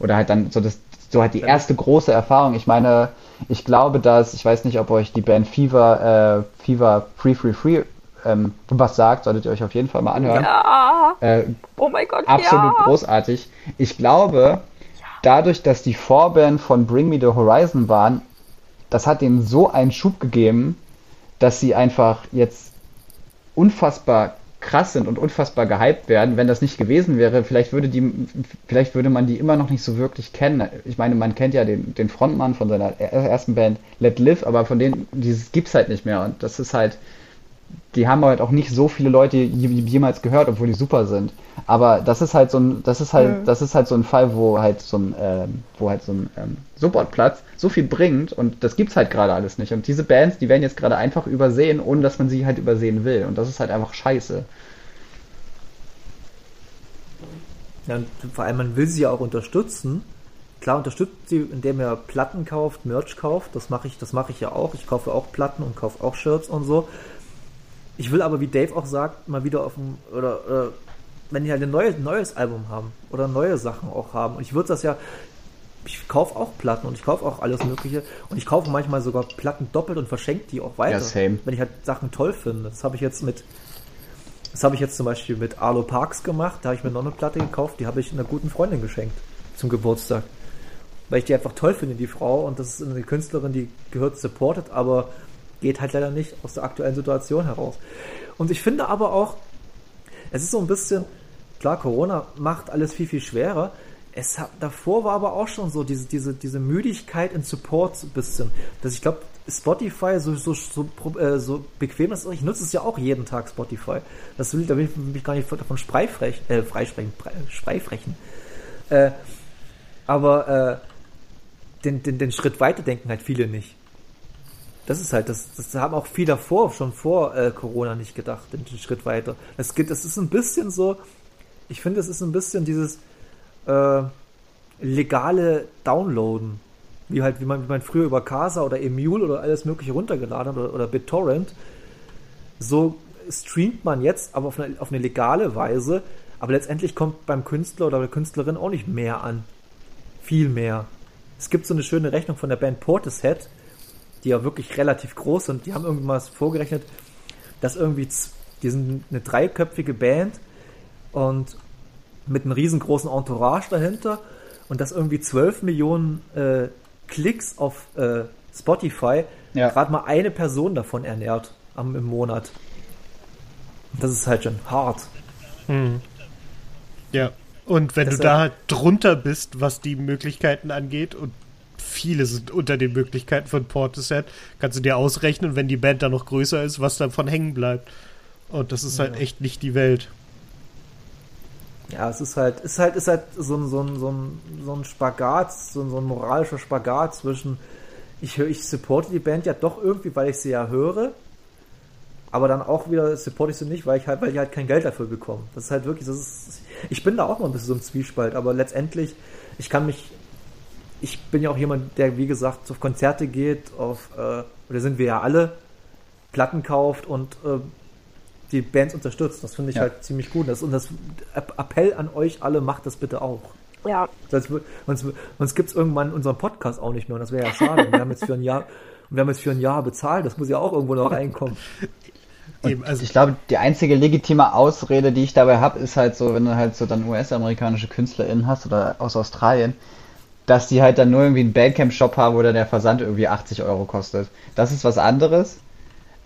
E: Oder halt dann so das, so halt die erste große Erfahrung. Ich meine, ich glaube, dass, ich weiß nicht, ob euch die Band Fever, äh, Fever Free Free Free ähm, was sagt, solltet ihr euch auf jeden Fall mal anhören.
D: Ja.
E: Äh,
D: oh mein Gott,
E: Absolut
D: ja.
E: großartig. Ich glaube, dadurch, dass die Vorband von Bring Me the Horizon waren, das hat denen so einen Schub gegeben, dass sie einfach jetzt unfassbar krass sind und unfassbar gehypt werden. Wenn das nicht gewesen wäre, vielleicht würde die, vielleicht würde man die immer noch nicht so wirklich kennen. Ich meine, man kennt ja den, den Frontmann von seiner ersten Band Let Live, aber von denen, dieses gibt's halt nicht mehr. Und das ist halt, die haben halt auch nicht so viele Leute jemals gehört, obwohl die super sind. Aber das ist halt so ein, das ist halt, mhm. das ist halt so ein Fall, wo halt so ein, ähm, wo halt so ein ähm, Supportplatz so viel bringt und das gibt's halt gerade alles nicht. Und diese Bands, die werden jetzt gerade einfach übersehen, ohne dass man sie halt übersehen will. Und das ist halt einfach scheiße.
C: Ja, und vor allem, man will sie ja auch unterstützen. klar unterstützt sie, indem ihr Platten kauft, Merch kauft. Das mache ich, das mache ich ja auch. Ich kaufe auch Platten und kaufe auch Shirts und so. Ich will aber, wie Dave auch sagt, mal wieder auf dem, oder, oder wenn die halt ein neues, neues Album haben oder neue Sachen auch haben. Und ich würde das ja, ich kaufe auch Platten und ich kaufe auch alles Mögliche und ich kaufe manchmal sogar Platten doppelt und verschenke die auch weiter,
E: Ja, same.
C: wenn ich halt Sachen toll finde. Das habe ich jetzt mit, das habe ich jetzt zum Beispiel mit Arlo Parks gemacht. Da habe ich mir noch eine Platte gekauft, die habe ich einer guten Freundin geschenkt zum Geburtstag, weil ich die einfach toll finde, die Frau und das ist eine Künstlerin, die gehört supported, aber geht halt leider nicht aus der aktuellen Situation heraus. Und ich finde aber auch, es ist so ein bisschen, klar, Corona macht alles viel, viel schwerer. Es hat, davor war aber auch schon so diese, diese, diese Müdigkeit in Support ein bisschen. Dass ich glaube, Spotify so, so, so, äh, so bequem ist. Ich nutze es ja auch jeden Tag, Spotify. Das will, da will ich mich gar nicht davon freifrech, äh, freisprechen, frei- freifrechen. Äh, aber äh, den, den, den Schritt weiter denken halt viele nicht. Das ist halt, das, das haben auch viele davor, schon vor äh, Corona nicht gedacht, den, den Schritt weiter. Es geht, es ist ein bisschen so, ich finde, es ist ein bisschen dieses äh, legale Downloaden. Wie halt, wie man, wie man früher über Casa oder Emule oder alles mögliche runtergeladen hat oder, oder BitTorrent. So streamt man jetzt, aber auf eine, auf eine legale Weise. Aber letztendlich kommt beim Künstler oder der Künstlerin auch nicht mehr an. Viel mehr. Es gibt so eine schöne Rechnung von der Band Portishead, die ja wirklich relativ groß sind. Die haben irgendwas vorgerechnet, dass irgendwie, die sind eine dreiköpfige Band und mit einem riesengroßen Entourage dahinter und dass irgendwie 12 Millionen äh, Klicks auf äh, Spotify
E: Ja.
C: gerade mal eine Person davon ernährt am, im Monat. Das ist halt schon hart.
F: Ja. Und wenn du
C: Deshalb-
F: da halt drunter bist, was die Möglichkeiten angeht, und viele sind unter den Möglichkeiten von Portishead, kannst du dir ausrechnen, wenn die Band da noch größer ist, was davon hängen bleibt. Und das ist halt echt nicht die Welt.
C: Ja, es ist halt, ist halt, ist halt so ein, so ein, so ein, so ein Spagat, so ein, so ein moralischer Spagat zwischen, ich höre, ich supporte die Band ja doch irgendwie, weil ich sie ja höre, aber dann auch wieder supporte ich sie nicht, weil ich halt, weil ich halt kein Geld dafür bekomme. Das ist halt wirklich, das ist, ich bin da auch mal ein bisschen so im Zwiespalt, aber letztendlich, ich kann mich, ich bin ja auch jemand, der, wie gesagt, auf Konzerte geht, auf, äh, oder sind wir ja alle, Platten kauft und äh, die Bands unterstützt. Das finde ich
E: Ja.
C: halt ziemlich gut. Das, und das App- Appell an euch alle, macht das bitte auch.
D: Ja,
C: Sonst, sonst, sonst gibt es irgendwann unseren Podcast auch nicht mehr und das wäre ja schade. wir haben jetzt für ein Jahr, wir haben jetzt für ein Jahr bezahlt, das muss ja auch irgendwo noch reinkommen.
F: Eben, also
E: Ich glaube, die einzige legitime Ausrede, die ich dabei habe, ist halt so, wenn du halt so dann US-amerikanische KünstlerInnen hast oder aus Australien, dass die halt dann nur irgendwie einen Bandcamp-Shop haben, wo dann der Versand irgendwie 80 Euro kostet. Das ist was anderes.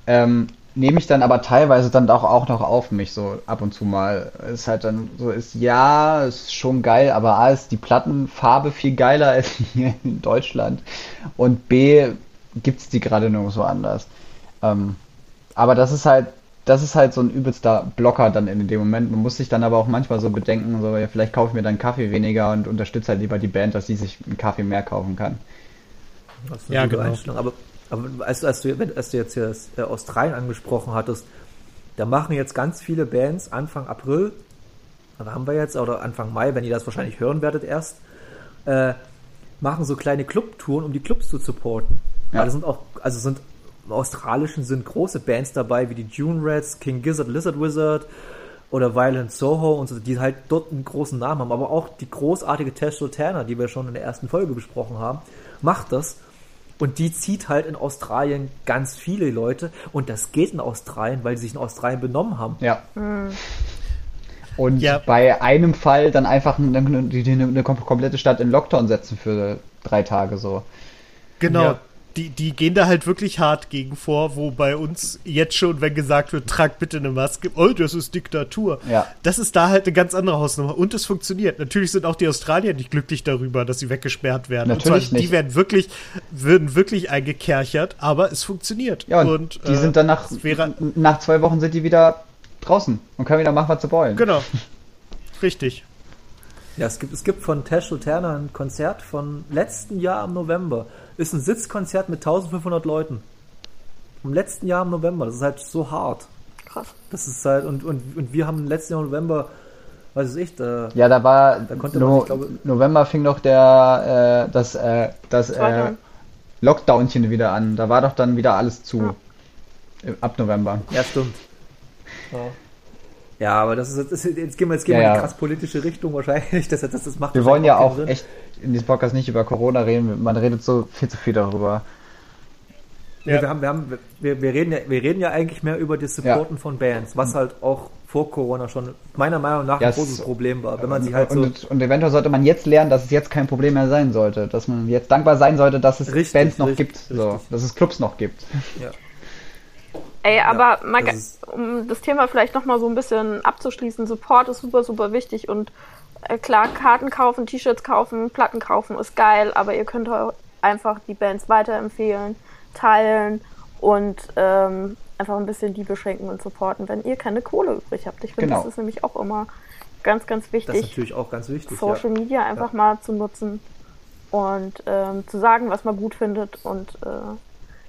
E: Ähm, nehme ich dann aber teilweise dann auch, auch noch auf mich, so ab und zu mal. Ist halt dann so, ist ja, ist schon geil, aber A ist die Plattenfarbe viel geiler als hier in Deutschland und B gibt's die gerade nirgendwo anders. Ähm, aber das ist halt, das ist halt so ein übelster Blocker dann in dem Moment. Man muss sich dann aber auch manchmal so bedenken, so, ja, vielleicht kaufe ich mir dann Kaffee weniger und unterstütze halt lieber die Band, dass sie sich einen Kaffee mehr kaufen kann.
C: Das ist eine
F: Ja,
C: gute
F: genau.
C: Einstellung. Aber, aber als, als, du, als du jetzt hier das, äh, Australien angesprochen hattest, da machen jetzt ganz viele Bands Anfang April, da haben wir jetzt, oder Anfang Mai, wenn ihr das wahrscheinlich hören werdet erst, äh, machen so kleine Clubtouren, um die Clubs zu supporten.
E: Ja.
C: Weil da sind auch, also sind im Australischen sind große Bands dabei, wie die Dune Rats, King Gizzard, Lizard Wizard oder Violent Soho und so, die halt dort einen großen Namen haben. Aber auch die großartige Tash Sultana, die wir schon in der ersten Folge besprochen haben, macht das. Und die zieht halt in Australien ganz viele Leute. Und das geht in Australien, weil sie sich in Australien benommen haben.
E: Ja. Und
F: Ja.
E: bei einem Fall dann einfach eine, eine, die- eine komplette Stadt in Lockdown setzen für drei Tage so.
F: Genau.
C: Ja.
F: Die, die gehen da halt wirklich hart gegen vor, wo bei uns jetzt schon, wenn gesagt wird, trag bitte eine Maske, oh, das ist Diktatur.
E: Ja.
F: Das ist da halt eine ganz andere Hausnummer. Und es funktioniert. Natürlich sind auch die Australier nicht glücklich darüber, dass sie weggesperrt werden.
E: Natürlich
F: und zwar, Die
E: nicht.
F: werden wirklich, würden wirklich eingekerchert, aber es funktioniert.
E: Ja, und, die
F: äh,
E: sind dann nach,
F: wäre,
E: nach zwei Wochen sind die wieder draußen und können wieder machen, was sie wollen.
F: genau. Richtig.
C: Ja, es gibt, es gibt von Tash Sultana ein Konzert von letzten Jahr im November. Ist ein Sitzkonzert mit 1500 Leuten. Im letzten Jahr im November. Das ist halt so hart.
D: krass.
C: Das ist halt, und, und, und wir haben letzten Jahr im November, ist ich, da,
E: Ja, da war
C: Da konnte man,
E: no,
C: ich glaube-
E: November fing doch der äh, das äh, das äh. Lockdownchen wieder an. Da war doch dann wieder alles zu. Äh, Ab November.
C: ja, stimmt. Ja. Ja, aber das ist, das ist jetzt gehen wir, jetzt gehen
E: Ja,
C: wir in die
E: ja.
C: krass politische Richtung wahrscheinlich. Das, das, das macht
E: Wir wollen ja auch
C: Sinn.
E: echt in diesem Podcast nicht über Corona reden. Man redet so viel zu viel darüber.
C: Ja.
F: Ja.
C: Wir, haben, wir, haben, wir, wir, reden ja, wir reden ja eigentlich mehr über das Supporten von Bands, was halt auch vor Corona schon meiner Meinung nach
E: Ja,
C: ein großes
E: es-
C: Problem war. Wenn man sich halt so.
E: und, und eventuell sollte man jetzt lernen, dass es jetzt kein Problem mehr sein sollte. Dass man jetzt dankbar sein sollte, dass es
C: Richtig,
E: Bands noch
C: richtig,
E: gibt. So,
C: richtig.
E: dass es Clubs noch gibt.
C: ja.
D: Ey, aber mal,
C: das
D: ga-
C: ist-
D: um das Thema vielleicht nochmal so ein bisschen abzuschließen, Support ist super, super wichtig und äh, klar, Karten kaufen, T-Shirts kaufen, Platten kaufen ist geil, aber ihr könnt auch einfach die Bands weiterempfehlen, teilen und ähm, einfach ein bisschen Liebe schenken und supporten, wenn ihr keine Kohle übrig habt. Ich finde,
E: Genau.
D: das ist nämlich auch immer ganz, ganz
C: Das ist
D: wichtig,
C: natürlich auch ganz wichtig.
D: Social
C: ja.
D: Media einfach
C: Ja.
D: mal zu nutzen und ähm, zu sagen, was man gut findet. Und äh,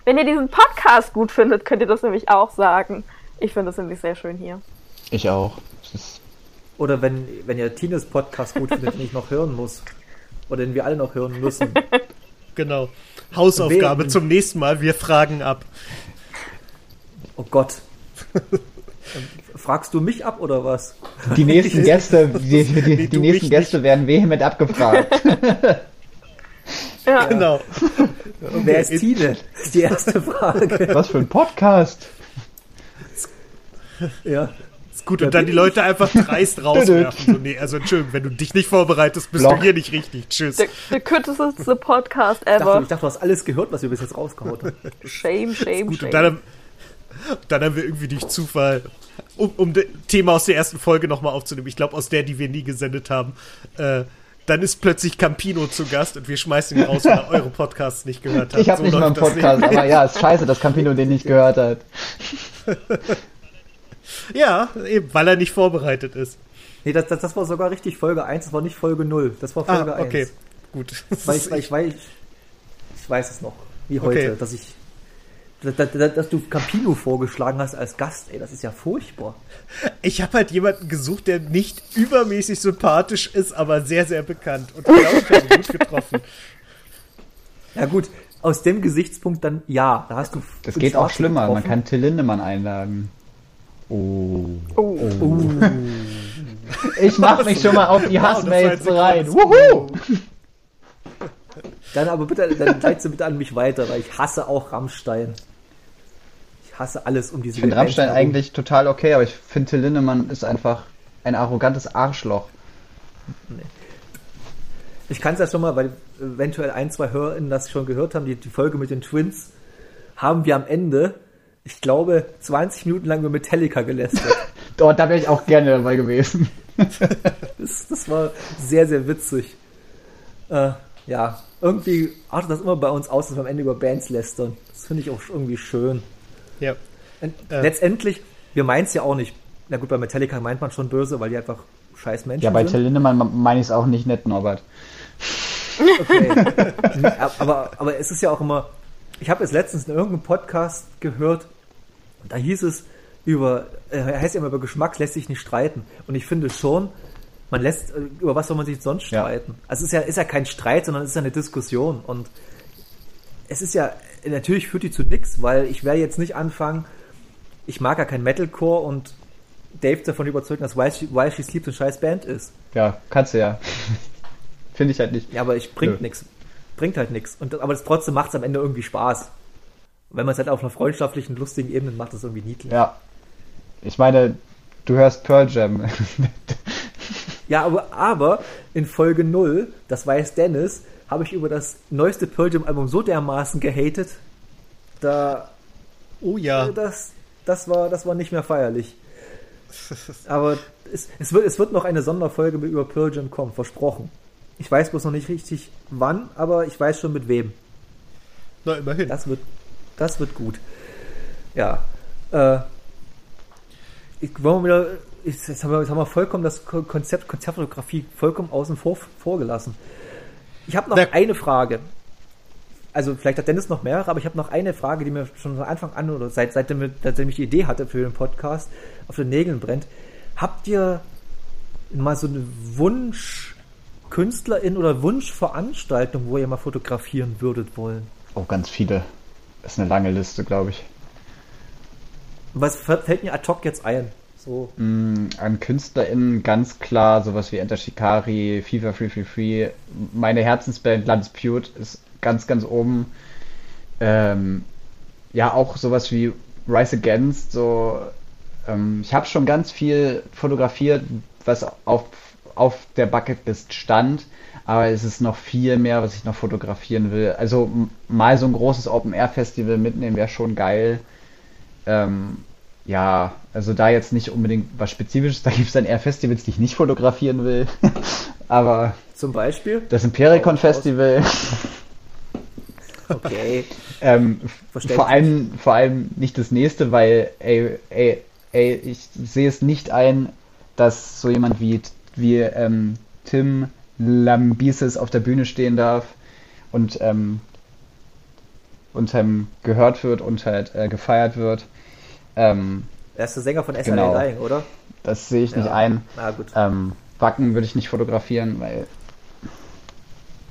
D: wenn ihr diesen Podcast gut findet, könnt ihr das nämlich auch sagen. Ich finde das nämlich sehr schön hier.
E: Ich auch.
C: Oder wenn, wenn ihr Tines Podcast gut findet, den ich noch hören muss. Oder den wir alle noch hören müssen.
F: Genau. Hausaufgabe
C: Wen-
F: zum nächsten Mal. Wir fragen ab.
C: Oh Gott. Fragst du mich ab oder was?
E: die nächsten Gäste, die, die, die,
F: Nee,
E: die nächsten Gäste werden vehement abgefragt.
D: Ja,
F: Genau.
C: Wer ist Tine? Ist die erste Frage.
E: Was für ein Podcast?
C: Ja.
F: Ist gut. Und dann die Leute einfach dreist rauswerfen. So, nee, also Entschuldigung, wenn du dich nicht vorbereitest, bist
E: Block.
F: du hier nicht richtig. Tschüss.
D: der, der kürzeste Podcast
C: Ich dachte,
D: ever.
C: ich dachte, du hast alles gehört, was wir bis jetzt rausgehauen haben.
D: Shame, shame,
F: Gut,
D: shame.
F: und dann, haben- dann haben wir irgendwie durch Zufall, um, um das Thema aus der ersten Folge nochmal aufzunehmen, ich glaube aus der, die wir nie gesendet haben, äh, dann ist plötzlich Campino zu Gast und wir schmeißen ihn raus, weil er eure Podcasts nicht gehört hat.
E: Ich habe
F: So
E: nicht mal einen Podcast, aber ja, ist scheiße, dass Campino den nicht gehört hat.
F: Ja, eben, weil er nicht vorbereitet ist.
C: Nee, das, das, das war sogar richtig Folge 1, das war nicht Folge 0. Das war Folge
F: Ah, okay.
C: 1.
F: Gut.
C: Weil ich, weil ich, weil ich, ich weiß es noch, wie heute,
F: Okay.
C: dass ich, dass, du Campino vorgeschlagen hast als Gast, ey, das ist ja furchtbar.
F: Ich habe halt jemanden gesucht, der nicht übermäßig sympathisch ist, aber sehr, sehr bekannt. Und ich glaube, ich gut getroffen.
C: Ja gut, aus dem Gesichtspunkt dann ja, da hast du.
E: Das geht auch schlimmer. Man
C: getroffen.
E: kann Till Lindemann einladen. Oh.
D: oh.
E: Ich mach mich schon mal auf die
F: Wow, war
E: Hassmails
F: jetzt
E: bereit.
F: kurz.
E: Wuhu!
C: Dann aber bitte, dann leite bitte an mich weiter, weil ich hasse auch Rammstein. Ich hasse alles um diese
E: Ich finde Rammstein eigentlich total okay, aber ich finde Till Lindemann ist einfach ein arrogantes Arschloch.
C: Ich kann es ja schon mal, weil eventuell ein, zwei HörerInnen das schon gehört haben, die, die Folge mit den Twins, haben wir am Ende, ich glaube, 20 Minuten lang über Metallica gelästert.
E: Dort, da wäre ich auch gerne dabei gewesen.
C: Das, das war sehr, sehr witzig. Äh, ja, irgendwie artet das immer bei uns aus, dass wir am Ende über Bands lästern. Das finde ich auch irgendwie schön.
F: Ja.
C: Und
F: Äh.
C: Letztendlich, wir meinen es ja auch nicht. Na gut, bei Metallica meint man schon böse, weil die einfach scheiß Menschen
E: Ja, bei
C: sind.
E: Till Lindemann meine ich es auch nicht nett, Norbert.
C: Okay. aber, aber es ist ja auch immer, ich habe es letztens in irgendeinem Podcast gehört, da hieß es über, äh, heißt ja immer über Geschmack lässt sich nicht streiten. Und ich finde schon, man lässt, äh, über was soll man sich sonst
E: Ja.
C: streiten? Also es ist ja, ist ja kein Streit, sondern es ist ja eine Diskussion. Und es ist ja, natürlich führt die zu nix, weil ich werde jetzt nicht anfangen, ich mag ja kein Metalcore und Dave davon überzeugen, dass While She, While She Sleeps eine scheiß Band ist.
E: Ja, kannst du ja. Finde ich halt nicht.
C: Ja, aber ich bringt nichts. Bringt halt nichts. Aber das trotzdem macht es am Ende irgendwie Spaß. Wenn man es halt auf einer freundschaftlichen, lustigen Ebene macht, das irgendwie niedlich.
E: Ja. Ich meine, du hörst Pearl Jam.
C: Ja, aber, aber in Folge 0, das weiß Dennis, habe ich über das neueste Pearl Jam Album so dermaßen gehatet, da
F: Oh ja.
C: das, das war, das war nicht mehr feierlich. Aber es, es, wird, es wird noch eine Sonderfolge über Pearl Jam kommen, versprochen. Ich weiß bloß noch nicht richtig wann, aber ich weiß schon mit wem.
F: Na, immerhin.
C: Das wird, das wird gut. Ja. Äh, ich wollen wir wieder. Jetzt haben, wir, jetzt haben wir vollkommen das Ko- Konzept Konzertfotografie vollkommen außen vor vorgelassen. Ich habe noch
F: Na-
C: eine Frage. Also vielleicht hat Dennis noch mehrere, aber ich habe noch eine Frage, die mir schon von Anfang an oder seit, seitdem, seitdem ich die Idee hatte für den Podcast auf den Nägeln brennt. Habt ihr mal so eine Wunschkünstlerin oder Wunschveranstaltung, wo ihr mal fotografieren würdet wollen?
E: Oh, ganz viele. Das ist eine lange Liste, glaube ich.
C: Was fällt mir ad hoc jetzt ein? So.
E: Mm, An KünstlerInnen ganz klar sowas wie Enter Shikari, Fever Free Free Free. Meine Herzensband Landspute ist ganz, ganz oben. Ähm, ja, auch sowas wie Rise Against. So, ähm, ich habe schon ganz viel fotografiert, was auf, auf der Bucketlist stand. Aber es ist noch viel mehr, was ich noch fotografieren will. Also mal so ein großes Open-Air-Festival mitnehmen wäre schon geil. Ähm, ja, also da jetzt nicht unbedingt was Spezifisches. Da gibt es dann eher Festivals, die ich nicht fotografieren will. Aber
C: Zum Beispiel?
E: das Impericon Festival,
C: Okay.
E: ähm, vor allem, vor allem nicht das nächste, weil, ey, ey, ey, ich sehe es nicht ein, dass so jemand wie, wie ähm, Tim Lambises auf der Bühne stehen darf und, ähm, und ähm, gehört wird und halt äh, gefeiert wird. Ähm,
C: Er ist der Sänger von SLA
E: Genau.
C: Dying, oder?
E: das sehe ich nicht
C: Ja.
E: ein.
C: Na gut.
E: Ähm, Wacken würde ich nicht fotografieren, weil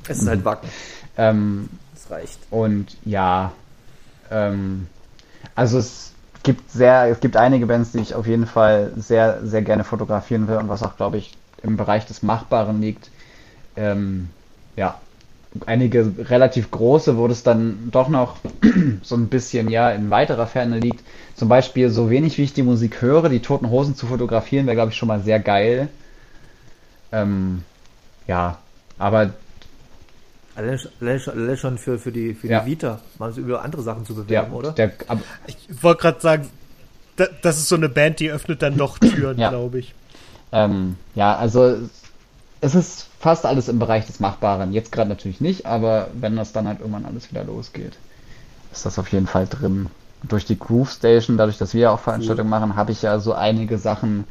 C: Es ist halt Wacken.
E: ähm,
C: Das reicht.
E: Und ja, ähm, also es gibt sehr, es gibt einige Bands, die ich auf jeden Fall sehr, sehr gerne fotografieren will und was auch, glaube ich, im Bereich des Machbaren liegt. Ähm, ja, einige relativ große, wo das dann doch noch so ein bisschen ja in weiterer Ferne liegt. Zum Beispiel, so wenig wie ich die Musik höre, die Toten Hosen zu fotografieren, wäre, glaube ich, schon mal sehr geil. Ähm, ja, aber
C: Allein, schon- für, für die, für
E: Ja.
C: die Vita, mal über andere Sachen zu
E: ja,
C: bewerben, oder?
E: der, ab,
F: Ich wollte gerade sagen, da, das ist so eine Band, die öffnet dann doch Türen,
E: Ja.
F: glaube ich.
E: Ähm, ja, also es ist fast alles im Bereich des Machbaren. Jetzt gerade natürlich nicht, aber wenn das dann halt irgendwann alles wieder losgeht, ist das auf jeden Fall drin. Durch die Groove Station, dadurch, dass wir auch Veranstaltungen machen, habe ich ja so einige Sachen,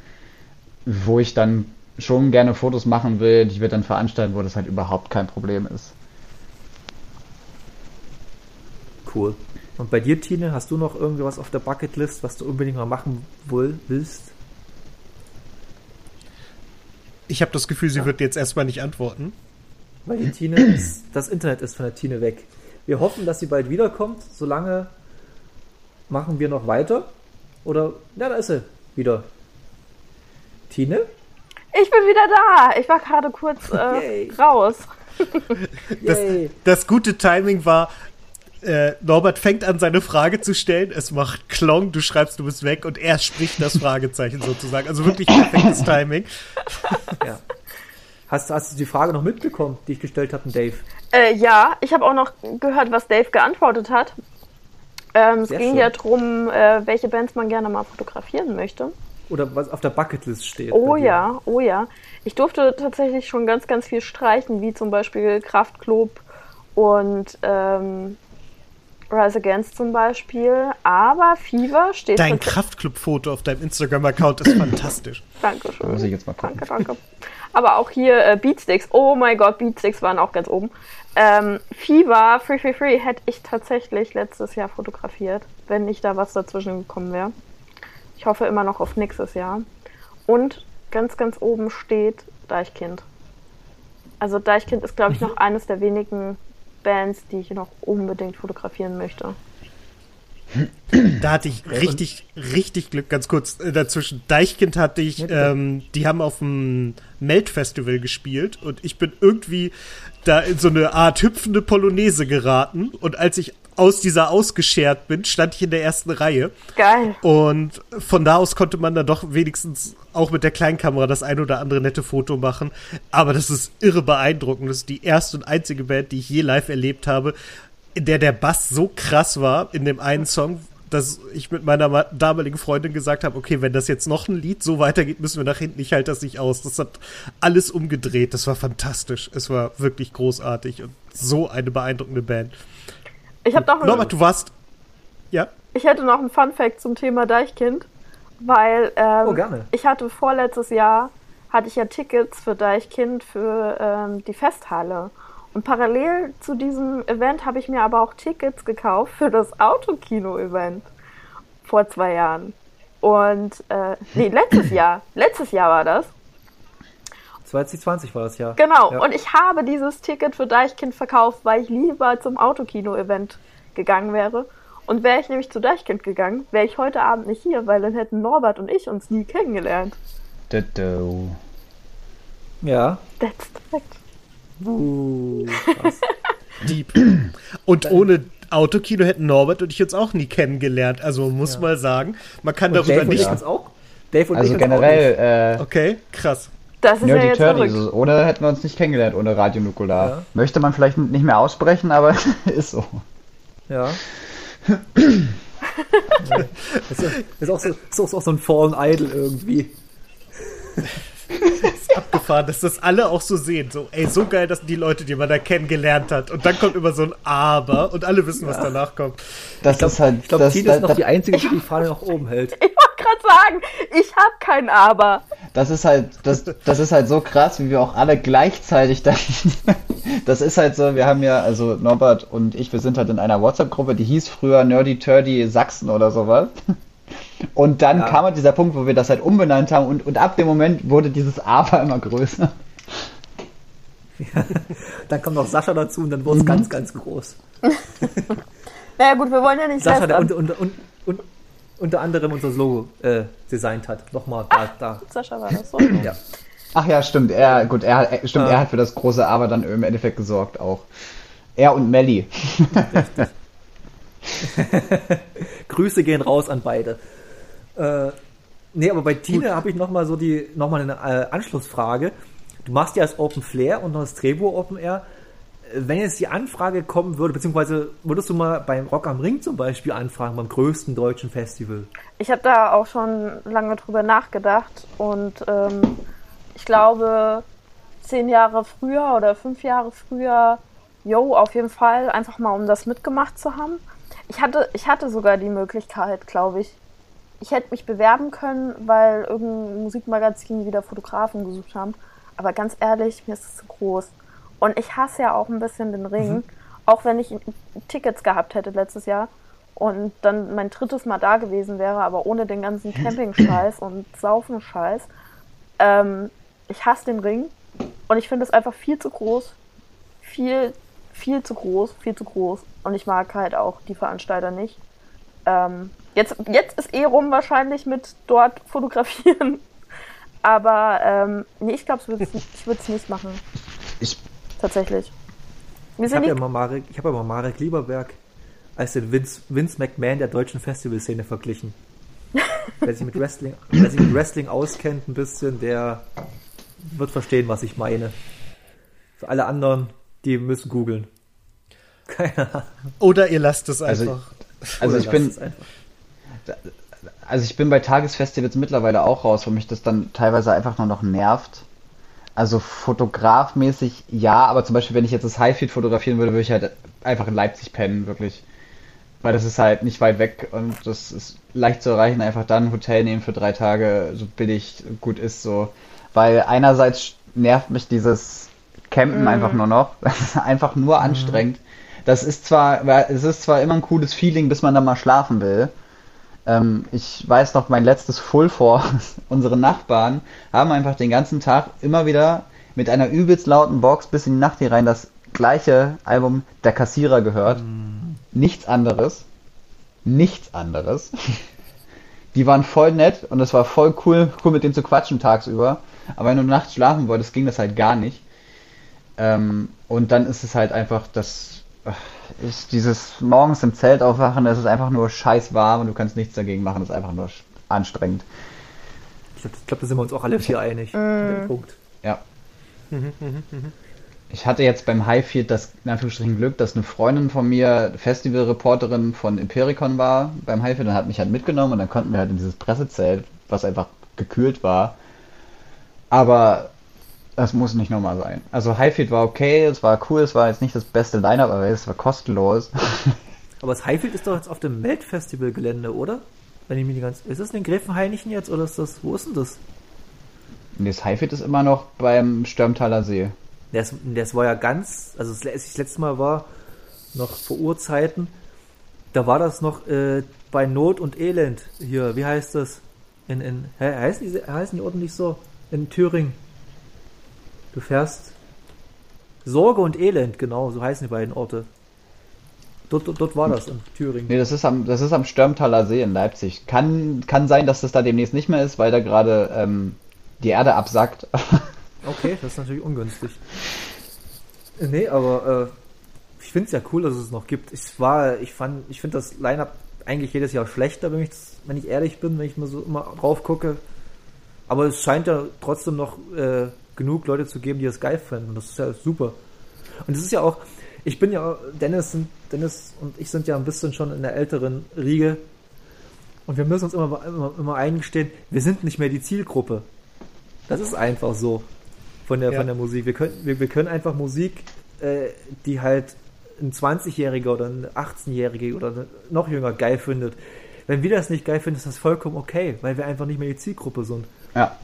E: wo ich dann schon gerne Fotos machen will, die wir dann veranstalten, wo das halt überhaupt kein Problem ist.
C: Cool. Und bei dir, Tine, hast du noch irgendwas auf der Bucketlist, was du unbedingt mal machen wohl, willst?
F: Ich habe das Gefühl, sie wird jetzt erstmal nicht antworten.
C: Weil die Tine ist, das Internet ist von der Tine weg. Wir hoffen, dass sie bald wiederkommt. Solange machen wir noch weiter. Oder, ja, da ist sie wieder. Tine?
D: Ich bin wieder da. Ich war gerade kurz äh, raus.
F: Das, das gute Timing war, äh, Norbert fängt an, seine Frage zu stellen. Es macht Klong, du schreibst, du bist weg und er spricht das Fragezeichen sozusagen. Also wirklich perfektes Timing.
C: Ja. Hast, hast du die Frage noch mitbekommen, die ich gestellt habe, Dave?
D: Äh, ja, ich habe auch noch gehört, was Dave geantwortet hat. Ähm, es
C: Sehr
D: ging
C: schön.
D: ja darum, äh, welche Bands man gerne mal fotografieren möchte.
C: Oder was auf der Bucketlist steht?
D: Oh ja, oh ja. Ich durfte tatsächlich schon ganz, ganz viel streichen, wie zum Beispiel Kraftklub und ähm, Rise Against zum Beispiel. Aber Fever steht
F: Dein Kraftclub-Foto auf deinem Instagram-Account ist fantastisch.
D: Dankeschön.
E: Muss ich jetzt mal gucken.
D: Danke, danke. Aber auch hier äh, Beatsticks. Oh mein Gott, Beatsticks waren auch ganz oben. Ähm, Fever, Free Free Free, hätte ich tatsächlich letztes Jahr fotografiert, wenn nicht da was dazwischen gekommen wäre. Ich hoffe immer noch auf nächstes Jahr. Und ganz, ganz oben steht Deichkind. Also Deichkind ist, glaube ich, noch eines der wenigen Bands, die ich noch unbedingt fotografieren möchte.
F: Da hatte ich richtig, richtig Glück, ganz kurz äh, dazwischen. Deichkind hatte ich, ähm, die haben auf dem Melt-Festival gespielt und ich bin irgendwie da in so eine Art hüpfende Polonaise geraten und als ich aus dieser ausgeschert bin, stand ich in der ersten Reihe
D: Geil.
F: und von da aus konnte man dann doch wenigstens auch mit der Kleinkamera das ein oder andere nette Foto machen. Aber das ist irre beeindruckend. Das ist die erste und einzige Band, die ich je live erlebt habe, in der der Bass so krass war in dem einen Song, dass ich mit meiner ma- damaligen Freundin gesagt habe, okay, wenn das jetzt noch ein Lied so weitergeht, müssen wir nach hinten, ich halte das nicht aus. Das hat alles umgedreht. Das war fantastisch. Es war wirklich großartig und so eine beeindruckende Band.
D: Ich habe noch
F: Norbert, du warst. Ja?
D: Ich hätte noch einen Fun Fact zum Thema Deichkind, weil ähm,
C: Oh, gerne.
D: ich hatte vorletztes Jahr hatte ich ja Tickets für Deichkind für ähm, die Festhalle und parallel zu diesem Event habe ich mir aber auch Tickets gekauft für das Autokino-Event vor zwei Jahren und äh, nee letztes Jahr letztes Jahr war das
C: 2020 war das ja.
D: Genau,
C: Ja.
D: und ich habe dieses Ticket für Deichkind verkauft, weil ich lieber zum Autokino-Event gegangen wäre. Und wäre ich nämlich zu Deichkind gegangen, wäre ich heute Abend nicht hier, weil dann hätten Norbert und ich uns nie kennengelernt.
E: Dö-dö.
C: Ja.
D: That's the fact.
C: Uh, krass.
F: Deep. Und ohne Autokino hätten Norbert und ich uns auch nie kennengelernt. Also muss
C: Ja.
F: mal sagen, man kann
C: Und
F: darüber
C: Dave und
F: nicht.
C: ich uns auch? Dave und
E: Also
C: ich uns auch nicht.
E: generell, äh,
F: Okay, krass.
D: Das ist ja
E: Nerdy
D: jetzt
E: Turdy,
D: verrückt.
E: ohne hätten wir uns nicht kennengelernt, ohne Radio Nukular.
C: Ja.
E: Möchte man vielleicht nicht mehr aussprechen, aber ist so.
C: Ja. ist, auch so, ist auch so ein Fallen Idol irgendwie.
F: Abgefahren, dass das alle auch so sehen. So, ey, so geil, dass die Leute, die man da kennengelernt hat. Und dann kommt immer so ein Aber und alle wissen, was danach kommt.
E: Das ist halt.
C: Ich glaube,
E: das,
C: Tina ist noch
E: das,
C: die Einzige, die die Fahne nach oben hält.
D: Ich wollte gerade sagen, ich habe kein Aber.
E: das ist halt, das, das ist halt so krass, wie wir auch alle gleichzeitig dann. das ist halt so, wir haben ja, also Norbert und ich, wir sind halt in einer WhatsApp-Gruppe, die hieß früher Nerdy Turdy Sachsen oder sowas. Und dann
C: Ja.
E: kam halt dieser Punkt, wo wir das halt umbenannt haben und, und ab dem Moment wurde dieses Aber immer größer.
C: Dann kommt noch Sascha dazu und dann wurde es ganz, ganz groß.
D: Naja gut, wir wollen ja nicht
C: Sascha, der
D: lästern.
C: unter, unter, unter, unter, anderem unser Logo äh, designt hat. Nochmal da, da.
D: Sascha war das so.
C: Ja.
E: Ach ja, stimmt. Er, gut, er, stimmt,
C: Ja.
E: er hat für das große Aber dann im Endeffekt gesorgt auch. Er und Melly.
C: Grüße gehen raus an beide. Äh, nee, aber bei Tina habe ich nochmal so die, noch mal eine äh, Anschlussfrage. Du machst ja als Open Flair und noch das Drehbuch Open Air. Äh, Wenn jetzt die Anfrage kommen würde, beziehungsweise würdest du mal beim Rock am Ring zum Beispiel anfragen, beim größten deutschen Festival?
D: Ich habe da auch schon lange drüber nachgedacht und ähm, ich glaube, zehn Jahre früher oder fünf Jahre früher, yo, auf jeden Fall, einfach mal um das mitgemacht zu haben. Ich hatte, ich hatte sogar die Möglichkeit, glaube ich. Ich hätte mich bewerben können, weil irgendein Musikmagazin wieder Fotografen gesucht haben. Aber ganz ehrlich, mir ist es zu groß. Und ich hasse ja auch ein bisschen den Ring. Auch wenn ich Tickets gehabt hätte letztes Jahr und dann mein drittes Mal da gewesen wäre, aber ohne den ganzen Camping-Scheiß und Saufen-Scheiß. Ähm, ich hasse den Ring und ich finde es einfach viel zu groß. Viel, viel zu groß, viel zu groß. Und ich mag halt auch die Veranstalter nicht. Ähm, jetzt, jetzt ist eh rum wahrscheinlich mit dort fotografieren. Aber ähm, nee, ich glaube, ich würde es nicht machen.
E: Ich,
D: Tatsächlich. Wir
C: Ich habe ja mal Marek, ich habe ja mal Marek Lieberberg als den Vince, Vince McMahon der deutschen Festivalszene verglichen. wer, sich mit Wrestling, wer sich mit Wrestling auskennt ein bisschen, der wird verstehen, was ich meine. Für alle anderen, die müssen googeln. Keine Ahnung.
F: Oder ihr lasst es
E: Also-
F: einfach.
E: also
C: Oder
E: ich bin,
C: es einfach.
E: Also ich bin bei Tagesfestivals mittlerweile auch raus, wo mich das dann teilweise einfach nur noch nervt. Also fotografmäßig ja, aber zum Beispiel, wenn ich jetzt das Highfield fotografieren würde, würde ich halt einfach in Leipzig pennen, wirklich. Weil das ist halt nicht weit weg und das ist leicht zu erreichen, einfach dann ein Hotel nehmen für drei Tage, so billig gut ist so. Weil einerseits nervt mich dieses Campen einfach nur noch. Das ist einfach nur anstrengend. Das ist zwar, es ist zwar immer ein cooles Feeling, bis man dann mal schlafen will. Ähm, ich weiß noch, mein letztes Full Four, unsere Nachbarn haben einfach den ganzen Tag immer wieder mit einer übelst lauten Box bis in die Nacht hier rein das gleiche Album Der Kassierer gehört. Nichts anderes. Nichts anderes. Die waren voll nett und es war voll cool, cool mit denen zu quatschen tagsüber. Aber wenn du nachts schlafen wolltest, ging das halt gar nicht. Ähm, und dann ist es halt einfach das, ist dieses morgens im Zelt aufwachen, das ist einfach nur scheiß warm und du kannst nichts dagegen machen, das ist einfach nur anstrengend.
C: Ich glaube, glaub, da sind wir uns auch alle vier einig. an dem Punkt.
E: Ja. Ich hatte jetzt beim Highfield das in Anführungsstrichen Glück, dass eine Freundin von mir Festivalreporterin von Impericon war beim Highfield und hat mich halt mitgenommen und dann konnten wir halt in dieses Pressezelt, was einfach gekühlt war. Aber das muss nicht nochmal sein. Also Highfield war okay, es war cool, es war jetzt nicht das beste Line-Up, aber es war kostenlos.
C: Aber das Highfield ist doch jetzt auf dem Weltfestivalgelände, oder? Wenn ich mich ganz. Ist das in Gräfenhainichen jetzt oder ist das. Wo ist denn das?
E: Nee, das Highfield ist immer noch beim Stürmtaler See.
C: Das, das war ja ganz, also das, als ich das letzte Mal war, noch vor Urzeiten, da war das noch äh, bei Not und Elend hier, wie heißt das? In, in, heißen, die, heißen die Orte nicht so? In Thüringen. Du fährst Sorge und Elend, genau, so heißen die beiden Orte. Dort, dort, dort war das in Thüringen.
E: Nee, das ist am, das ist am Störmtaler See in Leipzig. Kann, kann sein, dass das da demnächst nicht mehr ist, weil da gerade ähm, die Erde absackt.
C: Okay, das ist natürlich ungünstig. Nee, aber äh, ich finde es ja cool, dass es noch gibt. Ich war, ich fand, ich finde das Line-Up eigentlich jedes Jahr schlechter, wenn ich, wenn ich ehrlich bin, wenn ich mal so immer drauf gucke. Aber es scheint ja trotzdem noch äh, genug Leute zu geben, die das geil finden. Das ist ja super. Und es ist ja auch, ich bin ja, Dennis, sind, Dennis und ich sind ja ein bisschen schon in der älteren Riege. Und wir müssen uns immer, immer, immer eingestehen, wir sind nicht mehr die Zielgruppe. Das ist einfach so von der,
F: Ja.
C: von der Musik. Wir können, wir, wir können einfach Musik, äh, die halt ein 20-Jähriger oder ein 18-Jähriger oder noch jünger geil findet. Wenn wir das nicht geil finden, ist das vollkommen okay, weil wir einfach nicht mehr die Zielgruppe sind.
E: ja.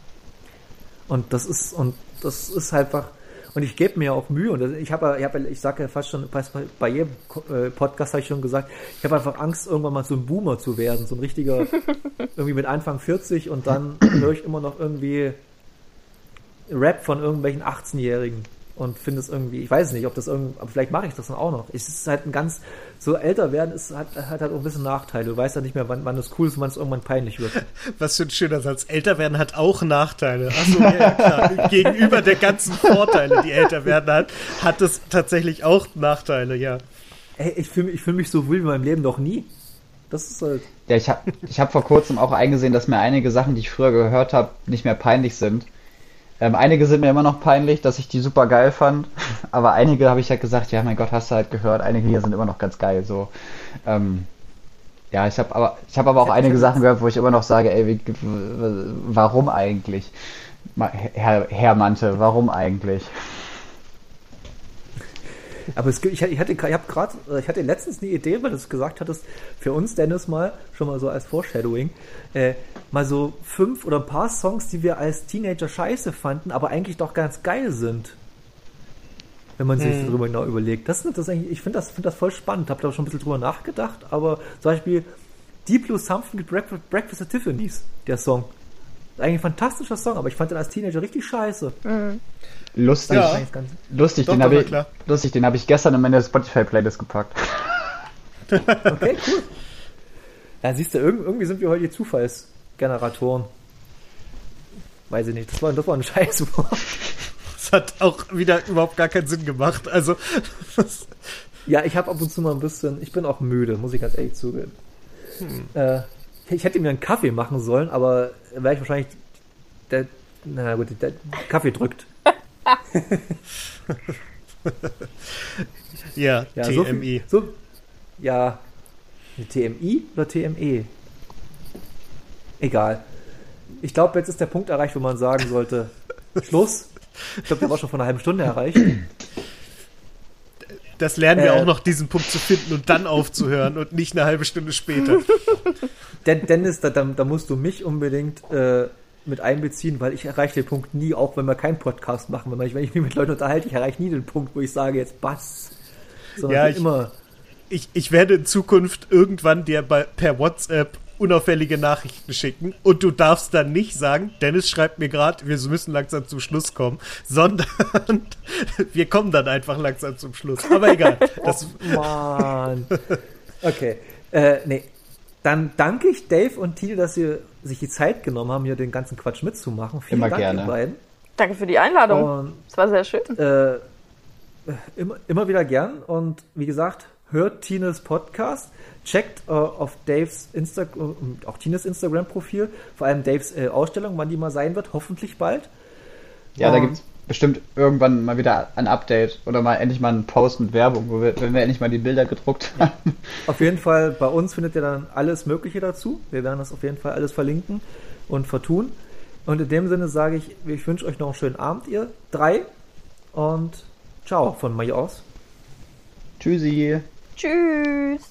C: Und das ist, und das ist einfach, und ich gebe mir auch Mühe, und ich habe, ich, hab, ich sage ja fast schon, fast bei, jedem äh, Podcast habe ich schon gesagt, ich habe einfach Angst, irgendwann mal so ein Boomer zu werden, so ein richtiger, irgendwie mit Anfang 40 und dann höre ich immer noch irgendwie Rap von irgendwelchen 18-Jährigen und finde es irgendwie, ich weiß nicht, ob das irgendwie, aber vielleicht mache ich das dann auch noch. Es ist halt ein ganz, so älter werden ist, hat, hat halt auch ein bisschen Nachteile. Du weißt ja nicht mehr, wann, wann das cool ist und wann es irgendwann peinlich wird.
F: Was für ein schöner Satz. Älter werden hat auch Nachteile. Achso, ja, ja, klar. Gegenüber der ganzen Vorteile, die älter werden hat, hat es tatsächlich auch Nachteile, ja.
C: Ey, ich fühle mich, ich fühl mich so wohl wie in meinem Leben noch nie. Das ist halt.
E: Ja, ich habe ich hab vor kurzem auch eingesehen, dass mir einige Sachen, die ich früher gehört habe, nicht mehr peinlich sind. Ähm, einige sind mir immer noch peinlich, dass ich die super geil fand, aber einige habe ich halt gesagt, ja, mein Gott, hast du halt gehört, einige hier sind immer noch ganz geil, so. Ähm, ja, ich habe aber, ich habe aber auch einige Sachen gehört, wo ich immer noch sage, ey, wie, warum eigentlich? Herr, Herr Mante, warum eigentlich?
C: Aber es ich, hatte- ich hatte, ich habe gerade, ich hatte letztens eine Idee, weil du es gesagt hattest, für uns Dennis mal, schon mal so als Foreshadowing, äh, mal so fünf oder ein paar Songs, die wir als Teenager scheiße fanden, aber eigentlich doch ganz geil sind. Wenn man sich darüber genau überlegt. Das, das eigentlich, ich finde das, finde das voll spannend, habe da schon ein bisschen drüber nachgedacht, aber zum Beispiel Deep Blue Something mit Breakfast, Breakfast at Tiffany's, der Song. Eigentlich ein fantastischer Song, aber ich fand den als Teenager richtig scheiße.
E: Lustig,
F: Ja.
E: Lustig,
F: Doch,
E: den habe ich, lustig, den habe ich gestern in meine Spotify-Playlist gepackt.
C: Okay, cool. Ja, siehst du, irg- irgendwie sind wir heute die Zufallsgeneratoren. Weiß ich nicht, das war, das war ein Scheißwort.
F: Das hat auch wieder überhaupt gar keinen Sinn gemacht. Also, das,
C: Ja, ich habe ab und zu mal ein bisschen, ich bin auch müde, muss ich ganz ehrlich zugeben. Äh, ich hätte mir einen Kaffee machen sollen, aber wäre ich wahrscheinlich, der, na gut, der Kaffee drückt.
F: ja,
C: Ja, so
F: TMI.
C: viel- So, ja, TMI oder TME? Egal. Ich glaube, jetzt ist der Punkt erreicht, wo man sagen sollte, Schluss. Ich glaube, der war schon vor einer halben Stunde erreicht.
F: Das lernen wir
C: Äh.
F: auch noch, diesen Punkt zu finden und dann aufzuhören und nicht eine halbe Stunde später.
C: Den, Dennis, da, da, musst du mich unbedingt äh, mit einbeziehen, weil ich erreiche den Punkt nie, auch wenn wir keinen Podcast machen. Wenn, ich, wenn ich mich mit Leuten unterhalte, ich erreiche nie den Punkt, wo ich sage, jetzt Bass. Sondern
F: Ja, ich
C: immer.
F: Ich, ich werde in Zukunft irgendwann dir bei, per WhatsApp unauffällige Nachrichten schicken und du darfst dann nicht sagen, Dennis schreibt mir gerade, wir müssen langsam zum Schluss kommen, sondern wir kommen dann einfach langsam zum Schluss. Aber egal. Das,
C: Mann. Okay. Äh, nee. Dann danke ich Dave und Tine, dass sie sich die Zeit genommen haben, hier den ganzen Quatsch mitzumachen. Vielen
E: Immer
C: Dank,
E: gerne.
C: ihr beiden.
D: Danke für die Einladung.
C: Und
D: Es war sehr schön.
C: äh, immer, immer wieder gern. Und wie gesagt, hört Tines Podcast, checkt äh, auf Daves Instagram, auch Tines Instagram-Profil, vor allem Daves äh, Ausstellung, wann die mal sein wird, hoffentlich bald.
E: Ja, da
C: Und-
E: gibt's bestimmt irgendwann mal wieder ein Update oder mal endlich mal einen Post mit Werbung, wo wir, wenn wir endlich mal die Bilder gedruckt haben.
C: Auf jeden Fall, bei uns findet ihr dann alles Mögliche dazu. Wir werden das auf jeden Fall alles verlinken und vertun. Und in dem Sinne sage ich, ich wünsche euch noch einen schönen Abend, ihr drei. Und ciao von mir aus.
E: Tschüssi.
D: Tschüss.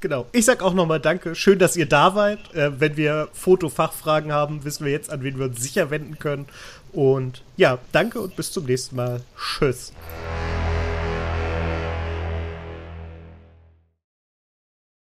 F: genau. Ich sag auch nochmal Danke. Schön, dass ihr da wart. Äh, wenn wir Fotofachfragen haben, wissen wir jetzt, an wen wir uns sicher wenden können. Und ja, danke und bis zum nächsten Mal. Tschüss.